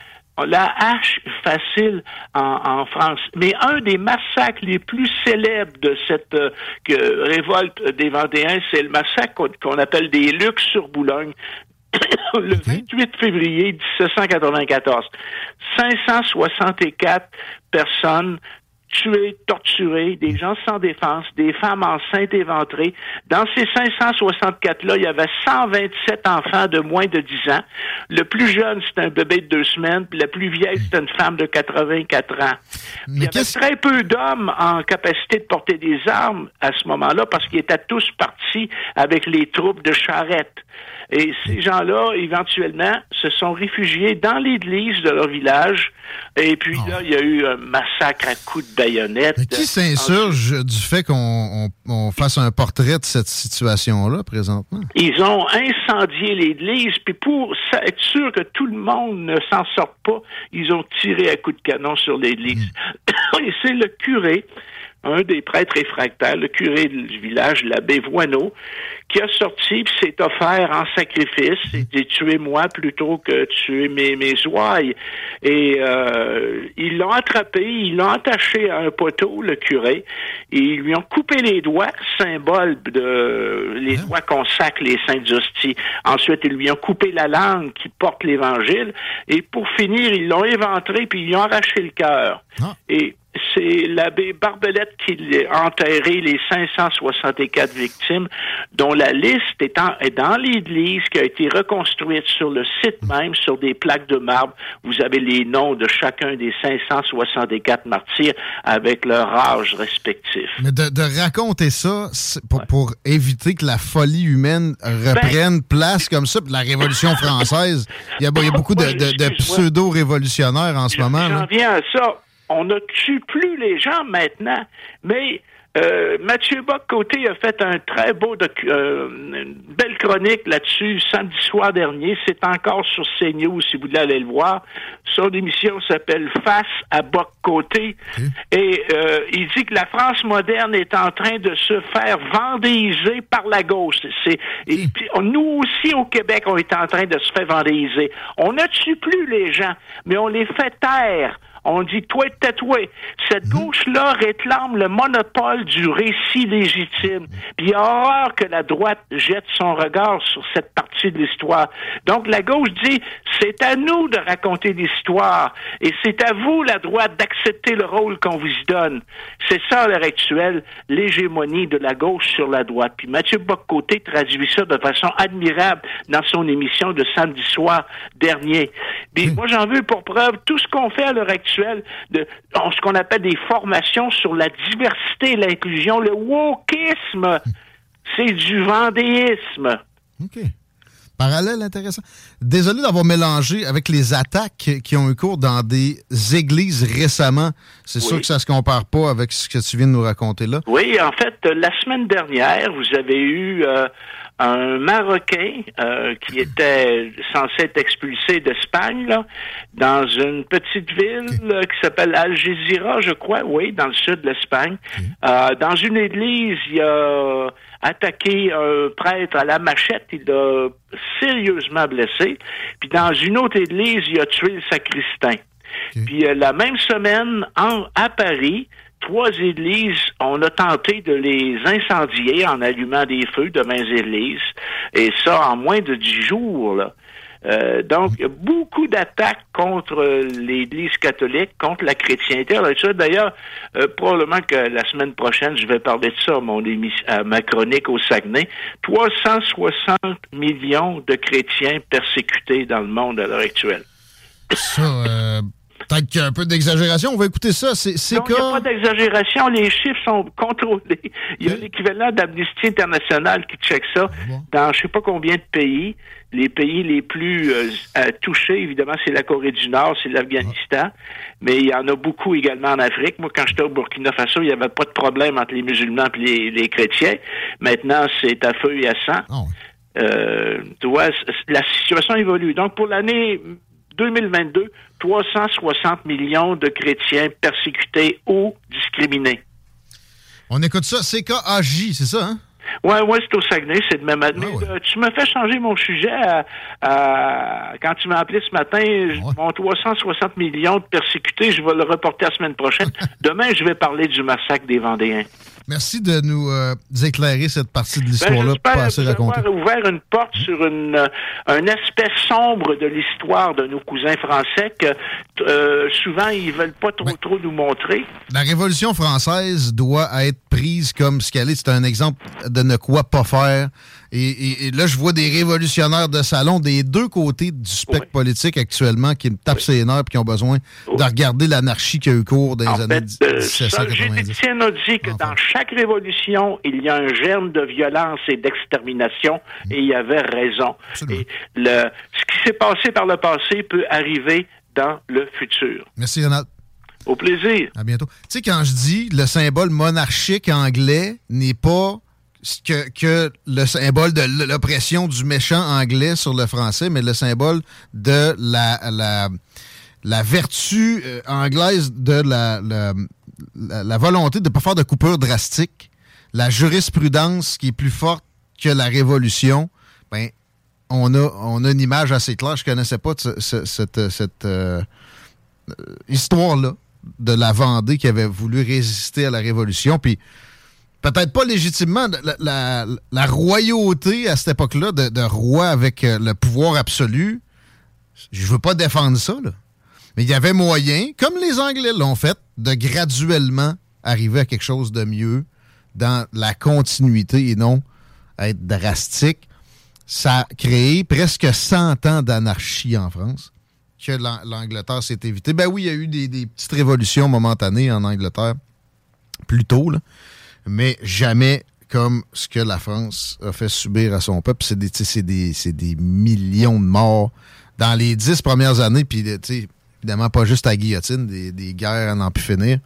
la hache facile en, France. Mais un des massacres les plus célèbres de cette euh, révolte des Vendéens, c'est le massacre qu'on appelle des Lucs sur Boulogne. le 28 février 1794. 564 personnes tués, torturés, des gens sans défense, des femmes enceintes éventrées. Dans ces 564-là, il y avait 127 enfants de moins de 10 ans. Le plus jeune, c'était un bébé de deux semaines, puis la plus vieille, c'était une femme de 84 ans. il y avait très peu d'hommes en capacité de porter des armes à ce moment-là parce qu'ils étaient tous partis avec les troupes de charrettes. Et ces gens-là, éventuellement, se sont réfugiés dans l'église de leur village. Et puis là, il y a eu un massacre à coups de baïonnette. Mais qui s'insurge du fait qu'on fasse un portrait de cette situation-là présentement? Ils ont incendié l'église, puis pour être sûr que tout le monde ne s'en sorte pas, ils ont tiré à coups de canon sur l'église. Et c'est le curé un des prêtres réfractaires, le curé du village, l'abbé Voineau, qui a sorti et s'est offert en sacrifice et dit tuez-moi plutôt que tuer mes, mes ouailles. Et euh, ils l'ont attrapé, ils l'ont attaché à un poteau, le curé, et ils lui ont coupé les doigts, symbole de les doigts consacrent les saintes hosties. Ensuite, ils lui ont coupé la langue qui porte l'évangile, et pour finir, ils l'ont éventré puis ils lui ont arraché le cœur. Et c'est l'abbé Barbelette qui a enterré les 564 victimes, dont la liste est, en- est dans l'église, qui a été reconstruite sur le site même, sur des plaques de marbre. Vous avez les noms de chacun des 564 martyrs avec leur âge respectif. Mais de, de raconter ça pour, pour éviter que la folie humaine reprenne place comme ça, la Révolution française, il y a, il y a beaucoup de, de- de pseudo-révolutionnaires en ce moment. J'en viens à ça. On ne tue plus les gens maintenant, mais euh, Mathieu Bock-Côté a fait un très beau, docu- euh, une belle chronique là-dessus samedi soir dernier. C'est encore sur CNews si vous voulez aller le voir. Son émission s'appelle Face à Bock-Côté. Et euh, il dit que la France moderne est en train de se faire vendéiser par la gauche. C'est, et puis, on- nous aussi au Québec, on est en train de se faire vendéiser. On ne tue plus les gens, mais on les fait taire. On dit toi tatoué. Cette gauche-là réclame le monopole du récit légitime. Puis il a horreur que la droite jette son regard sur cette partie de l'histoire. Donc la gauche dit c'est à nous de raconter l'histoire et c'est à vous la droite d'accepter le rôle qu'on vous y donne. C'est ça à l'heure actuelle l'hégémonie de la gauche sur la droite. Puis Mathieu Boccoté traduit ça de façon admirable dans son émission de samedi soir dernier. Puis moi j'en veux pour preuve tout ce qu'on fait à l'heure actuelle de en ce qu'on appelle des formations sur la diversité et l'inclusion, le wokisme, c'est du vendéisme. Parallèle intéressant. Désolé d'avoir mélangé avec les attaques qui ont eu cours dans des églises récemment. C'est sûr que ça se compare pas avec ce que tu viens de nous raconter là. Oui, en fait, la semaine dernière, vous avez eu euh, un Marocain euh, qui était censé être expulsé d'Espagne, là, dans une petite ville euh, qui s'appelle Algésiras, je crois, oui, dans le sud de l'Espagne. Euh, dans une église, il a attaqué un prêtre à la machette, il l'a sérieusement blessé. Puis dans une autre église, il a tué le sacristain. Puis euh, la même semaine, en, à Paris, trois églises, on a tenté de les incendier en allumant des feux devant les églises. Et ça en moins de dix jours, là. Euh, donc, beaucoup d'attaques contre l'Église catholique, contre la chrétienté. Alors, ça, D'ailleurs, euh, probablement que la semaine prochaine, je vais parler de ça mon ma chronique au Saguenay. 360 millions de chrétiens persécutés dans le monde à l'heure actuelle. Ça, euh, peut-être qu'il y a un peu d'exagération. On va écouter ça. C'est il n'y a pas d'exagération. Les chiffres sont contrôlés. Il y a l'équivalent d'Amnesty International qui check ça dans je sais pas combien de pays. Les pays les plus euh, euh, touchés, évidemment, c'est la Corée du Nord, c'est l'Afghanistan, mais il y en a beaucoup également en Afrique. Moi, quand j'étais au Burkina Faso, il n'y avait pas de problème entre les musulmans et les, les chrétiens. Maintenant, c'est à feu et à sang. Euh, tu vois, la situation évolue. Donc, pour l'année 2022, 360 millions de chrétiens persécutés ou discriminés. On écoute ça. CKAJ, c'est ça, hein? Ouais, ouais, c'est au Saguenay, c'est de même. Mais euh, tu me fais changer mon sujet à- à- quand tu m'as appelé ce matin. je- Mon 360 millions de persécutés, je vais le reporter la semaine prochaine. Demain, je vais parler du massacre des Vendéens. Merci de nous euh, éclairer cette partie de Ben, l'histoire-là, j'espère pas assez racontée. ouvert une porte sur une, euh, un aspect sombre de l'histoire de nos cousins français que euh, souvent ils veulent pas trop trop nous montrer. La Révolution française doit être prise comme ce qu'elle est. C'est un exemple de ne quoi pas faire. Et, et- et là, je vois des révolutionnaires de salon des deux côtés du spectre politique actuellement qui me tapent ses nerfs et qui ont besoin de regarder l'anarchie qui a eu cours dans les années Euh, Solzhenitsyn 1790. a dit que dans chaque révolution, il y a un germe de violence et d'extermination, et il avait raison. Et le, ce qui s'est passé par le passé peut arriver dans le futur. Merci, Ronald. Au plaisir. À bientôt. Tu sais, quand je dis le symbole monarchique anglais n'est pas que, que le symbole de l'oppression du méchant anglais sur le français, mais le symbole de la, la, la vertu euh, anglaise de la, la- volonté de ne pas faire de coupure drastique, la jurisprudence qui est plus forte que la révolution, ben, on a, on a une image assez claire. Je connaissais pas cette, cette euh, histoire-là de la Vendée qui avait voulu résister à la révolution. Puis peut-être pas légitimement, la, royauté à cette époque-là, de, roi avec euh, le pouvoir absolu, je veux pas défendre ça, là. mais il y avait moyen, comme les Anglais l'ont fait, de graduellement arriver à quelque chose de mieux dans la continuité et non être drastique. Ça a créé presque 100 ans d'anarchie en France que l'Angleterre s'est évité. Ben oui, il y a eu des, des, petites révolutions momentanées en Angleterre plus tôt, là mais jamais comme ce que la France a fait subir à son peuple. C'est des, des, millions de morts dans les dix premières années, puis évidemment pas juste à guillotine, des, guerres à n'en plus finir.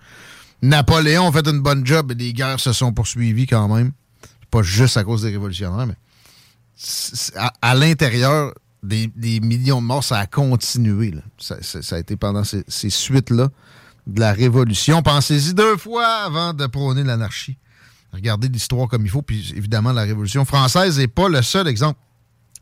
Napoléon a fait une bonne job et les guerres se sont poursuivies quand même. Pas juste à cause des révolutionnaires, mais à, l'intérieur des, millions de morts, ça a continué. Ça, a été pendant ces, ces suites-là de la Révolution. Pensez-y deux fois avant de prôner l'anarchie regarder l'histoire comme il faut. Puis évidemment, la Révolution française n'est pas le seul exemple.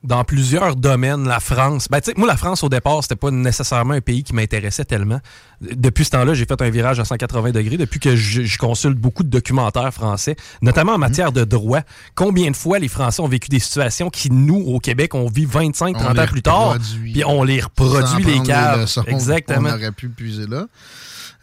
Dans plusieurs domaines, la France. Ben, moi, la France, au départ, c'était pas nécessairement un pays qui m'intéressait tellement. Depuis ce temps-là, j'ai fait un virage à 180 degrés. Depuis que je, consulte beaucoup de documentaires français, notamment en matière de droit. Combien de fois les Français ont vécu des situations qui, nous, au Québec, on vit 25, 30 ans plus tard, puis on les reproduit, les cas. Exactement. On aurait pu puiser là.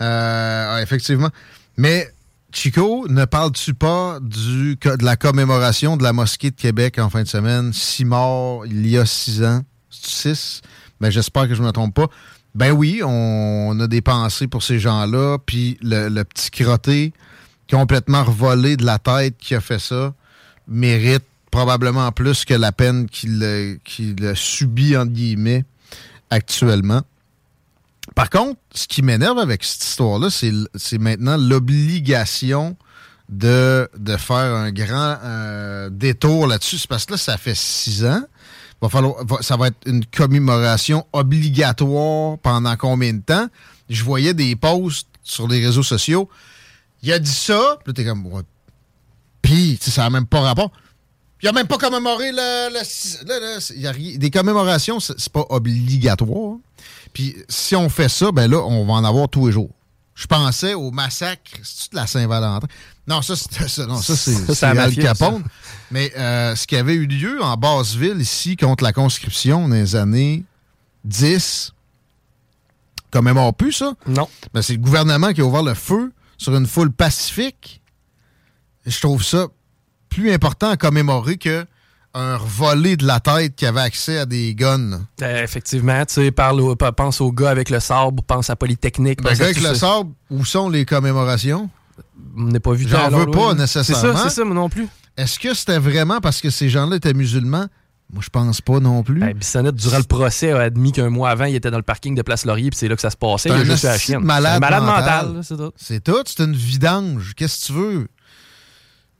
Euh, effectivement. Mais Chico, ne parles-tu pas du, de la commémoration de la mosquée de Québec en fin de semaine? Six morts il y a six ans? Six? Ben, j'espère que je ne me trompe pas. Ben oui, on, a des pensées pour ces gens-là. Puis le, petit crotté complètement revolé de la tête qui a fait ça mérite probablement plus que la peine qu'il qu'il subit, entre guillemets, actuellement. Par contre, ce qui m'énerve avec cette histoire-là, c'est maintenant l'obligation de, faire un grand euh, détour là-dessus. C'est parce que là, ça fait six ans. Va ça va être une commémoration obligatoire pendant combien de temps? Je voyais des posts sur les réseaux sociaux. Il a dit ça, puis t'es comme... Puis, ça n'a même pas rapport. Il a même pas commémoré le... le, y a, des commémorations, c'est pas obligatoire. Puis si on fait ça, ben là, on va en avoir tous les jours. Je pensais au massacre de la Saint-Valentin? Non, ça, c'est, non, ça, c'est, Al Capone. Mais euh, ce qui avait eu lieu en Basse-Ville, ici, contre la conscription dans les années 10, commémore plus ça? Non. Ben, c'est le gouvernement qui a ouvert le feu sur une foule pacifique. je trouve ça plus important à commémorer que un volé de la tête qui avait accès à des guns. Euh, effectivement, tu sais, parle pense au gars avec le sabre, pense à Polytechnique. Le gars avec le sabre, où sont les commémorations? On n'est pas vu J'en veux pas nécessairement. C'est ça, c'est ça, moi non plus. Est-ce que c'était vraiment parce que ces gens-là étaient musulmans? Moi, je pense pas non plus. Ben, Bissonnette, durant le procès, a admis qu'un mois avant, il était dans le parking de Place Laurier, puis c'est là que ça se passait. Il a juste la chienne. Malade, malade mental, c'est tout. C'est tout, c'est une vidange. Qu'est-ce que tu veux?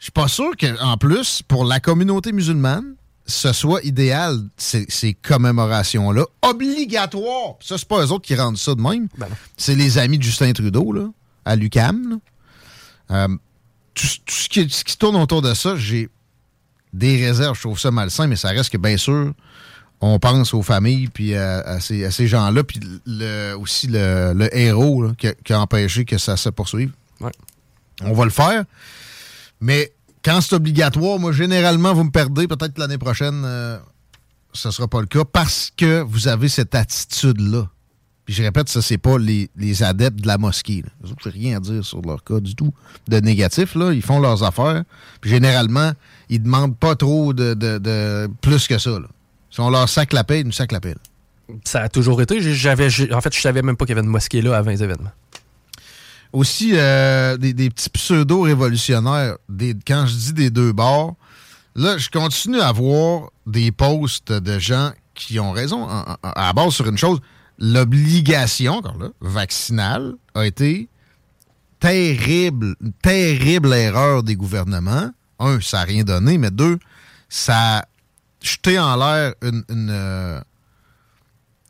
Je suis pas sûr qu'en plus, pour la communauté musulmane, ce soit idéal, ces, commémorations-là, obligatoires. Ça, c'est pas eux autres qui rendent ça de même. Ben c'est les amis de Justin Trudeau, là, à l'UCAM. Euh, tout, ce, qui, tourne autour de ça, j'ai des réserves. Je trouve ça malsain, mais ça reste que, bien sûr, on pense aux familles, puis à, ces, gens-là, puis aussi le, héros qui, a, empêché que ça se poursuive. On va le faire. Mais quand c'est obligatoire, moi, généralement, vous me perdez. Peut-être l'année prochaine, euh, ce ne sera pas le cas parce que vous avez cette attitude-là. Puis je répète, ça, c'est pas les, adeptes de la mosquée. Ils n'ont rien à dire sur leur cas du tout de négatif. Là. Ils font leurs affaires. Puis généralement, ils demandent pas trop de, plus que ça. Là. Si on leur sac la paix, ils nous sac la paix. Ça a toujours été. En fait, je savais même pas qu'il y avait une mosquée là avant les événements aussi euh, des, petits pseudo-révolutionnaires. Quand je dis des deux bords, là, je continue à voir des posts de gens qui ont raison à, base sur une chose. L'obligation, là, vaccinale a été terrible, terrible erreur des gouvernements. Un, ça n'a rien donné, mais deux, ça a jeté en l'air une, euh,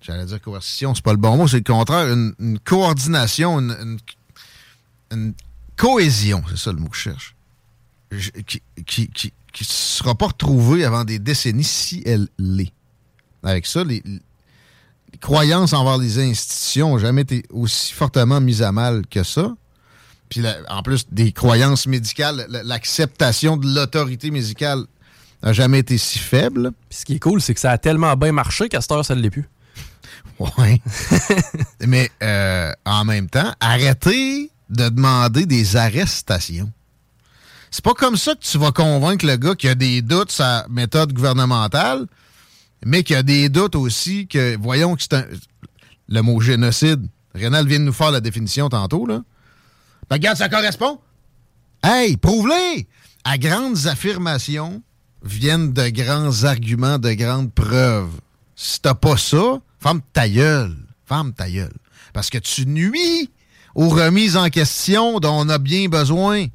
j'allais dire coercition, c'est pas le bon mot, c'est le contraire, une, coordination, une une cohésion, c'est ça le mot que je cherche, qui, qui, qui, qui sera pas retrouvée avant des décennies si elle l'est. Avec ça, les, les croyances envers les institutions n'ont jamais été aussi fortement mises à mal que ça. Puis en plus des croyances médicales, l'acceptation de l'autorité médicale n'a jamais été si faible. Puis ce qui est cool, c'est que ça a tellement bien marché qu'à cette heure, ça ne l'est plus. Oui. Mais euh, en même temps, arrêtez de demander des arrestations. C'est pas comme ça que tu vas convaincre le gars qui a des doutes sur sa méthode gouvernementale mais qu'il y a des doutes aussi que, voyons que c'est un. Le mot génocide. Rénal vient de nous faire la définition tantôt, là. Ben, regarde, ça correspond. Hey, prouve-les! À grandes affirmations viennent de grands arguments, de grandes preuves. Si t'as pas ça, femme ta gueule. Femme ta gueule. Parce que tu nuis aux remises en question dont on a bien besoin.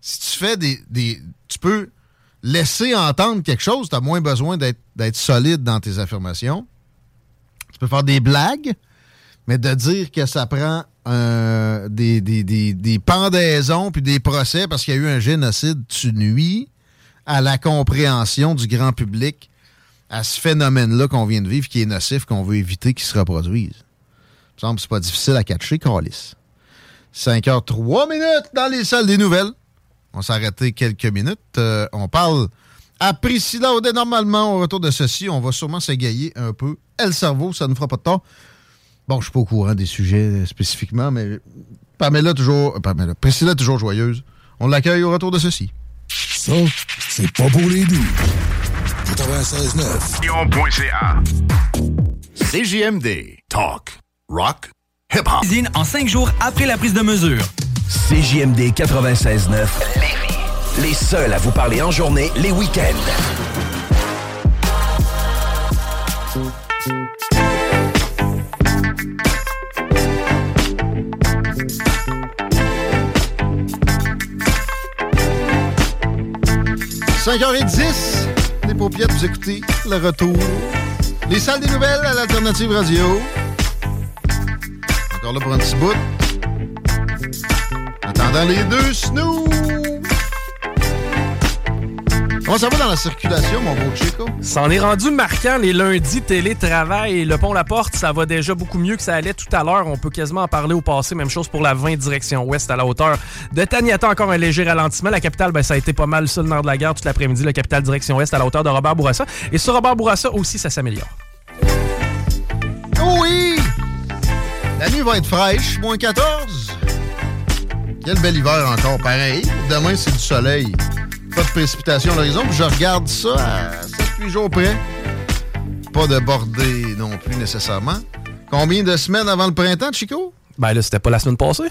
Si tu fais des. des tu peux laisser entendre quelque chose, tu as moins besoin d'être solide dans tes affirmations. Tu peux faire des blagues, mais de dire que ça prend des, des, pendaisons puis des procès parce qu'il y a eu un génocide, tu nuis à la compréhension du grand public à ce phénomène-là qu'on vient de vivre, qui est nocif, qu'on veut éviter qu'il se reproduise. Il me semble que c'est pas difficile à catcher, Carlis. 5 h 3 minutes dans les salles des nouvelles. On s'est arrêté quelques minutes. Euh, on parle à Priscilla Audet. Normalement, au retour de ceci, on va sûrement s'égayer un peu. Elle cerveau, ça ne fera pas de tort. Bon, je suis pas au courant des sujets spécifiquement, mais Pamela toujours. Pamela, Priscilla toujours joyeuse. On l'accueille au retour de ceci. Ça, c'est pas pour les doux. 96.9. CJMD. Talk. Rock. Hip-hop. Cuisine en cinq jours après la prise de mesure. CJMD 96.9. Les seuls à vous parler en journée, les week-ends. « 5h10, les paupières, vous écoutez le retour. Les salles des nouvelles à l'Alternative Radio. Encore là pour un petit bout. Attendant les deux snooze. Comment ça va dans la circulation, mon beau Chico? C'en est rendu marquant les lundis télétravail et le pont La Porte, ça va déjà beaucoup mieux que ça allait tout à l'heure. On peut quasiment en parler au passé. Même chose pour la 20 direction ouest à la hauteur de Taniata. Encore un léger ralentissement. La capitale, ben, ça a été pas mal sur le nord de la gare toute l'après-midi. La capitale direction ouest à la hauteur de Robert Bourassa. Et sur Robert Bourassa aussi, ça s'améliore. Oui! La nuit va être fraîche, moins 14. Quel bel hiver encore, pareil. Demain, c'est du soleil. Pas de précipitation à l'horizon. Je regarde ça à 7-8 jours près. Pas de bordée non plus nécessairement. Combien de semaines avant le printemps, Chico? Ben là, c'était pas la semaine passée.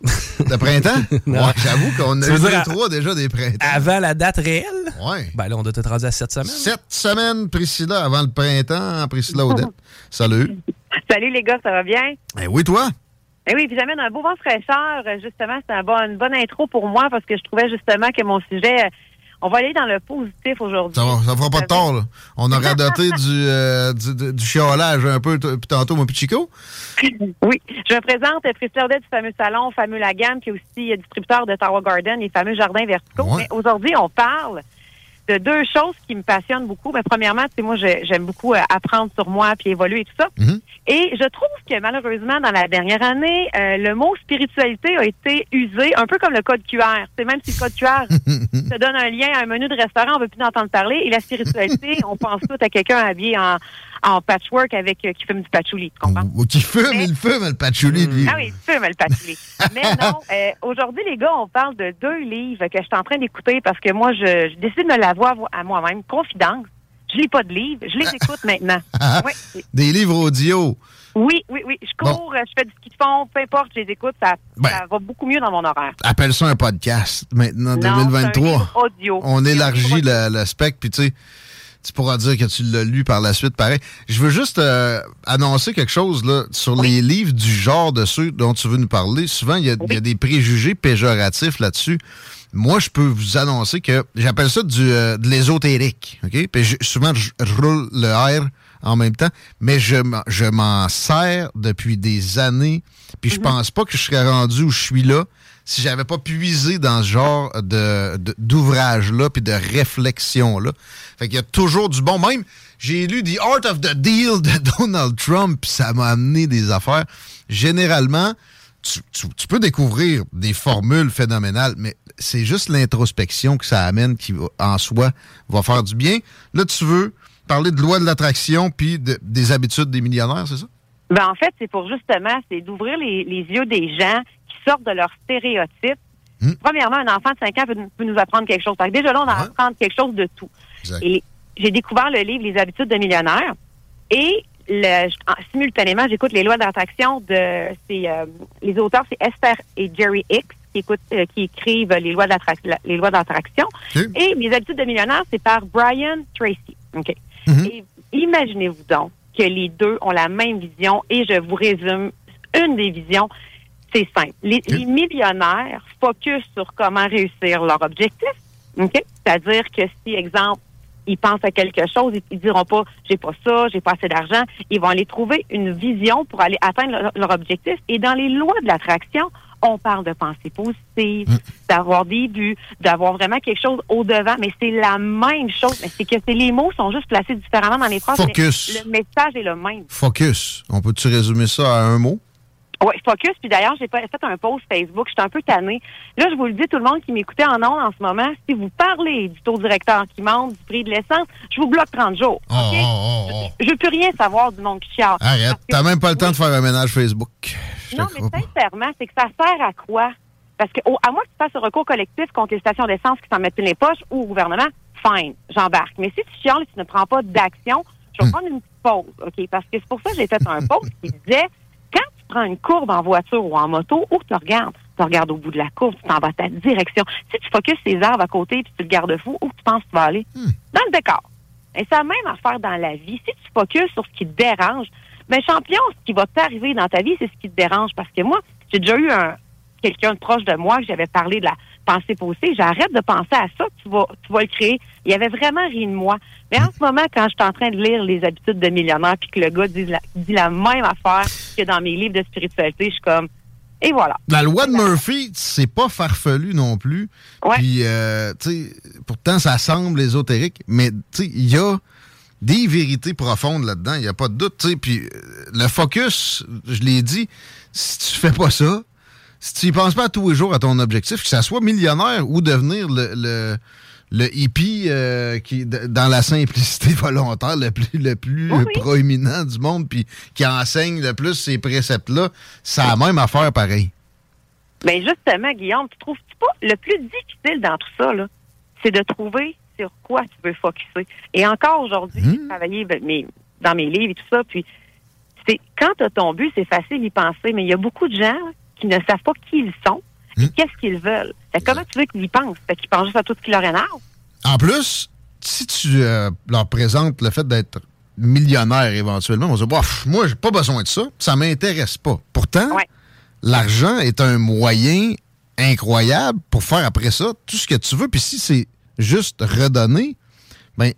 Le printemps? ouais, j'avoue qu'on a eu trois déjà des printemps. Avant la date réelle? Oui. Ben là, on doit être rendu à sept semaines. Sept semaines, Priscilla, avant le printemps, Priscilla Odette. Salut. Salut les gars, ça va bien? Eh oui, toi? Eh oui, puis j'amène un beau vent fraîcheur. Justement, c'est un bon, une bonne intro pour moi parce que je trouvais justement que mon sujet, on va aller dans le positif aujourd'hui. Ça, va, ça fera pas de tort, là. On aura doté du, euh, du, du, chiolage un peu tantôt, mon petit Chico. Oui. Je me présente, Priscilla du fameux salon, fameux Lagan, qui est aussi distributeur de Tower Garden, les fameux jardins verticaux. Mais aujourd'hui, on parle de deux choses qui me passionnent beaucoup. Mais premièrement, c'est moi, j'aime beaucoup euh, apprendre sur moi puis évoluer et tout ça. Mm-hmm. Et je trouve que malheureusement, dans la dernière année, euh, le mot spiritualité a été usé un peu comme le code QR. C'est même si le code QR te donne un lien à un menu de restaurant, on veut plus entendre parler. Et la spiritualité, on pense tout à quelqu'un habillé en, en patchwork avec euh, qui fume du patchouli, tu comprends? Ou, qui fume, il fume le patchouli, lui. Ah oui, il fume le patchouli. Mais non, euh, aujourd'hui, les gars, on parle de deux livres que je suis en train d'écouter parce que moi, je, je décide de me l'avoir à moi-même. Confidence. Je lis pas de livres, je les écoute maintenant. Oui. Des livres audio. Oui, oui, oui. Je cours, je fais du ski de fond, peu importe, je les écoute, ça, ben. ça va beaucoup mieux dans mon horaire. Appelle ça un podcast maintenant, Non, 2023. c'est un livre audio. On élargit le, le spectre, puis tu sais, tu pourras dire que tu l'as lu par la suite, pareil. Je veux juste euh, annoncer quelque chose là sur les livres du genre de ceux dont tu veux nous parler. Souvent, il y, y a des préjugés péjoratifs là-dessus. moi, je peux vous annoncer que j'appelle ça du, euh, de l'ésotérique. OK? Puis je- souvent, je, roule le R en même temps, mais je, m'en- je m'en sers depuis des années. Puis je pense pas que je serais rendu où je suis là si j'avais pas puisé dans ce genre de, de- d'ouvrage-là puis de réflexion-là. Fait qu'il y a toujours du bon. Même, j'ai lu The Art of the Deal de Donald Trump, puis ça m'a amené des affaires. Généralement, tu, tu- tu peux découvrir des formules phénoménales, mais c'est juste l'introspection que ça amène qui, en soi, va faire du bien. Là, tu veux parler de loi de l'attraction puis de- des habitudes des millionnaires, c'est ça? Ben, en fait, c'est pour justement, c'est d'ouvrir les, les yeux des gens sortent de leurs stéréotypes. Hmm. Premièrement, un enfant de 5 ans peut, peut nous apprendre quelque chose. Que déjà là, on va apprendre quelque chose de tout. Exact. Et j'ai découvert le livre Les habitudes de millionnaires et le, simultanément, j'écoute les lois d'attraction de euh, les auteurs, c'est Esther et Jerry Hicks qui écoutent, euh, qui écrivent les lois les d'attraction. Et les habitudes de millionnaires, c'est par Brian Tracy. OK. Et imaginez-vous donc que les deux ont la même vision et je vous résume une des visions. C'est simple. Les, les millionnaires focus sur comment réussir leur objectif. OK? C'est-à-dire que si, exemple, ils pensent à quelque chose, ils, ils diront pas j'ai pas ça, j'ai pas assez d'argent. Ils vont aller trouver une vision pour aller atteindre leur, leur objectif. Et dans les lois de l'attraction, on parle de pensée positive, d'avoir des buts, d'avoir vraiment quelque chose au devant, mais c'est la même chose. Mais c'est que c'est- les mots sont juste placés différemment dans les phrases. mais Focus. Le message est le même. Focus. On peut-tu résumer ça à un mot? Oui, focus. Puis d'ailleurs, j'ai pas fait un post Facebook. J'étais un peu tannée. Là, je vous le dis, tout le monde qui m'écoutait en ondes en ce moment, si vous parlez du taux directeur qui monte, du prix de l'essence, je vous bloque 30 jours. Oh, OK? Je veux plus rien savoir du monde qui chiale. Arrête. T'as même pas le temps de faire un ménage Facebook. Je Non, mais sincèrement, c'est que ça sert à quoi? Parce que, à moins que tu fasses un recours collectif contre les stations d'essence qui s'en mettent les poches ou au gouvernement, fine, j'embarque. Mais si tu chiales et tu ne prends pas d'action, je vais prendre une petite pause, OK? Parce que c'est pour ça que j'ai fait un post qui disait, prends une courbe en voiture ou en moto, où tu regardes? Tu regardes au bout de la courbe, tu t'en vas à ta direction. Si tu focuses ces arbres à côté puis tu le gardes fou, où tu penses que tu vas aller? Dans le décor. Et c'est la même affaire dans la vie. Si tu focuses sur ce qui te dérange, mais champion, ce qui va t'arriver dans ta vie, c'est ce qui te dérange. Parce que moi, j'ai déjà eu un quelqu'un de proche de moi que j'avais parlé de la pensée positive. J'arrête de penser à ça, tu vas, tu vas le créer. Il avait vraiment ri de moi. Mais en ce moment, quand je suis en train de lire Les habitudes de millionnaire, puis que le gars dit la, dit la même affaire que dans mes livres de spiritualité, je suis comme, et voilà. La loi de Murphy, c'est pas farfelu non plus. Puis, euh, tu sais, pourtant, ça semble ésotérique, mais tu sais, il y a des vérités profondes là-dedans, il n'y a pas de doute. tu sais. Puis, euh, le focus, je l'ai dit, si tu fais pas ça, si tu y penses pas tous les jours à ton objectif, que ça soit millionnaire ou devenir le, le, le hippie euh, qui dans la simplicité volontaire le plus, le plus proéminent du monde, puis qui enseigne le plus ces préceptes-là, ça a même affaire pareil. Mais justement, Guillaume, tu trouves-tu pas le plus difficile dans tout ça, là, c'est de trouver sur quoi tu veux focuser? Et encore aujourd'hui, j'ai travaillé ben, mes- dans mes livres et tout ça, puis c'est quand tu as ton but, c'est facile d'y penser, mais il y a beaucoup de gens qui ne savent pas qui ils sont et qu'est-ce qu'ils veulent. Fait comment tu veux qu'ils y pensent? Fait qu'ils pensent juste à tout ce qui leur énerve. En plus, si tu euh, leur présentes le fait d'être millionnaire éventuellement, on se dire, Bof, moi, j'ai pas besoin de ça, ça m'intéresse pas. Pourtant, l'argent est un moyen incroyable pour faire après ça tout ce que tu veux. Puis si c'est juste redonné, ben,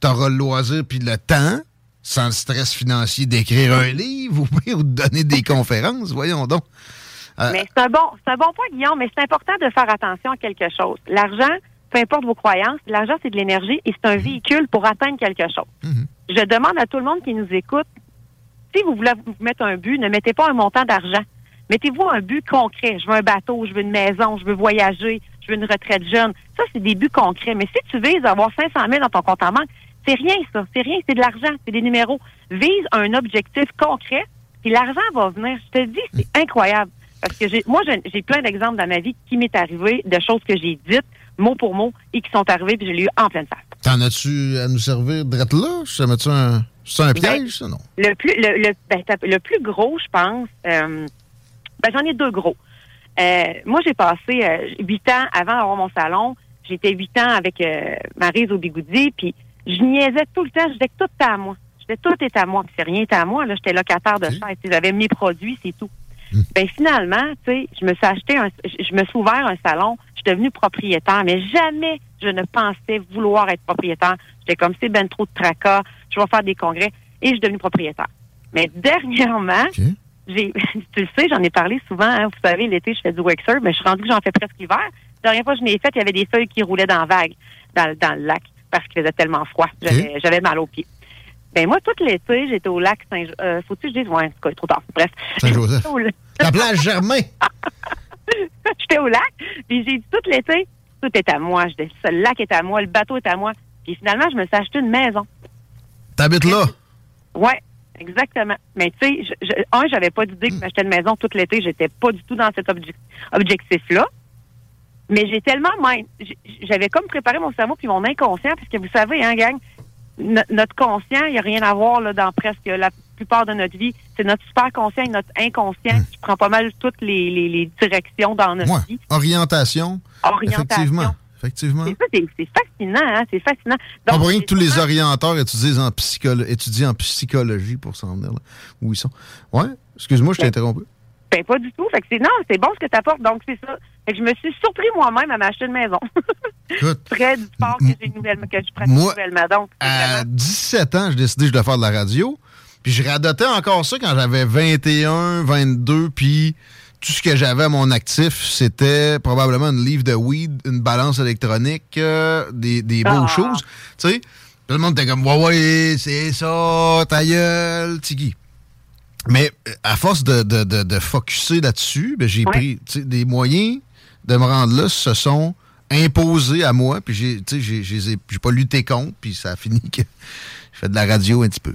t'auras le loisir puis le temps, sans le stress financier, d'écrire un livre ou, ou de donner des conférences. Voyons donc. Euh, Mais c'est un bon, c'est un bon point, Guillaume, mais c'est important de faire attention à quelque chose. L'argent, peu importe vos croyances, l'argent, c'est de l'énergie et c'est un véhicule pour atteindre quelque chose. Je demande à tout le monde qui nous écoute, si vous voulez vous mettre un but, ne mettez pas un montant d'argent. Mettez-vous un but concret. Je veux un bateau, je veux une maison, je veux voyager, je veux une retraite jeune. Ça, c'est des buts concrets. Mais si tu vises avoir 500 000 dans ton compte en banque, c'est rien, ça. C'est rien, c'est de l'argent, c'est des numéros. Vise un objectif concret, puis l'argent va venir. Je te dis, c'est incroyable. Parce que j'ai, moi, j'ai plein d'exemples dans ma vie qui m'est arrivé de choses que j'ai dites, mot pour mot, et qui sont arrivées, puis je l'ai eu en pleine face. T'en as-tu à nous servir drette là? Ça met-tu un. C'est un piège, ça, non? Le plus, le, le, ben, le plus gros, je pense, euh, ben, j'en ai deux gros. Euh, moi, j'ai passé euh, huit ans avant d'avoir mon salon. J'étais huit ans avec Maryse au bigoudi, puis je niaisais tout le temps. Je disais que tout était à moi. Je disais tout était à moi. Puis c'est rien était à moi. Là, j'étais locataire de sais, J'avais mes produits, c'est tout. Ben finalement, tu sais, je me suis acheté un, je me suis ouvert un salon, je suis devenue propriétaire, mais jamais je ne pensais vouloir être propriétaire. J'étais comme c'est ben trop de tracas, je vais faire des congrès et je suis devenue propriétaire. Mais dernièrement, j'ai, tu le sais, j'en ai parlé souvent. hein, vous savez, l'été, je fais du wakesur, mais je suis rendue que j'en fais presque l'hiver. La dernière fois que je l'ai fait, il y avait des feuilles qui roulaient dans la vague, dans, dans le lac, parce qu'il faisait tellement froid. J'avais, j'avais mal aux pieds. Ben moi, tout l'été, j'étais au lac Saint... Euh, faut-tu que je dise? Ouais, en tout cas, trop tard. Bref. Saint-Joseph. La plage Germain. J'étais au lac, puis j'ai dit tout l'été, tout est à moi. Je dis, le lac est à moi, le bateau est à moi. Puis finalement, je me suis acheté une maison. T'habites là? Ouais, exactement. Mais tu sais, je- je- un, j'avais pas d'idée que m'acheter une maison tout l'été. J'étais pas du tout dans cet obje- objectif-là. Mais j'ai tellement j'avais comme préparé mon cerveau puis mon inconscient, parce que vous savez, hein, gang, no- notre conscient, il n'y a rien à voir là, dans presque la plupart de notre vie. C'est notre super conscient et notre inconscient qui prend pas mal toutes les, les- les directions dans notre Ouais. vie. Orientation. Orientation. Effectivement. Effectivement. C'est fascinant, hein? C'est fascinant. Pas Donc, pour rien que tous les orienteurs étudient en, psycholo- étudient en psychologie pour s'en venir là où ils sont. Ouais, excuse-moi, je t'ai interrompu. Ben, pas du tout. Fait que c'est, non, c'est bon ce que tu apportes. Donc, c'est ça. Fait que je me suis surpris moi-même à m'acheter une maison. Près du sport que j'ai nouvellement, que je pratique Moi, nouvellement. Donc, à vraiment- 17 ans, j'ai décidé que je devais faire de la radio. Puis je radotais encore ça quand j'avais 21, 22, puis tout ce que j'avais à mon actif, c'était probablement une livre de weed, une balance électronique, euh, des, des beaux Ah. choses. Tu sais, tout le monde était comme, ouais, ouais, c'est ça, ta gueule, tiki. Mais euh, à force de, de, de, de focusser là-dessus, ben, j'ai Ouais. pris des moyens de me rendre là, se sont imposés à moi, puis j'ai tu sais, j'ai- j'ai j'ai pas lutté contre, puis ça a fini que je fais de la radio un petit peu.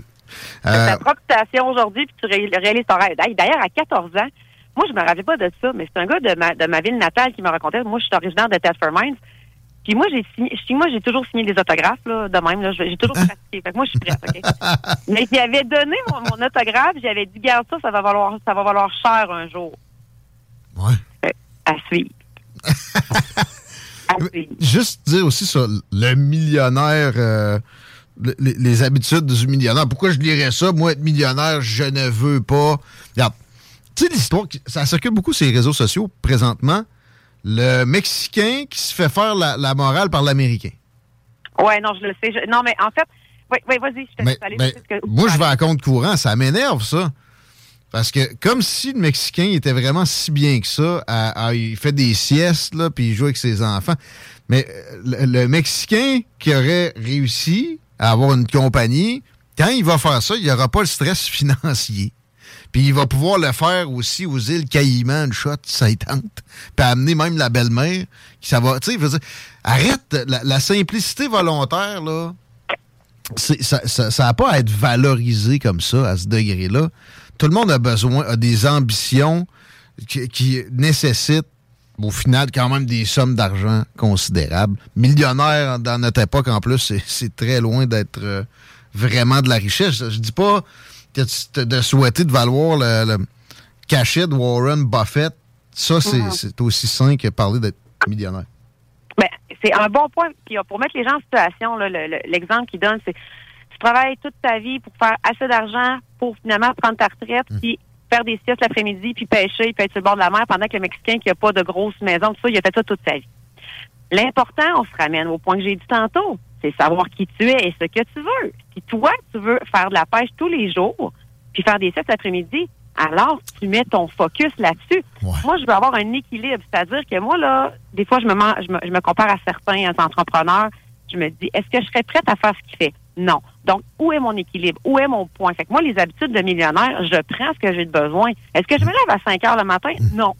Euh, ta propre station aujourd'hui, puis tu ré- réalises ton rêve. D'ailleurs, à 14 ans, moi, je me rappelais pas de ça, mais c'est un gars de ma, de ma ville natale qui me racontait. Moi, je suis originaire de Thetford Mines. Puis moi, j'ai signé, moi, j'ai toujours signé des autographes, là, de même, là. J'ai toujours pratiqué. Fait que moi, je suis prête, OK? mais j'y avais donné mon, mon autographe, j'avais dit, garde ça, ça va valoir, ça va valoir cher un jour. Ouais. Fait, à suivre. juste dire aussi sur le millionnaire, euh, les, les habitudes du millionnaire. Pourquoi je lirais ça? Moi, être millionnaire, je ne veux pas. Regarde, tu sais, l'histoire, qui- ça circule beaucoup sur les réseaux sociaux présentement. Le Mexicain qui se fait faire la, la morale par l'Américain. Ouais, non, je le sais. Je- non, mais en fait, oui, oui, vas-y, je te Mais- aller. mais que- moi, je vais à compte courant. Ça m'énerve, ça. Parce que comme si le Mexicain était vraiment si bien que ça, à- à- il fait des siestes, là, puis il joue avec ses enfants. Mais euh, le, le Mexicain qui aurait réussi à avoir une compagnie, quand il va faire ça, il n'y aura pas le stress financier. Puis il va pouvoir le faire aussi aux îles Caïmans, une shot, ça tente. Puis amener même la belle-mère, qui ça va, tu sais, arrête, la, la simplicité volontaire, là, ça n'a ça, pas à être valorisé comme ça, à ce degré-là. Tout le monde a besoin, a des ambitions qui nécessitent, au final, quand même des sommes d'argent considérables. Millionnaire dans notre époque, en plus, c'est- très loin d'être euh, vraiment de la richesse. Je dis pas que tu- de souhaiter de valoir le, le cachet de Warren Buffett. Ça, c'est Mhm. c'est aussi sain que parler d'être millionnaire. Ben, c'est un bon point. Puis pour mettre les gens en situation, le- l'exemple qu'il donne, c'est tu travailles toute ta vie pour faire assez d'argent pour finalement prendre ta retraite, puis faire des siestes l'après-midi, puis pêcher, puis être sur le bord de la mer, pendant que le Mexicain qui n'a pas de grosse maison, tout ça, il a fait ça toute sa vie. L'important, on se ramène au point que j'ai dit tantôt, c'est savoir qui tu es et ce que tu veux. Si toi, tu veux faire de la pêche tous les jours, puis faire des siestes l'après-midi, alors tu mets ton focus là-dessus. Moi, je veux avoir un équilibre. C'est-à-dire que moi, là, des fois, je me, je me, je me compare à certains entrepreneurs. Je me dis, est-ce que je serais prête à faire ce qu'il fait? Non. Donc, où est mon équilibre? Où est mon point? Fait que moi, les habitudes de millionnaire, je prends ce que j'ai de besoin. Est-ce que je me lève à 5 heures le matin? Non.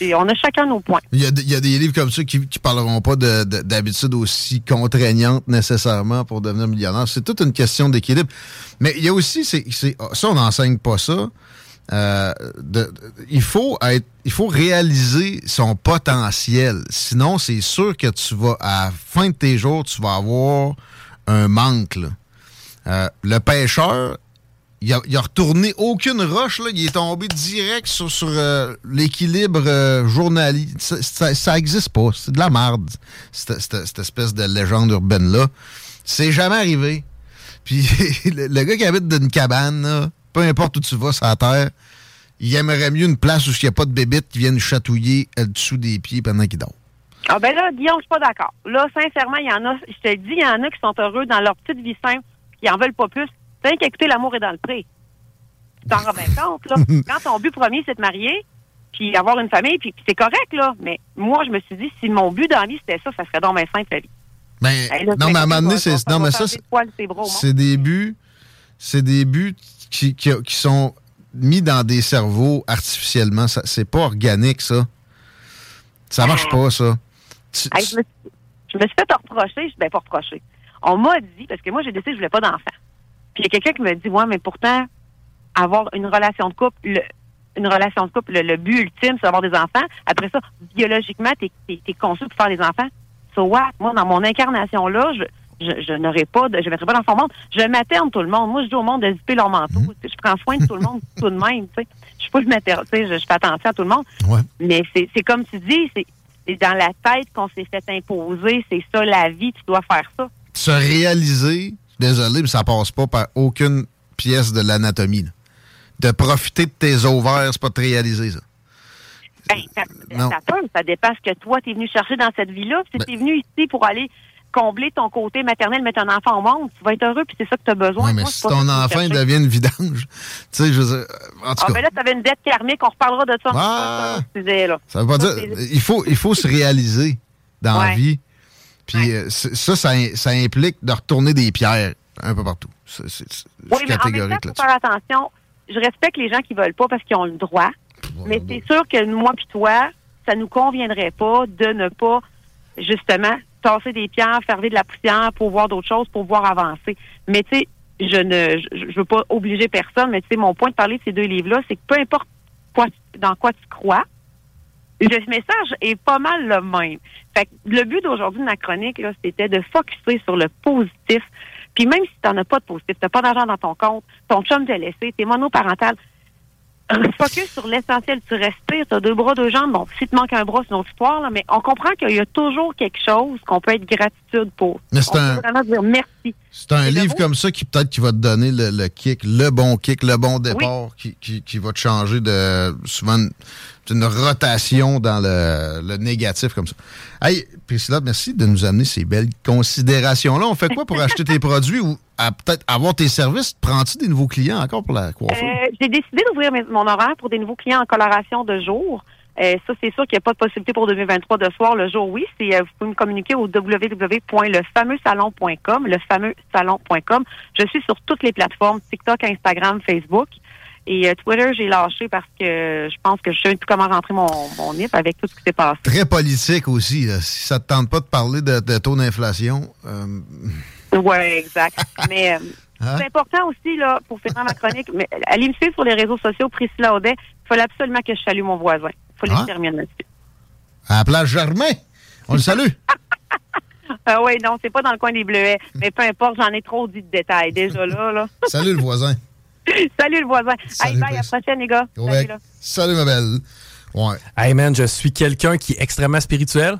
Et on a chacun nos points. Il y, a, il y a des livres comme ça qui, qui parleront pas de- de- d'habitudes aussi contraignantes nécessairement pour devenir millionnaire. C'est toute une question d'équilibre. Mais il y a aussi, c'est- ça, on n'enseigne pas ça. Euh, de- de- il, faut être, il faut réaliser son potentiel. Sinon, c'est sûr que tu vas, à la fin de tes jours, tu vas avoir un manque. là. Euh, le pêcheur, il a, retourné aucune roche, il est tombé direct sur, euh, l'équilibre euh, journalier. Ça, ça, ça existe pas. C'est de la merde, cette, espèce de légende urbaine-là. C'est jamais arrivé. Puis le, gars qui habite dans une cabane, là, peu importe où tu vas sur la terre, il aimerait mieux une place où il n'y a pas de bébite qui viennent chatouiller euh, dessous des pieds pendant qu'il dort. Ah ben là, Guillaume, je suis pas d'accord. Là, sincèrement, il y en a, je te dis, il y en a qui sont heureux dans leur petite vie simple, qui en veulent pas plus. C'est qu'écouter l'amour est dans le pré. Tu t'en rends bien compte, là. Quand ton but premier, c'est de marier, puis avoir une famille, puis, puis c'est correct, là. Mais moi, je me suis dit, si mon but dans la vie, c'était ça, ça serait donc bien simple, la vie. Ben, Hey, là, non, mais à un moment donné, c'est. Non, mais ça, des poils, c'est des buts. C'est des buts qui, qui, qui sont mis dans des cerveaux artificiellement. C'est pas organique, ça. Ça marche pas, ça. Tu- Hey, je, me, suis- je me suis fait reprocher, je ben pas reprocher. On m'a dit, parce que moi, j'ai décidé que je voulais pas d'enfant. Puis il y a quelqu'un qui me dit, ouais, mais pourtant, avoir une relation de couple, le- une relation de couple, le, le but ultime, c'est d'avoir des enfants. Après ça, biologiquement, t'es es, conçu pour faire des enfants. So what? Moi, dans mon incarnation-là, je, je, je n'aurai pas, de, je mettrai pas dans son monde. Je materne tout le monde. Moi, je dis au monde de zipper leur manteau. Je prends soin de tout le monde tout de même, tu sais. Je suis pas je materne, tu sais, je, je fais attention à tout le monde. Mais c'est comme tu dis, c'est dans la tête qu'on s'est fait imposer. C'est ça, la vie, tu dois faire ça. Se réaliser, désolé, mais ça passe pas par aucune pièce de l'anatomie. De profiter de tes ovaires, c'est pas de te réaliser, ça. Ben, ça, Non. ça peut, ça dépend ce que toi, tu es venu chercher dans cette vie-là. Si tu es venu ici pour aller combler ton côté maternel, mettre un enfant au monde, tu vas être heureux, puis c'est ça que tu as besoin. Ouais, mais Moi, si ça ton enfant devient une vidange, tu sais, je veux dire, euh, en tout Ah, cas, ben là, tu avais une dette karmique, on reparlera de ça. Ah! Sujet, là. ça veut pas Ça, dire. Il faut, il faut se réaliser dans la vie. Puis euh, ça, ça, ça implique de retourner des pierres un peu partout. C'est c'est- Oui, mais en même temps, catégorique faut là-dessus. faire attention. Je respecte les gens qui veulent pas parce qu'ils ont le droit. Mais c'est sûr que moi puis toi, ça nous conviendrait pas de ne pas, justement, tasser des pierres, faire de la poussière pour voir d'autres choses, pour voir avancer. Mais tu sais, je ne je, je veux pas obliger personne, mais tu sais, mon point de parler de ces deux livres-là, c'est que peu importe quoi, dans quoi tu crois, le message est pas mal le même. Fait que le but d'aujourd'hui de ma chronique, là, c'était de focuser sur le positif. Puis même si tu n'en as pas de positif, tu pas d'argent dans ton compte, ton chum t'a laissé, tu es monoparental, focus sur l'essentiel. Tu respires, tu as deux bras, deux jambes. Bon, si te manque un bras, c'est une autre là, mais on comprend qu'il y a toujours quelque chose qu'on peut être gratitude pour. Mais c'est un- vraiment dire merci. C'est un livre comme ça qui peut-être qui va te donner le, le kick, le bon kick, le bon départ, qui, qui, qui va te changer de souvent une, une rotation dans le, le négatif comme ça. Hey, Priscilla, merci de nous amener ces belles considérations-là. On fait quoi pour acheter tes produits ou peut-être avoir tes services? Prends-tu des nouveaux clients encore pour la coiffure? Euh, J'ai décidé d'ouvrir mon horaire pour des nouveaux clients en coloration de jour. Euh, ça, c'est sûr qu'il n'y a pas de possibilité pour 2023 de soir. Le jour, oui. C'est, euh, vous pouvez me communiquer au www.lefameuxsalon.com, lefameuxsalon.com. Je suis sur toutes les plateformes, TikTok, Instagram, Facebook. Et euh, Twitter, j'ai lâché parce que je pense que je sais plus comment rentrer mon, mon NIP avec tout ce qui s'est passé. Très politique aussi. là. Si ça te tente pas de parler de, de taux d'inflation, euh, Oui, exact. Mais euh, Hein? c'est important aussi, là, pour finir ma chronique, mais allez me suivre sur les réseaux sociaux, Priscilla Audet. Il fallait absolument que je salue mon voisin. Ah. là-dessus. à la place Germain, on le salue. Ah oui, non, c'est pas dans le coin des bleuets. Mais peu importe, j'en ai trop dit de détails déjà là. là. Salut le voisin. Salut le voisin. Salut, Hey, bye, à la prochaine, les gars. Salut, bec. là. Salut ma belle. Ouais. Hey man, je suis quelqu'un qui est extrêmement spirituel.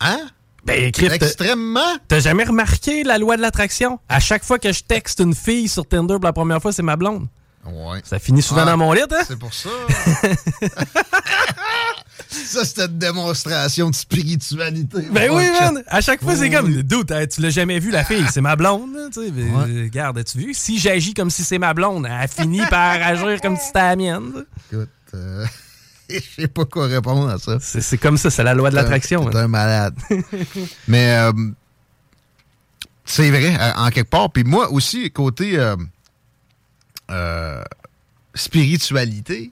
Hein? Ben, t'as- Extrêmement? T'as jamais remarqué la loi de l'attraction? À chaque fois que je texte une fille sur Tinder pour la première fois, c'est ma blonde. Ouais. Ça finit souvent Ah, dans mon lit, hein? C'est pour ça. ça, c'était une démonstration de spiritualité. Ben oui, man! À chaque fois, c'est comme, doute, hein, tu l'as jamais vu, la fille, c'est ma blonde, tu sais. ben, Ouais. Regarde, as-tu vu? Si j'agis comme si c'est ma blonde, elle finit par agir comme si c'était la mienne. Écoute, euh, je sais pas quoi répondre à ça. C'est c'est comme ça, c'est la loi de l'attraction. T'es hein. un malade. Mais euh, c'est vrai, euh, en quelque part. Puis moi aussi, côté euh, euh, spiritualité,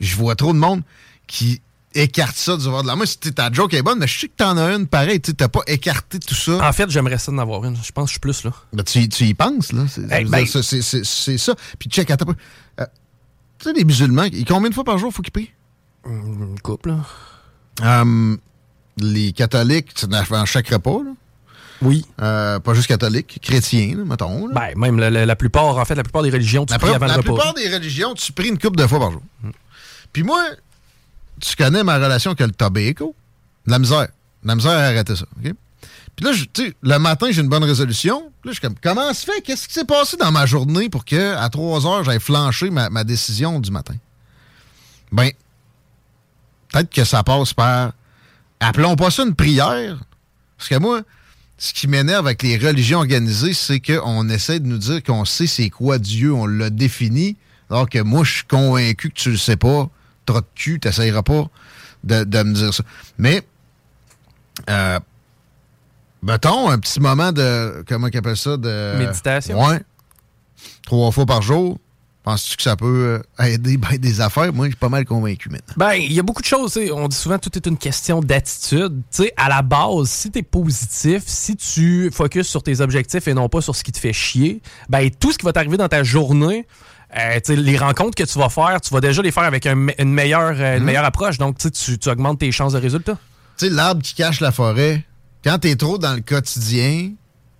je vois trop de monde qui écarte ça du bord de la main. Si ta joke est bonne, mais je sais que t'en as une pareille. Tu t'as pas écarté tout ça. En fait, j'aimerais ça d'en avoir une. Je pense que je suis plus, là. Ben, tu, tu y penses, là. C'est Hey, veux ben- ça. Puis check, attends peu. Euh, tu sais, les musulmans, ils- combien de fois par jour faut qu'ils prient? Une couple, là. Euh, les catholiques, dans chaque repas, là. Oui. Euh, pas juste catholiques, chrétiens, là, mettons. là. Ben, même la, la- la plupart, en fait, la plupart des religions, tu La, pries avant la le repas. plupart des religions, tu pries une couple de fois par jour. Puis moi, tu connais ma relation avec le tobacco. La misère. La misère à arrêter ça. Puis là, tu sais, le matin, j'ai une bonne résolution. Puis Là, je suis comme, comment se fait? Qu'est-ce qui s'est passé dans ma journée pour que à 3 heures, j'aille flancher ma, ma décision du matin? Ben, peut-être que ça passe par. Appelons pas ça une prière. Parce que moi, ce qui m'énerve avec les religions organisées, c'est qu'on essaie de nous dire qu'on sait c'est quoi Dieu, on l'a défini, alors que moi, je suis convaincu que tu le sais pas. Trop de cul, t'essayeras pas de, de me dire ça. Mais, euh, mettons, un petit moment de. Comment on appelle ça? De. Méditation. Ouais. Trois fois par jour. Penses-tu que ça peut euh, aider ben, des affaires? Moi, je suis pas mal convaincu maintenant. Ben, il y a beaucoup de choses. t'sais. On dit souvent que tout est une question d'attitude. Tu sais, à la base, si tu es positif, si tu focuses sur tes objectifs et non pas sur ce qui te fait chier, ben, tout ce qui va t'arriver dans ta journée, euh, les rencontres que tu vas faire, tu vas déjà les faire avec un une, meilleure, euh, une Mhm. meilleure approche. Donc, tu sais, tu tu augmentes tes chances de résultat. Tu sais, l'arbre qui cache la forêt, quand tu es trop dans le quotidien,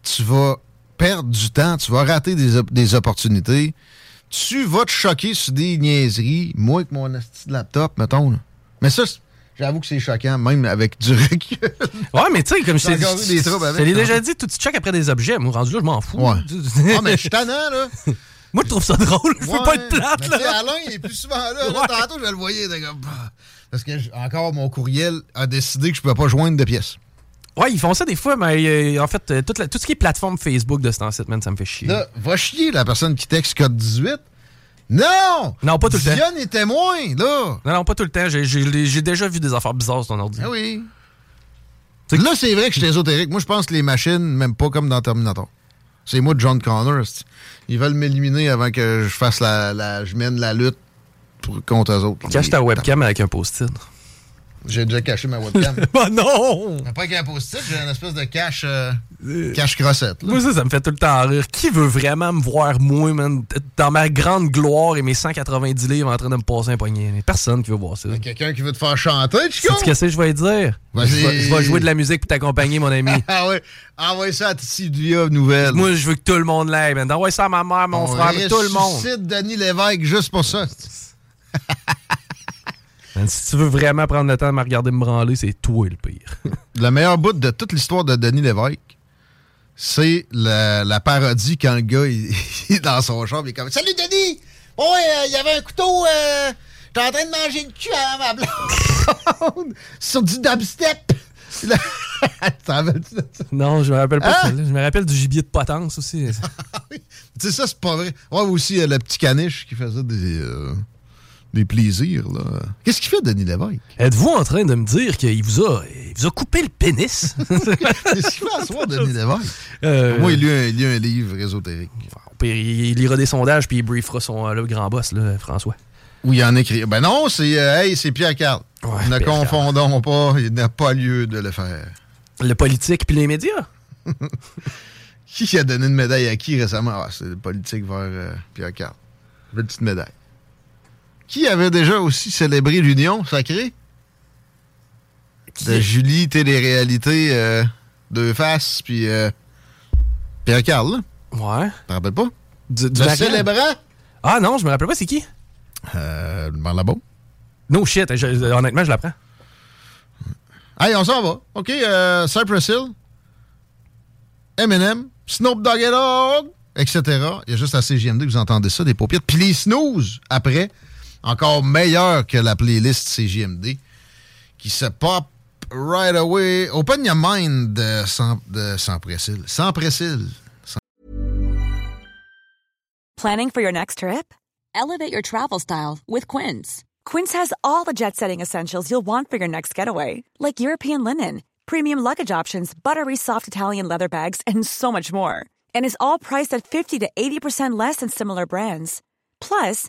tu vas perdre du temps, tu vas rater des, op- des opportunités. Tu vas te choquer sur des niaiseries, moi avec mon asti de laptop, mettons. là. Mais ça, j'avoue que c'est choquant, même avec du recul. Ouais, mais tu sais, comme je t'ai avec, je t'ai hein? déjà dit, tout tu check après des objets. Moi, rendu là, je m'en fous. Ouais. Ah, mais je suis tannant, là. Moi, je trouve ça drôle. Je veux Ouais, pas être plate, là. Alain, il est plus souvent là. Là, Tantôt, je le voyais. comme, bah. Parce que, encore, mon courriel a décidé que je ne pouvais pas joindre de pièces. Ouais, ils font ça des fois, mais euh, en fait, euh, toute la- tout ce qui est plateforme Facebook de ce temps-ci, ça me fait chier. Là, va chier la personne qui texte code 18. Non! Non, pas tout le temps. Dionne est témoin, là. Non, non, pas tout le temps. J'ai- déjà vu des affaires bizarres sur ton ordi. Ah oui. Là, c'est vrai que je suis ésotérique. Moi, je pense que les machines, même pas comme dans Terminator. C'est moi, John Connor. Ils veulent m'éliminer avant que je fasse la, la- je mène la lutte pour, contre eux autres. Cache ta webcam avec un post-it. J'ai déjà caché ma webcam. oh non! Mais pas avec un post-it, j'ai une espèce de cache, euh, cache crossette. là. Moi, ça, ça me fait tout le temps rire. Qui veut vraiment me voir, moi, man, dans ma grande gloire et mes 190 livres en train de me passer un poignet? Personne qui veut voir ça. Quelqu'un qui veut te faire chanter, Chico? Qu'est-ce que je vais dire? Je Vas-y. vais, je vais jouer de la musique pour t'accompagner, mon ami. ah ouais, envoie ça à Tidia Nouvelle. Moi, je veux que tout le monde l'aille, man. Envoie ça à ma mère, mon On frère, tout le monde. ressuscite Denis Lévesque juste pour ça. Man, si tu veux vraiment prendre le temps de me regarder me branler, c'est toi le pire. Le meilleur bout de toute l'histoire de Denis Lévesque, c'est la, la parodie quand le gars il, il est dans son chambre, il est comme Salut Denis! Ouais, euh, il y avait un couteau, euh, j'étais en train de manger le cul à ma blonde sur du dubstep. Là- T'en rappelles-tu de ça? non, je me rappelle pas Hein? celle-là. Je me rappelle du gibier de potence aussi. Tu sais, ça, c'est pas vrai. Ouais, aussi, euh, le petit caniche qui faisait des, euh, des plaisirs, là. Qu'est-ce qu'il fait, Denis Lévesque? Êtes-vous en train de me dire qu'il vous a, il vous a coupé le pénis? Qu'est-ce qu'il fait à soir, Denis Lévesque? Euh, Moi, il lit, un, il lit un livre ésotérique. Pire, il, lira des sondages puis il briefera son euh, le grand boss, là, François. Où il en écrit. Ben non, c'est euh, hey, c'est Pierre Carl. ne Pierre confondons pas, il n'a pas lieu de le faire. Le politique puis les médias? Qui a donné une médaille à qui récemment? Ah, c'est le politique vers euh, Pierre Carl. Une petite médaille. Qui avait déjà aussi célébré l'union sacrée? De Julie, télé-réalité, euh, deux faces, puis euh, Pierre Carl. Ouais. T'en rappelles pas? Du, du le Marianne? célébrant? Ah non, je me rappelle pas, c'est qui? Euh, là-bas. No shit, je- honnêtement, je l'apprends. Hey, on s'en va. OK, euh, Cypress Hill, Eminem, Snoop Dogg et Dogg, etc. Il y a juste à CGMD que vous entendez ça, des paupières. Puis les snooze, après, encore meilleur que la playlist CGMD, qui se pop right away. Open your mind de sans, de sans Pressil. Sans Pressil. Planning for your next trip? Elevate your travel style with Quince. Quince has all the jet setting essentials you'll want for your next getaway, like European linen, premium luggage options, buttery soft Italian leather bags, and so much more. And is all priced at 50 to 80% less than similar brands. Plus,